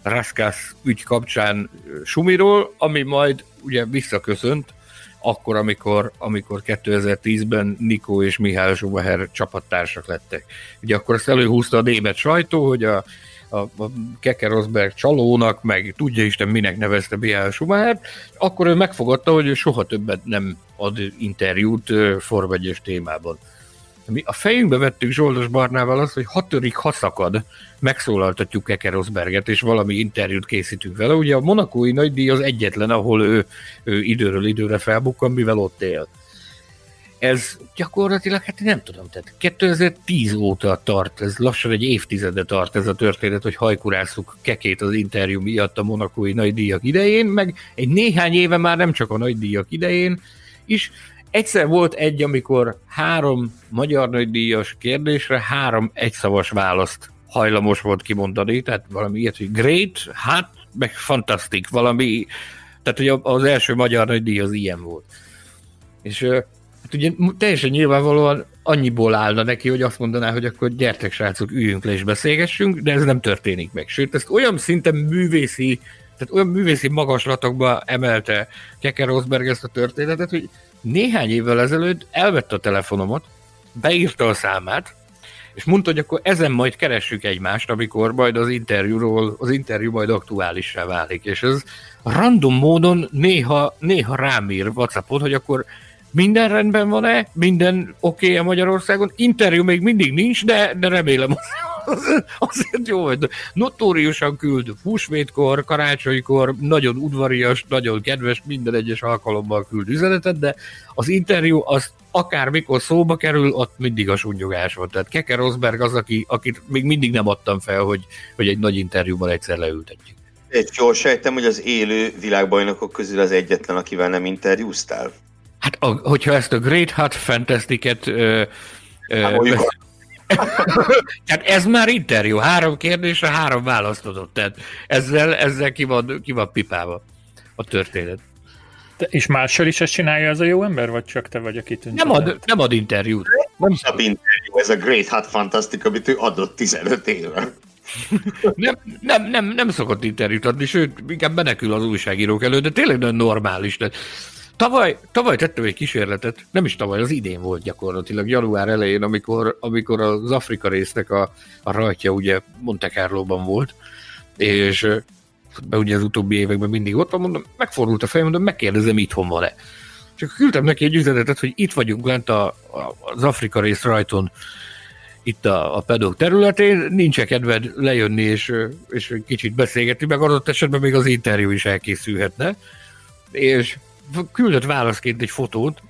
Raskas ügy kapcsán Sumiról, ami majd ugye visszaköszönt, akkor, amikor, amikor 2010-ben Nikó és Mihály Schumacher csapattársak lettek. Ugye akkor ezt előhúzta a német sajtó, hogy a, a, a Keke Rosberg csalónak, meg tudja Isten minek nevezte Mihály Schumacher, akkor ő megfogadta, hogy ő soha többet nem ad interjút Form témában. Mi a fejünkbe vettük Zsoldos Barnával azt, hogy ha törik, megszólaltatjuk Keke Rosberget, és valami interjút készítünk vele. Ugye a monakói nagydíj az egyetlen, ahol ő, ő időről időre felbukkan, mivel ott él. Ez gyakorlatilag, hát nem tudom, tehát 2010 óta tart, ez lassan egy évtizede tart ez a történet, hogy hajkurászuk kekét az interjú miatt a monakói nagydíjak idején, meg egy néhány éve már nem csak a nagydíjak idején is, Egyszer volt egy, amikor három magyar nagydíjas kérdésre három egyszavas választ hajlamos volt kimondani, tehát valami ilyet, hogy great, hát, meg fantasztik, valami, tehát hogy az első magyar nagydíj az ilyen volt. És hát ugye teljesen nyilvánvalóan annyiból állna neki, hogy azt mondaná, hogy akkor gyertek srácok, üljünk le és beszélgessünk, de ez nem történik meg. Sőt, ezt olyan szinten művészi, tehát olyan művészi magaslatokba emelte Keker Rosberg ezt a történetet, hogy néhány évvel ezelőtt elvette a telefonomat, beírta a számát, és mondta, hogy akkor ezen majd keressük egymást, amikor majd az interjúról, az interjú majd aktuálissá válik. És ez random módon néha, néha rám ír Whatsappon, hogy akkor minden rendben van-e, minden oké okay -e Magyarországon, interjú még mindig nincs, de, de remélem azért jó, hogy notóriusan küld húsvétkor, karácsonykor, nagyon udvarias, nagyon kedves, minden egyes alkalommal küld üzenetet, de az interjú az akár mikor szóba kerül, ott mindig a sunyogás volt. Tehát Keke Rosberg az, aki, akit még mindig nem adtam fel, hogy, hogy egy nagy interjúban egyszer leültetjük. Egy jól sejtem, hogy az élő világbajnokok közül az egyetlen, akivel nem interjúztál. Hát, a, hogyha ezt a Great Hot Fantastic-et ö, ö, tehát ez már interjú, három kérdésre három választ adott, tehát ezzel, ezzel ki, van, ki van pipába a történet. De, és mással is ezt csinálja ez a jó ember, vagy csak te vagy, aki Nem ad, nem ad interjút. Nem ad interjú, ez a Great Hot Fantastic, amit ő adott 15 éve. nem, nem, nem, nem szokott interjút adni, sőt, inkább menekül az újságírók elő, de tényleg nagyon normális. Tehát Tavaly, tavaly tettem egy kísérletet, nem is tavaly, az idén volt gyakorlatilag, január elején, amikor, amikor az Afrika résznek a, a rajtja ugye Monte Carlo-ban volt, és be ugye az utóbbi években mindig ott van, mondom, megfordult a fejem, mondom, megkérdezem, itthon van-e. Csak küldtem neki egy üzenetet, hogy itt vagyunk lent a, a, az Afrika rész rajton, itt a, a pedok területén, nincs kedved lejönni és, és kicsit beszélgetni, meg adott esetben még az interjú is elkészülhetne. És küldött válaszként egy fotót,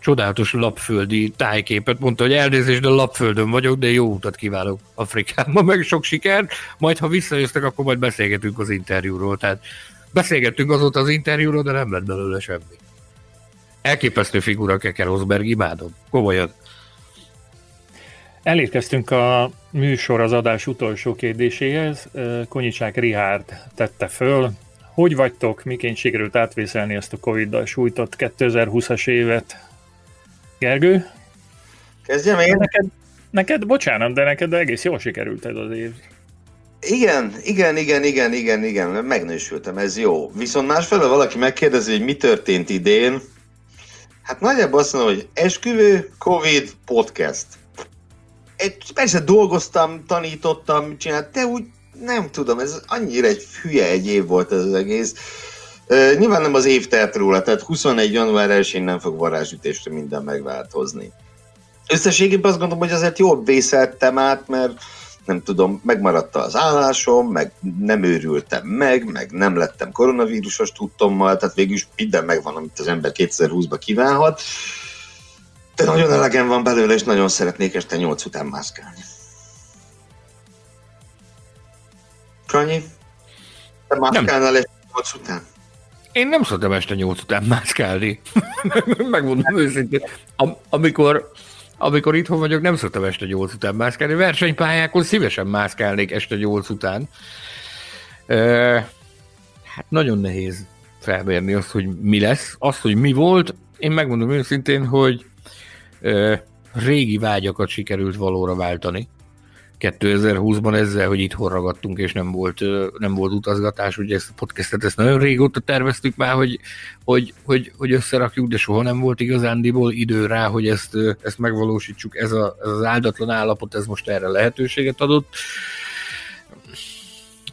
csodálatos lapföldi tájképet, mondta, hogy elnézést, de lapföldön vagyok, de jó utat kívánok Afrikába, meg sok sikert, majd ha visszajöttek, akkor majd beszélgetünk az interjúról. Tehát beszélgettünk azóta az interjúról, de nem lett belőle semmi. Elképesztő figura Keker Rosberg, imádom. Komolyan. Elérkeztünk a műsor az adás utolsó kérdéséhez. Konyicsák Rihárd tette föl, hogy vagytok, miként sikerült átvészelni ezt a Covid-dal sújtott 2020-as évet? Gergő? Kezdjem én? Neked, neked, bocsánat, de neked egész jól sikerült ez az év. Igen, igen, igen, igen, igen, igen, megnősültem, ez jó. Viszont másfelől valaki megkérdezi, hogy mi történt idén, hát nagyjából azt mondom, hogy esküvő, Covid, podcast. Egy, persze dolgoztam, tanítottam, csináltam, de úgy nem tudom, ez annyira egy hülye egy év volt ez az egész. Uh, nyilván nem az év telt róla, tehát 21. január 1-én nem fog varázsütésre minden megváltozni. összességében azt gondolom, hogy azért jól vészeltem át, mert nem tudom, megmaradt az állásom, meg nem őrültem meg, meg nem lettem koronavírusos tudtommal, tehát végül is minden megvan, amit az ember 2020-ban kívánhat. De nagyon elegem van belőle, és nagyon szeretnék este 8 után mászkálni. Sanyi? Te mászkálnál este 8 után? Én nem szoktam este 8 után mászkálni. Megmondom őszintén. Am- amikor, amikor itthon vagyok, nem szoktam este 8 után mászkálni. Versenypályákon szívesen mászkálnék este 8 után. E, hát nagyon nehéz felmérni azt, hogy mi lesz. Azt, hogy mi volt, én megmondom őszintén, hogy e, régi vágyakat sikerült valóra váltani. 2020-ban ezzel, hogy itthon ragadtunk, és nem volt, nem volt utazgatás, ugye ezt a podcastet ezt nagyon régóta terveztük már, hogy, hogy, hogy, hogy összerakjuk, de soha nem volt igazándiból idő rá, hogy ezt, ezt megvalósítsuk. Ez, a, ez az áldatlan állapot, ez most erre lehetőséget adott.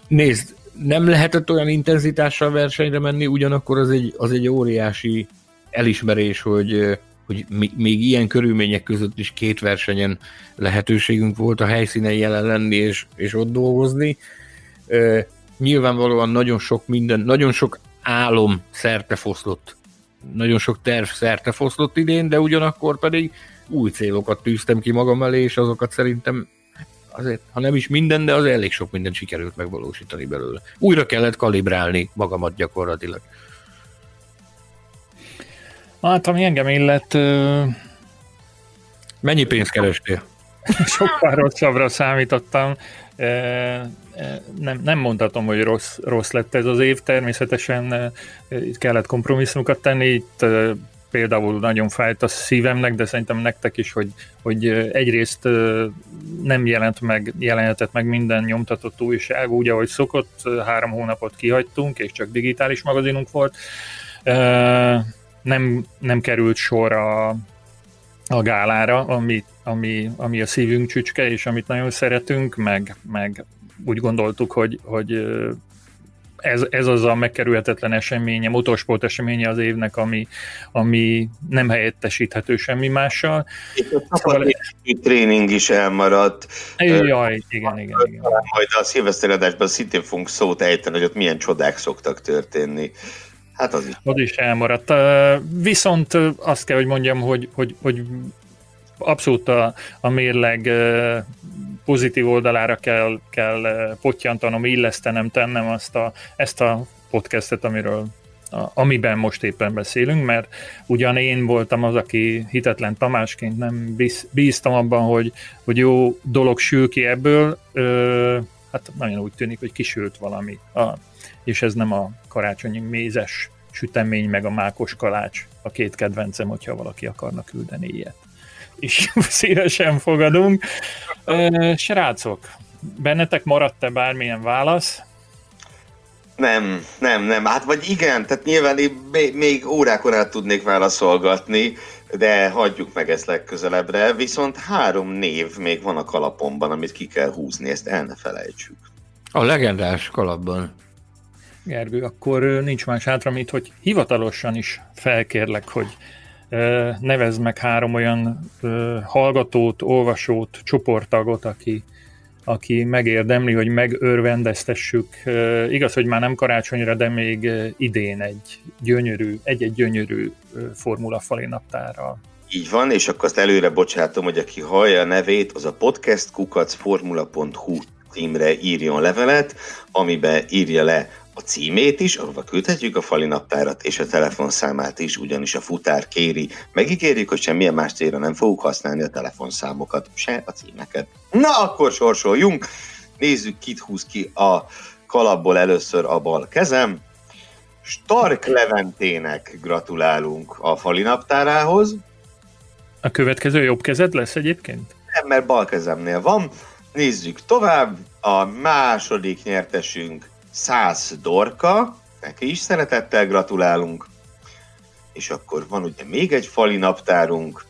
Nézd, nem lehetett olyan intenzitással versenyre menni, ugyanakkor az egy, az egy óriási elismerés, hogy, hogy még ilyen körülmények között is két versenyen lehetőségünk volt a helyszínen jelen lenni és, és ott dolgozni. Nyilvánvalóan nagyon sok minden, nagyon sok álom szerte foszlott, nagyon sok terv szerte foszlott idén, de ugyanakkor pedig új célokat tűztem ki magam elé, és azokat szerintem azért, ha nem is minden, de az elég sok mindent sikerült megvalósítani belőle. Újra kellett kalibrálni magamat gyakorlatilag. Hát, ami engem illet... Mennyi pénzt kerestél? Sokkal rosszabbra számítottam. Nem, nem mondhatom, hogy rossz, rossz lett ez az év. Természetesen itt kellett kompromisszumokat tenni. Itt például nagyon fájt a szívemnek, de szerintem nektek is, hogy, hogy egyrészt nem jelent meg, jelenhetett meg minden nyomtatott újság úgy, ahogy szokott, három hónapot kihagytunk, és csak digitális magazinunk volt nem, nem került sor a, a gálára, ami, ami, ami a szívünk csücske, és amit nagyon szeretünk, meg, meg úgy gondoltuk, hogy, hogy ez, ez az a megkerülhetetlen eseménye, motorsport eseménye az évnek, ami, ami nem helyettesíthető semmi mással. És a szóval... tréning is elmaradt. Jaj, igen, igen, igen. Majd a szilveszteradásban szintén fogunk szót ejteni, hogy ott milyen csodák szoktak történni. Hát az is. Az is elmaradt. Viszont azt kell, hogy mondjam, hogy, hogy, hogy abszolút a, a mérleg pozitív oldalára kell, kell pottyantanom, illesztenem, tennem azt a, ezt a podcastet, amiről amiben most éppen beszélünk, mert ugyan én voltam az, aki hitetlen Tamásként nem bíz, bíztam abban, hogy, hogy jó dolog sül ki ebből, ö, hát nagyon úgy tűnik, hogy kisült valami. A, és ez nem a karácsonyi mézes sütemény, meg a mákos kalács a két kedvencem, hogyha valaki akarna küldeni ilyet. És szívesen fogadunk. Srácok, bennetek maradt-e bármilyen válasz? Nem, nem, nem. Hát vagy igen, tehát nyilván még, még órákon át tudnék válaszolgatni, de hagyjuk meg ezt legközelebbre. Viszont három név még van a kalapomban, amit ki kell húzni, ezt el ne felejtsük. A legendás kalapban. Gergő, akkor nincs más hátra, mint hogy hivatalosan is felkérlek, hogy nevezd meg három olyan hallgatót, olvasót, csoporttagot, aki, aki megérdemli, hogy megörvendeztessük. Igaz, hogy már nem karácsonyra, de még idén egy gyönyörű, egy-egy gyönyörű formula fali naptárral. Így van, és akkor azt előre bocsátom, hogy aki hallja a nevét, az a podcastkukacformula.hu címre írjon levelet, amiben írja le a címét is, ahova küldhetjük a fali naptárat, és a telefonszámát is, ugyanis a futár kéri. Megígérjük, hogy semmilyen más célra nem fogunk használni a telefonszámokat, se a címeket. Na, akkor sorsoljunk! Nézzük, kit húz ki a kalapból először a bal kezem. Stark Leventének gratulálunk a fali naptárához. A következő jobb kezed lesz egyébként? Nem, mert bal kezemnél van. Nézzük tovább. A második nyertesünk Száz Dorka, neki is szeretettel gratulálunk. És akkor van ugye még egy fali naptárunk,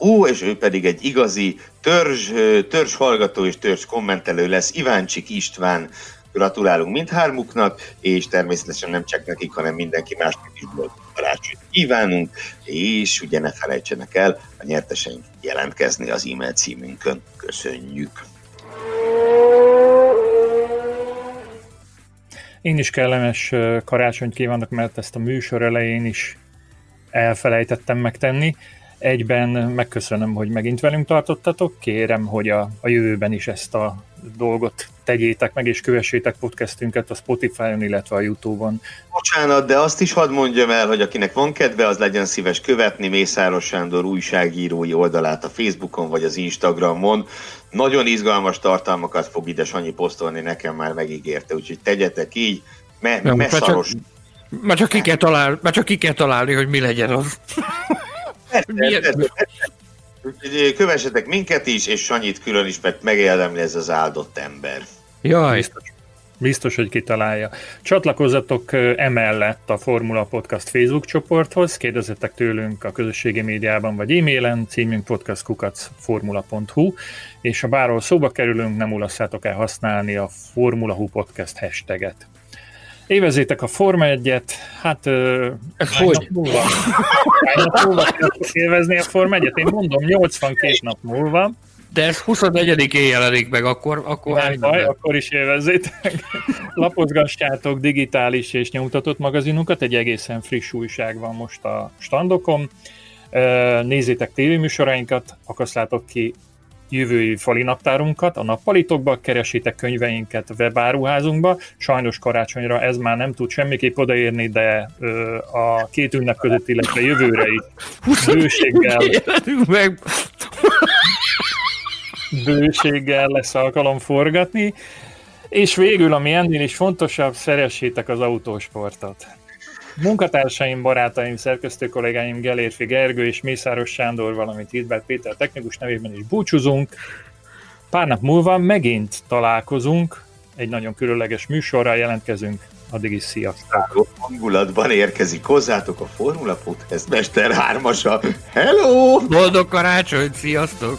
Ó, és ő pedig egy igazi törzs, törzs hallgató és törzs kommentelő lesz, Iváncsik István Gratulálunk mindhármuknak, és természetesen nem csak nekik, hanem mindenki másnak is boldog karácsonyt kívánunk, és ugye ne felejtsenek el a nyerteseink jelentkezni az e-mail címünkön. Köszönjük! Én is kellemes karácsonyt kívánok, mert ezt a műsor elején is elfelejtettem megtenni. Egyben megköszönöm, hogy megint velünk tartottatok. Kérem, hogy a, a jövőben is ezt a dolgot tegyétek meg, és kövessétek podcastünket a Spotify-on, illetve a Youtube-on. Bocsánat, de azt is hadd mondjam el, hogy akinek van kedve, az legyen szíves követni Mészáros Sándor újságírói oldalát a Facebookon vagy az Instagramon. Nagyon izgalmas tartalmakat fog ide Sanyi posztolni, nekem már megígérte, úgyhogy tegyetek így, me- Nem, messzaros. Már csak, már, csak ki kell találni, már csak ki kell találni, hogy mi legyen az. Úgyhogy Kövessetek minket is, és Sanyit külön is, mert megérdemli ez az áldott ember. Jaj, Biztos, biztos, hogy kitalálja. Csatlakozzatok ö, emellett a Formula Podcast Facebook csoporthoz, kérdezzetek tőlünk a közösségi médiában vagy e-mailen, címünk podcastkukacformula.hu, és ha bárhol szóba kerülünk, nem ulasszátok el használni a Formula Hu Podcast hashtaget. Évezzétek a Forma 1-et, hát... hogy? múlva? Nap múlva élvezni a Forma 1-et? Én mondom, 82 nap múlva. de ez 24-én jelenik meg, akkor, akkor Nem baj, akkor is élvezzétek. Lapozgassátok digitális és nyomtatott magazinunkat, egy egészen friss újság van most a standokon. Nézzétek tévéműsorainkat, akaszlátok ki jövői fali naptárunkat, a nappalitokba, keresitek könyveinket webáruházunkba. Sajnos karácsonyra ez már nem tud semmiképp odaérni, de ö, a két ünnep között, illetve jövőre is bőséggel meg. bőséggel lesz alkalom forgatni, és végül, ami ennél is fontosabb, szeressétek az autósportot. Munkatársaim, barátaim, szerkesztő kollégáim Gelérfi Gergő és Mészáros Sándor, valamint Hidbert Péter technikus nevében is búcsúzunk. Pár nap múlva megint találkozunk, egy nagyon különleges műsorral jelentkezünk, addig is sziasztok! Hangulatban érkezik hozzátok a Formula Podcast Mester 3-asa. Hello! Boldog karácsony, sziasztok!